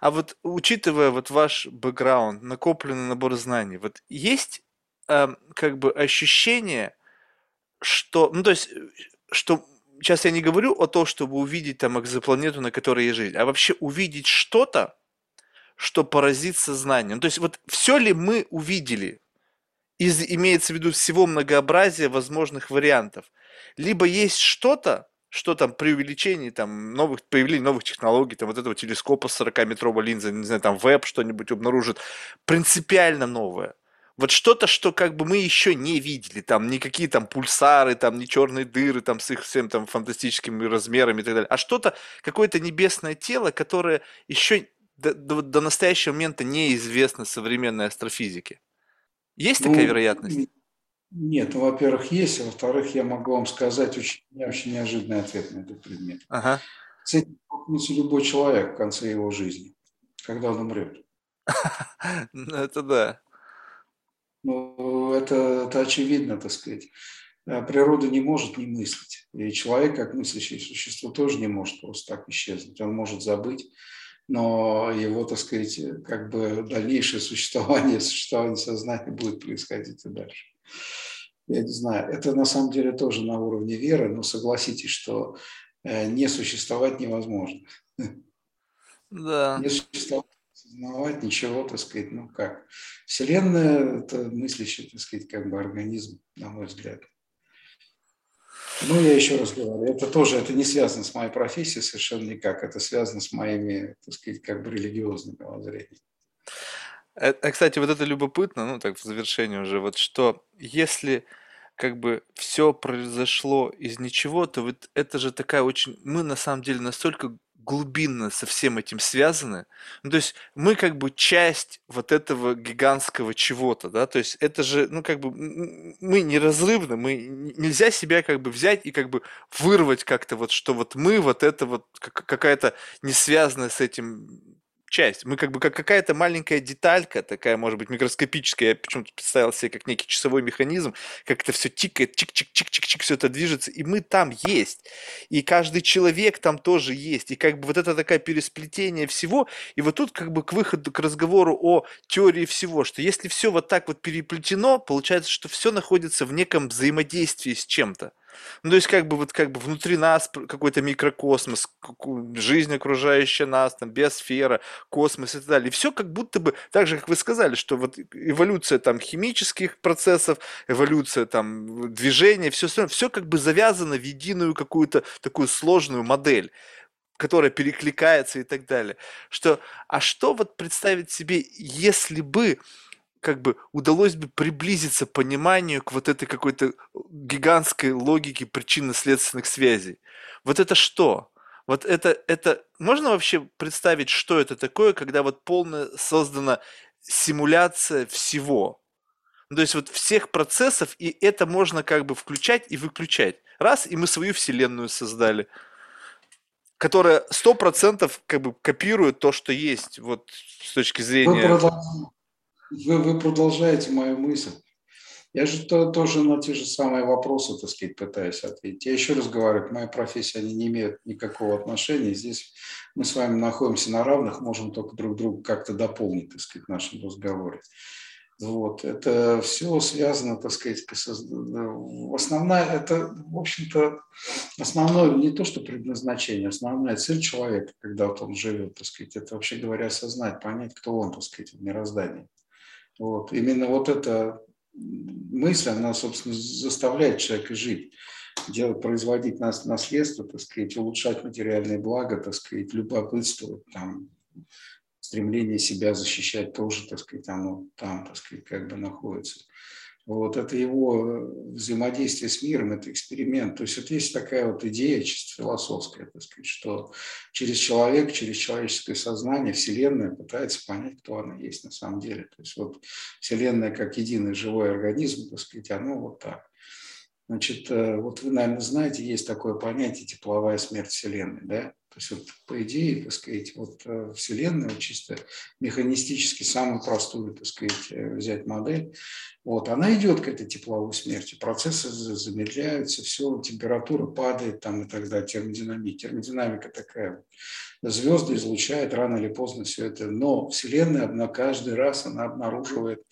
А вот учитывая вот ваш бэкграунд, накопленный набор знаний, вот есть э, как бы ощущение, что, ну то есть, что сейчас я не говорю о том, чтобы увидеть там экзопланету, на которой есть жизнь, а вообще увидеть что-то, что поразит сознание. Ну, то есть вот все ли мы увидели, из, имеется в виду всего многообразия возможных вариантов, либо есть что-то, что там при увеличении там новых, появления новых технологий, там вот этого телескопа с 40-метровой линзой, не знаю, там веб что-нибудь обнаружит, принципиально новое – вот что-то, что как бы мы еще не видели, там никакие там пульсары, там не черные дыры, там с их всем там фантастическими размерами и так далее, а что-то, какое-то небесное тело, которое еще до, до, до настоящего момента неизвестно современной астрофизике. Есть ну, такая вероятность? Нет, ну, во-первых, есть, а во-вторых, я могу вам сказать очень, очень неожиданный ответ на этот предмет. Ага. С этим столкнется любой человек в конце его жизни, когда он умрет. Ну, это да. Ну, это, это очевидно, так сказать. А природа не может не мыслить. И человек, как мыслящее существо, тоже не может просто так исчезнуть. Он может забыть, но его, так сказать, как бы дальнейшее существование, существование сознания будет происходить и дальше. Я не знаю, это на самом деле тоже на уровне веры, но согласитесь, что э, не существовать невозможно. Да. Не существовать осознавать ничего, так сказать, ну как. Вселенная – это мыслящий, так сказать, как бы организм, на мой взгляд. Ну, я еще раз говорю, это тоже, это не связано с моей профессией совершенно никак, это связано с моими, так сказать, как бы религиозными воззрениями. Э, кстати, вот это любопытно, ну так в завершении уже, вот что если как бы все произошло из ничего, то вот это же такая очень... Мы на самом деле настолько глубинно со всем этим связаны. Ну, то есть мы как бы часть вот этого гигантского чего-то, да, то есть это же, ну, как бы мы неразрывны, мы нельзя себя как бы взять и как бы вырвать как-то вот, что вот мы вот это вот какая-то не связанная с этим часть. Мы как бы как какая-то маленькая деталька, такая, может быть, микроскопическая. Я почему-то представил себе как некий часовой механизм, как это все тикает, чик-чик-чик-чик-чик, все это движется, и мы там есть. И каждый человек там тоже есть. И как бы вот это такое пересплетение всего. И вот тут как бы к выходу, к разговору о теории всего, что если все вот так вот переплетено, получается, что все находится в неком взаимодействии с чем-то. Ну, то есть, как бы, вот, как бы внутри нас какой-то микрокосмос, жизнь окружающая нас, там, биосфера, космос и так далее. И все как будто бы, так же, как вы сказали, что вот эволюция там химических процессов, эволюция там движения, все, все как бы завязано в единую какую-то такую сложную модель которая перекликается и так далее. Что, а что вот представить себе, если бы как бы удалось бы приблизиться пониманию к вот этой какой-то гигантской логике причинно-следственных связей. Вот это что? Вот это, это можно вообще представить, что это такое, когда вот полная создана симуляция всего? Ну, то есть вот всех процессов, и это можно как бы включать и выключать. Раз, и мы свою вселенную создали, которая сто процентов как бы копирует то, что есть вот с точки зрения... Вы, вы продолжаете мою мысль. Я же то, тоже на те же самые вопросы, так сказать, пытаюсь ответить. Я еще раз говорю, к моей профессии они не имеют никакого отношения. Здесь мы с вами находимся на равных, можем только друг друга как-то дополнить, так сказать, в нашем разговоре. Вот. Это все связано, так сказать, основная, это, в общем-то, основное не то, что предназначение, основная цель человека, когда вот он живет, так сказать, это, вообще говоря, осознать, понять, кто он, так сказать, в мироздании. Вот. Именно вот эта мысль, она, собственно, заставляет человека жить, делать, производить нас, наследство, так сказать, улучшать материальные блага, так сказать, любопытствовать, там, стремление себя защищать тоже, так сказать, оно там, так сказать, как бы находится. Вот это его э, взаимодействие с миром, это эксперимент. То есть вот есть такая вот идея чисто философская, так сказать, что через человека, через человеческое сознание Вселенная пытается понять, кто она есть на самом деле. То есть вот Вселенная как единый живой организм, так сказать, оно вот так. Значит, э, вот вы, наверное, знаете, есть такое понятие тепловая смерть Вселенной, да? То есть вот по идее, так сказать, вот э, Вселенная чисто механистически самую простую, так сказать, э, взять модель, вот, она идет к этой тепловой смерти, процессы замедляются, все, температура падает там и так далее, термодинамика. Термодинамика такая. Звезды излучают рано или поздно все это, но Вселенная на каждый раз она обнаруживает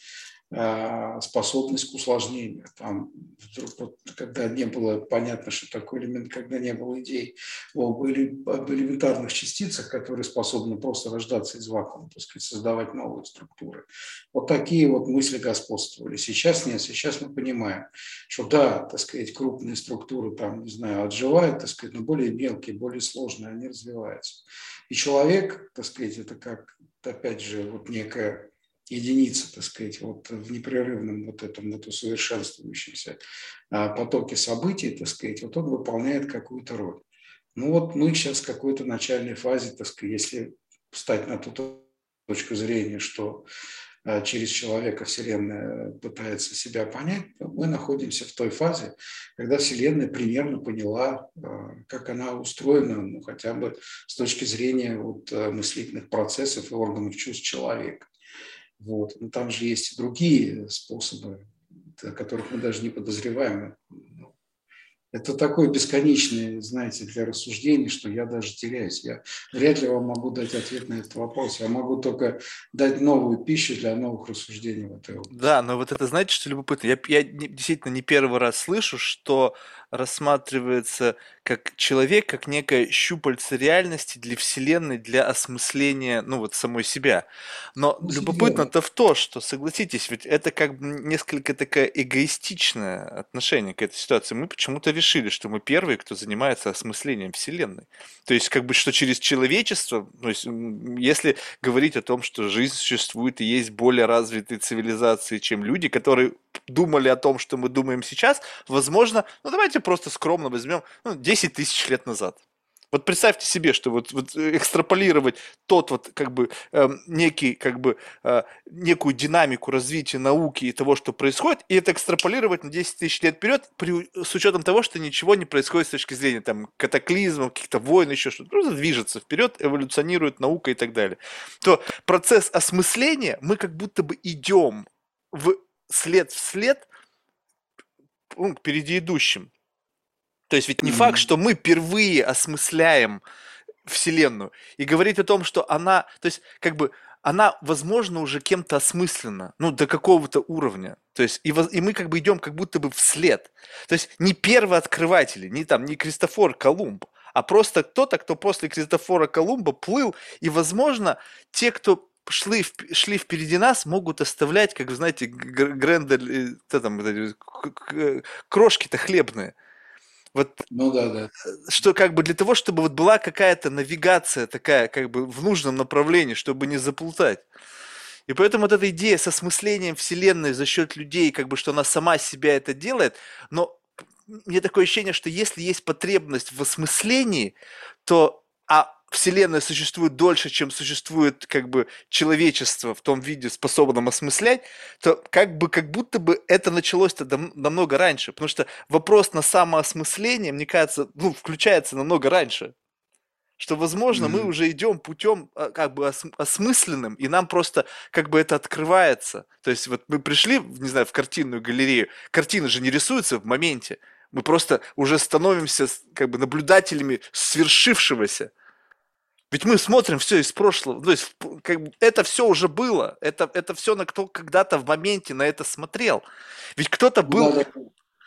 способность к усложнению. Там, вдруг, вот, когда не было понятно, что такое элемент, когда не было идей об, об элементарных частицах, которые способны просто рождаться из вакуума, так сказать, создавать новые структуры. Вот такие вот мысли господствовали. Сейчас нет, сейчас мы понимаем, что да, так сказать, крупные структуры там, не знаю, отживают, так сказать, но более мелкие, более сложные, они развиваются. И человек, так сказать, это как, опять же, вот некая единица, так сказать, вот в непрерывном вот этом вот усовершенствующемся а, потоке событий, так сказать, вот он выполняет какую-то роль. Ну вот мы сейчас в какой-то начальной фазе, так сказать, если встать на ту точку зрения, что а, через человека Вселенная пытается себя понять, мы находимся в той фазе, когда Вселенная примерно поняла, а, как она устроена, ну, хотя бы с точки зрения вот, мыслительных процессов и органов чувств человека. Вот. Но там же есть и другие способы, о которых мы даже не подозреваем. Это такое бесконечное, знаете, для рассуждений, что я даже теряюсь. Я вряд ли вам могу дать ответ на этот вопрос. Я могу только дать новую пищу для новых рассуждений в этой области. Да, но вот это, знаете, что любопытно? Я, я действительно не первый раз слышу, что рассматривается как человек, как некая щупальце реальности для Вселенной, для осмысления, ну вот, самой себя. Но ну, любопытно-то в то, что, согласитесь, ведь это как бы несколько такое эгоистичное отношение к этой ситуации. Мы почему-то решили, решили, что мы первые, кто занимается осмыслением Вселенной. То есть, как бы, что через человечество, то есть, если говорить о том, что жизнь существует и есть более развитые цивилизации, чем люди, которые думали о том, что мы думаем сейчас, возможно, ну давайте просто скромно возьмем ну, 10 тысяч лет назад. Вот представьте себе, что вот, вот экстраполировать тот вот как бы э, некий как бы э, некую динамику развития науки и того, что происходит, и это экстраполировать на 10 тысяч лет вперед при, с учетом того, что ничего не происходит с точки зрения там катаклизмов, каких-то войн, еще что-то, просто движется вперед, эволюционирует наука и так далее. То процесс осмысления мы как будто бы идем в след в след ну, впереди идущим. То есть ведь не mm-hmm. факт, что мы впервые осмысляем Вселенную. И говорить о том, что она, то есть как бы она, возможно, уже кем-то осмыслена, ну, до какого-то уровня. То есть, и, и мы как бы идем как будто бы вслед. То есть, не первооткрыватели, не там, не Кристофор Колумб, а просто кто-то, кто после Кристофора Колумба плыл, и, возможно, те, кто шли, шли впереди нас, могут оставлять, как вы знаете, Грендель, э, там, крошки-то хлебные – вот, ну да, да. Что как бы для того, чтобы вот была какая-то навигация такая, как бы в нужном направлении, чтобы не заплутать. И поэтому вот эта идея с осмыслением Вселенной за счет людей, как бы, что она сама себя это делает, но мне такое ощущение, что если есть потребность в осмыслении, то а Вселенная существует дольше, чем существует как бы человечество в том виде, способном осмыслять, то как бы как будто бы это началось-то намного раньше. Потому что вопрос на самоосмысление, мне кажется, ну, включается намного раньше. Что, возможно, mm-hmm. мы уже идем путем а, как бы ос- осмысленным, и нам просто как бы это открывается. То есть вот мы пришли, не знаю, в картинную галерею, картины же не рисуются в моменте. Мы просто уже становимся как бы наблюдателями свершившегося. Ведь мы смотрим все из прошлого. То есть как бы, это все уже было. Это, это все на кто когда-то в моменте на это смотрел. Ведь кто-то был... Да, да.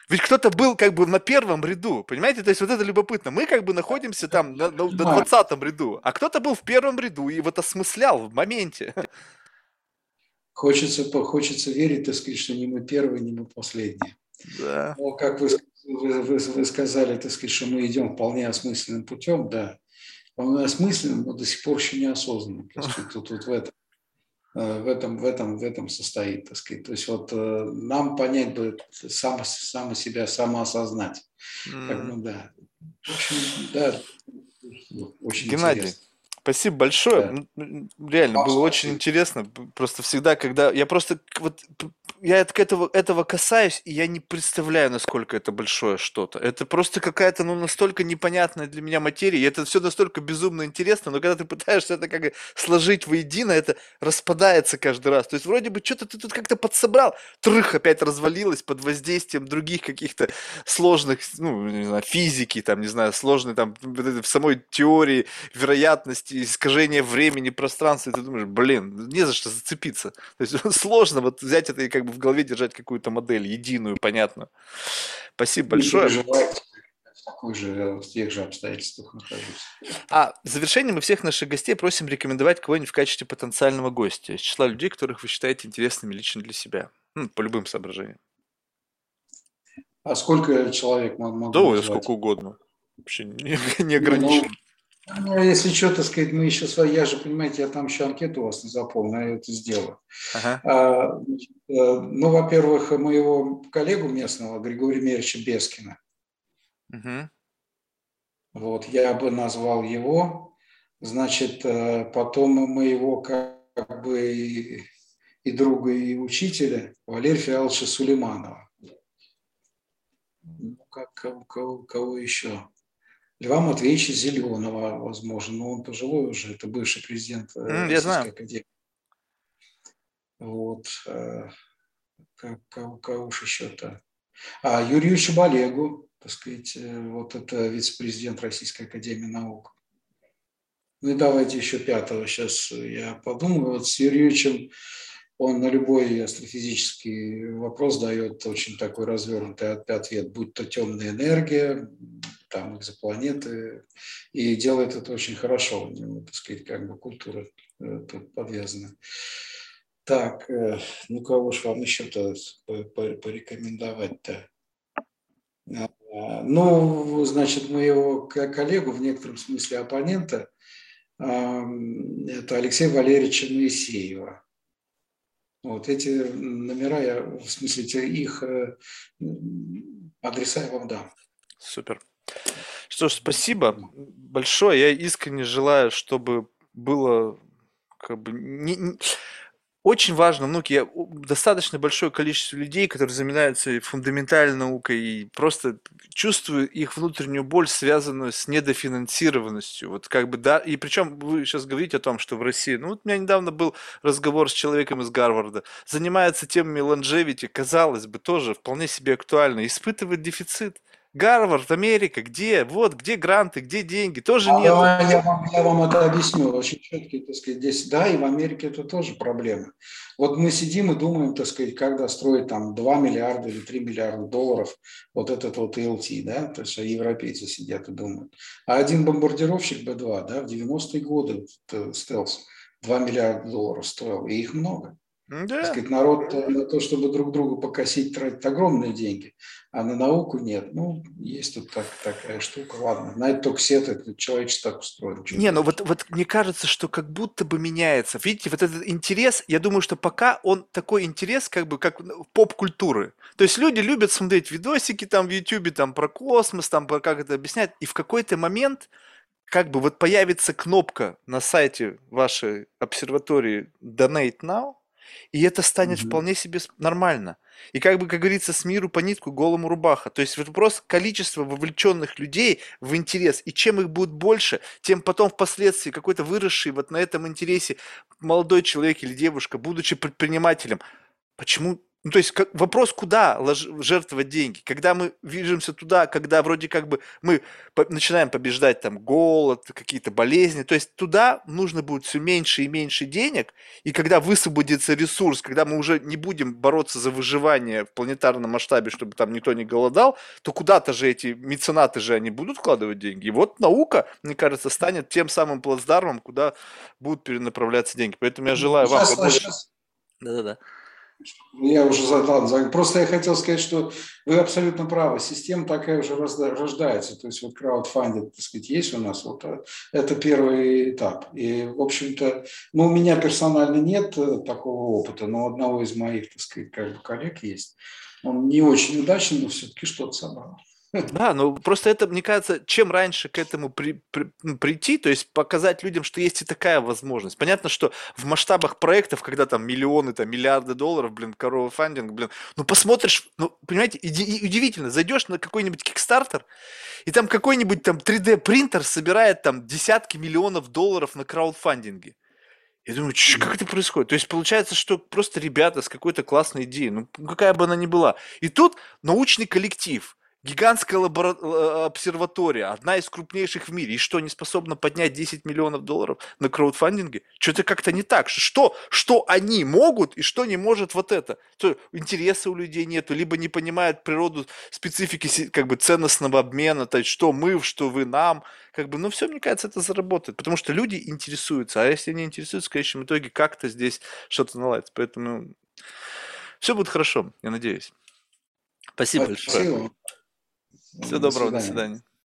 Ведь кто-то был как бы на первом ряду, понимаете? То есть вот это любопытно. Мы как бы находимся там на, на, на 20 ряду, а кто-то был в первом ряду и вот осмыслял в моменте. Хочется, хочется верить, так сказать, что не мы первые, не мы последние. Да. Но как вы, вы, вы, вы сказали, так сказать, что мы идем вполне осмысленным путем, да он осмыслен, но до сих пор еще неосознанным. Тут вот в этом, э, в этом, в этом, в этом состоит, так сказать. То есть вот э, нам понять бы сам, сам себя, самоосознать. Mm. Как, ну, да. В общем, да, очень Геннадий, интересно. Спасибо большое. Да. Реально, было очень интересно. Просто всегда, когда... Я просто... Вот, я этого, этого касаюсь, и я не представляю, насколько это большое что-то. Это просто какая-то, ну, настолько непонятная для меня материя, и это все настолько безумно интересно, но когда ты пытаешься это как сложить воедино, это распадается каждый раз. То есть вроде бы что-то ты тут как-то подсобрал, трых опять развалилось под воздействием других каких-то сложных, ну, не знаю, физики, там, не знаю, сложной там в самой теории вероятности искажение времени, пространства, и ты думаешь, блин, не за что зацепиться. То есть сложно вот взять это и как бы в голове держать какую-то модель единую, понятную. Спасибо большое такой же, в тех же обстоятельствах нахожусь. А в завершение мы всех наших гостей просим рекомендовать кого-нибудь в качестве потенциального гостя из числа людей, которых вы считаете интересными лично для себя, ну, по любым соображениям. А сколько человек могу Да, назвать? сколько угодно. Вообще не, не ограничено. Ну, если что, так сказать, мы еще свои, я же, понимаете, я там еще анкету у вас не заполнил, я это сделаю. Ага. А, значит, э, ну, во-первых, моего коллегу местного, Григория Мерича Бескина. Угу. Вот, я бы назвал его. Значит, э, потом моего как бы и, и друга, и учителя Валерия Фиаловича Сулейманова. Ну, как, кого, кого, кого еще? Льва Матвеевича Зеленого, возможно, но он пожилой уже, это бывший президент mm, я знаю. Академии. Вот. Э, как, кого, кого уж еще-то? А Юрию Чебалегу, так сказать, э, вот это вице-президент Российской Академии Наук. Ну и давайте еще пятого сейчас я подумаю. Вот с Юрьевичем он на любой астрофизический вопрос дает очень такой развернутый ответ, будь то темная энергия, там экзопланеты, и делает это очень хорошо. У него, так сказать, как бы культура э, тут подвязана. Так, э, ну кого же вам еще-то порекомендовать-то? А, Ну, значит, моего коллегу, в некотором смысле оппонента, это Алексея Валерьевича Моисеева. Вот эти номера, я, в смысле, их э, адреса я вам дам. Супер. Что ж, спасибо большое. Я искренне желаю, чтобы было как бы не, не, очень важно в науке достаточно большое количество людей, которые занимаются фундаментальной наукой, и просто чувствую их внутреннюю боль, связанную с недофинансированностью. Вот как бы, да, и причем вы сейчас говорите о том, что в России, ну вот у меня недавно был разговор с человеком из Гарварда, занимается темами longevity, казалось бы, тоже вполне себе актуально, испытывает дефицит. Гарвард, Америка, где? Вот, где гранты, где деньги? Тоже а, нет. Я вам, я вам это объясню очень четко, так сказать, здесь. Да, и в Америке это тоже проблема. Вот мы сидим и думаем, так сказать, когда строить там 2 миллиарда или 3 миллиарда долларов вот этот вот ELT, да, то есть европейцы сидят и думают. А один бомбардировщик B-2, да, в 90-е годы стелс 2 миллиарда долларов стоил, и их много. Да. Так сказать, народ на то, чтобы друг другу покосить, тратит огромные деньги, а на науку нет. Ну, есть тут так, такая штука. Ладно, на это только сет, это человечество так устроено. Не, ну вот, вот мне кажется, что как будто бы меняется. Видите, вот этот интерес, я думаю, что пока он такой интерес, как бы, как поп-культуры. То есть люди любят смотреть видосики там в Ютубе, там про космос, там про как это объяснять, и в какой-то момент как бы вот появится кнопка на сайте вашей обсерватории Donate Now, и это станет mm-hmm. вполне себе нормально. И как бы, как говорится, с миру по нитку, голому рубаха. То есть вопрос количества вовлеченных людей в интерес. И чем их будет больше, тем потом впоследствии какой-то выросший вот на этом интересе молодой человек или девушка, будучи предпринимателем, почему ну, то есть как, вопрос, куда лож, жертвовать деньги? Когда мы движемся туда, когда вроде как бы мы по, начинаем побеждать там голод, какие-то болезни, то есть туда нужно будет все меньше и меньше денег, и когда высвободится ресурс, когда мы уже не будем бороться за выживание в планетарном масштабе, чтобы там никто не голодал, то куда-то же эти меценаты же они будут вкладывать деньги. И вот наука, мне кажется, станет тем самым плацдармом, куда будут перенаправляться деньги. Поэтому я желаю сейчас, вам... Сейчас... Да-да-да. Я уже задал. Просто я хотел сказать, что вы абсолютно правы. Система такая уже рождается. То есть вот краудфандинг, так сказать, есть у нас. Вот э, это первый этап. И, в общем-то, ну, у меня персонально нет э, такого опыта, но у одного из моих, так сказать, как бы коллег есть. Он не очень удачный, но все-таки что-то собрал. Да, ну просто это, мне кажется, чем раньше к этому при, при, прийти, то есть показать людям, что есть и такая возможность. Понятно, что в масштабах проектов, когда там миллионы, там миллиарды долларов, блин, фандинг, блин, ну посмотришь, ну понимаете, иди, удивительно, зайдешь на какой-нибудь Kickstarter, и там какой-нибудь там 3D принтер собирает там десятки миллионов долларов на краудфандинге. Я думаю, как это происходит? То есть получается, что просто ребята с какой-то классной идеей, ну какая бы она ни была. И тут научный коллектив – Гигантская лабора... Э, обсерватория, одна из крупнейших в мире, и что, не способна поднять 10 миллионов долларов на краудфандинге? Что-то как-то не так. Что, что они могут и что не может вот это? То, интереса у людей нету, либо не понимают природу, специфики как бы ценностного обмена, то есть что мы, что вы нам. Как бы, ну все, мне кажется, это заработает, потому что люди интересуются, а если они интересуются, в конечном итоге как-то здесь что-то наладится. Поэтому все будет хорошо, я надеюсь. Спасибо, Спасибо. большое. Всего доброго, до свидания.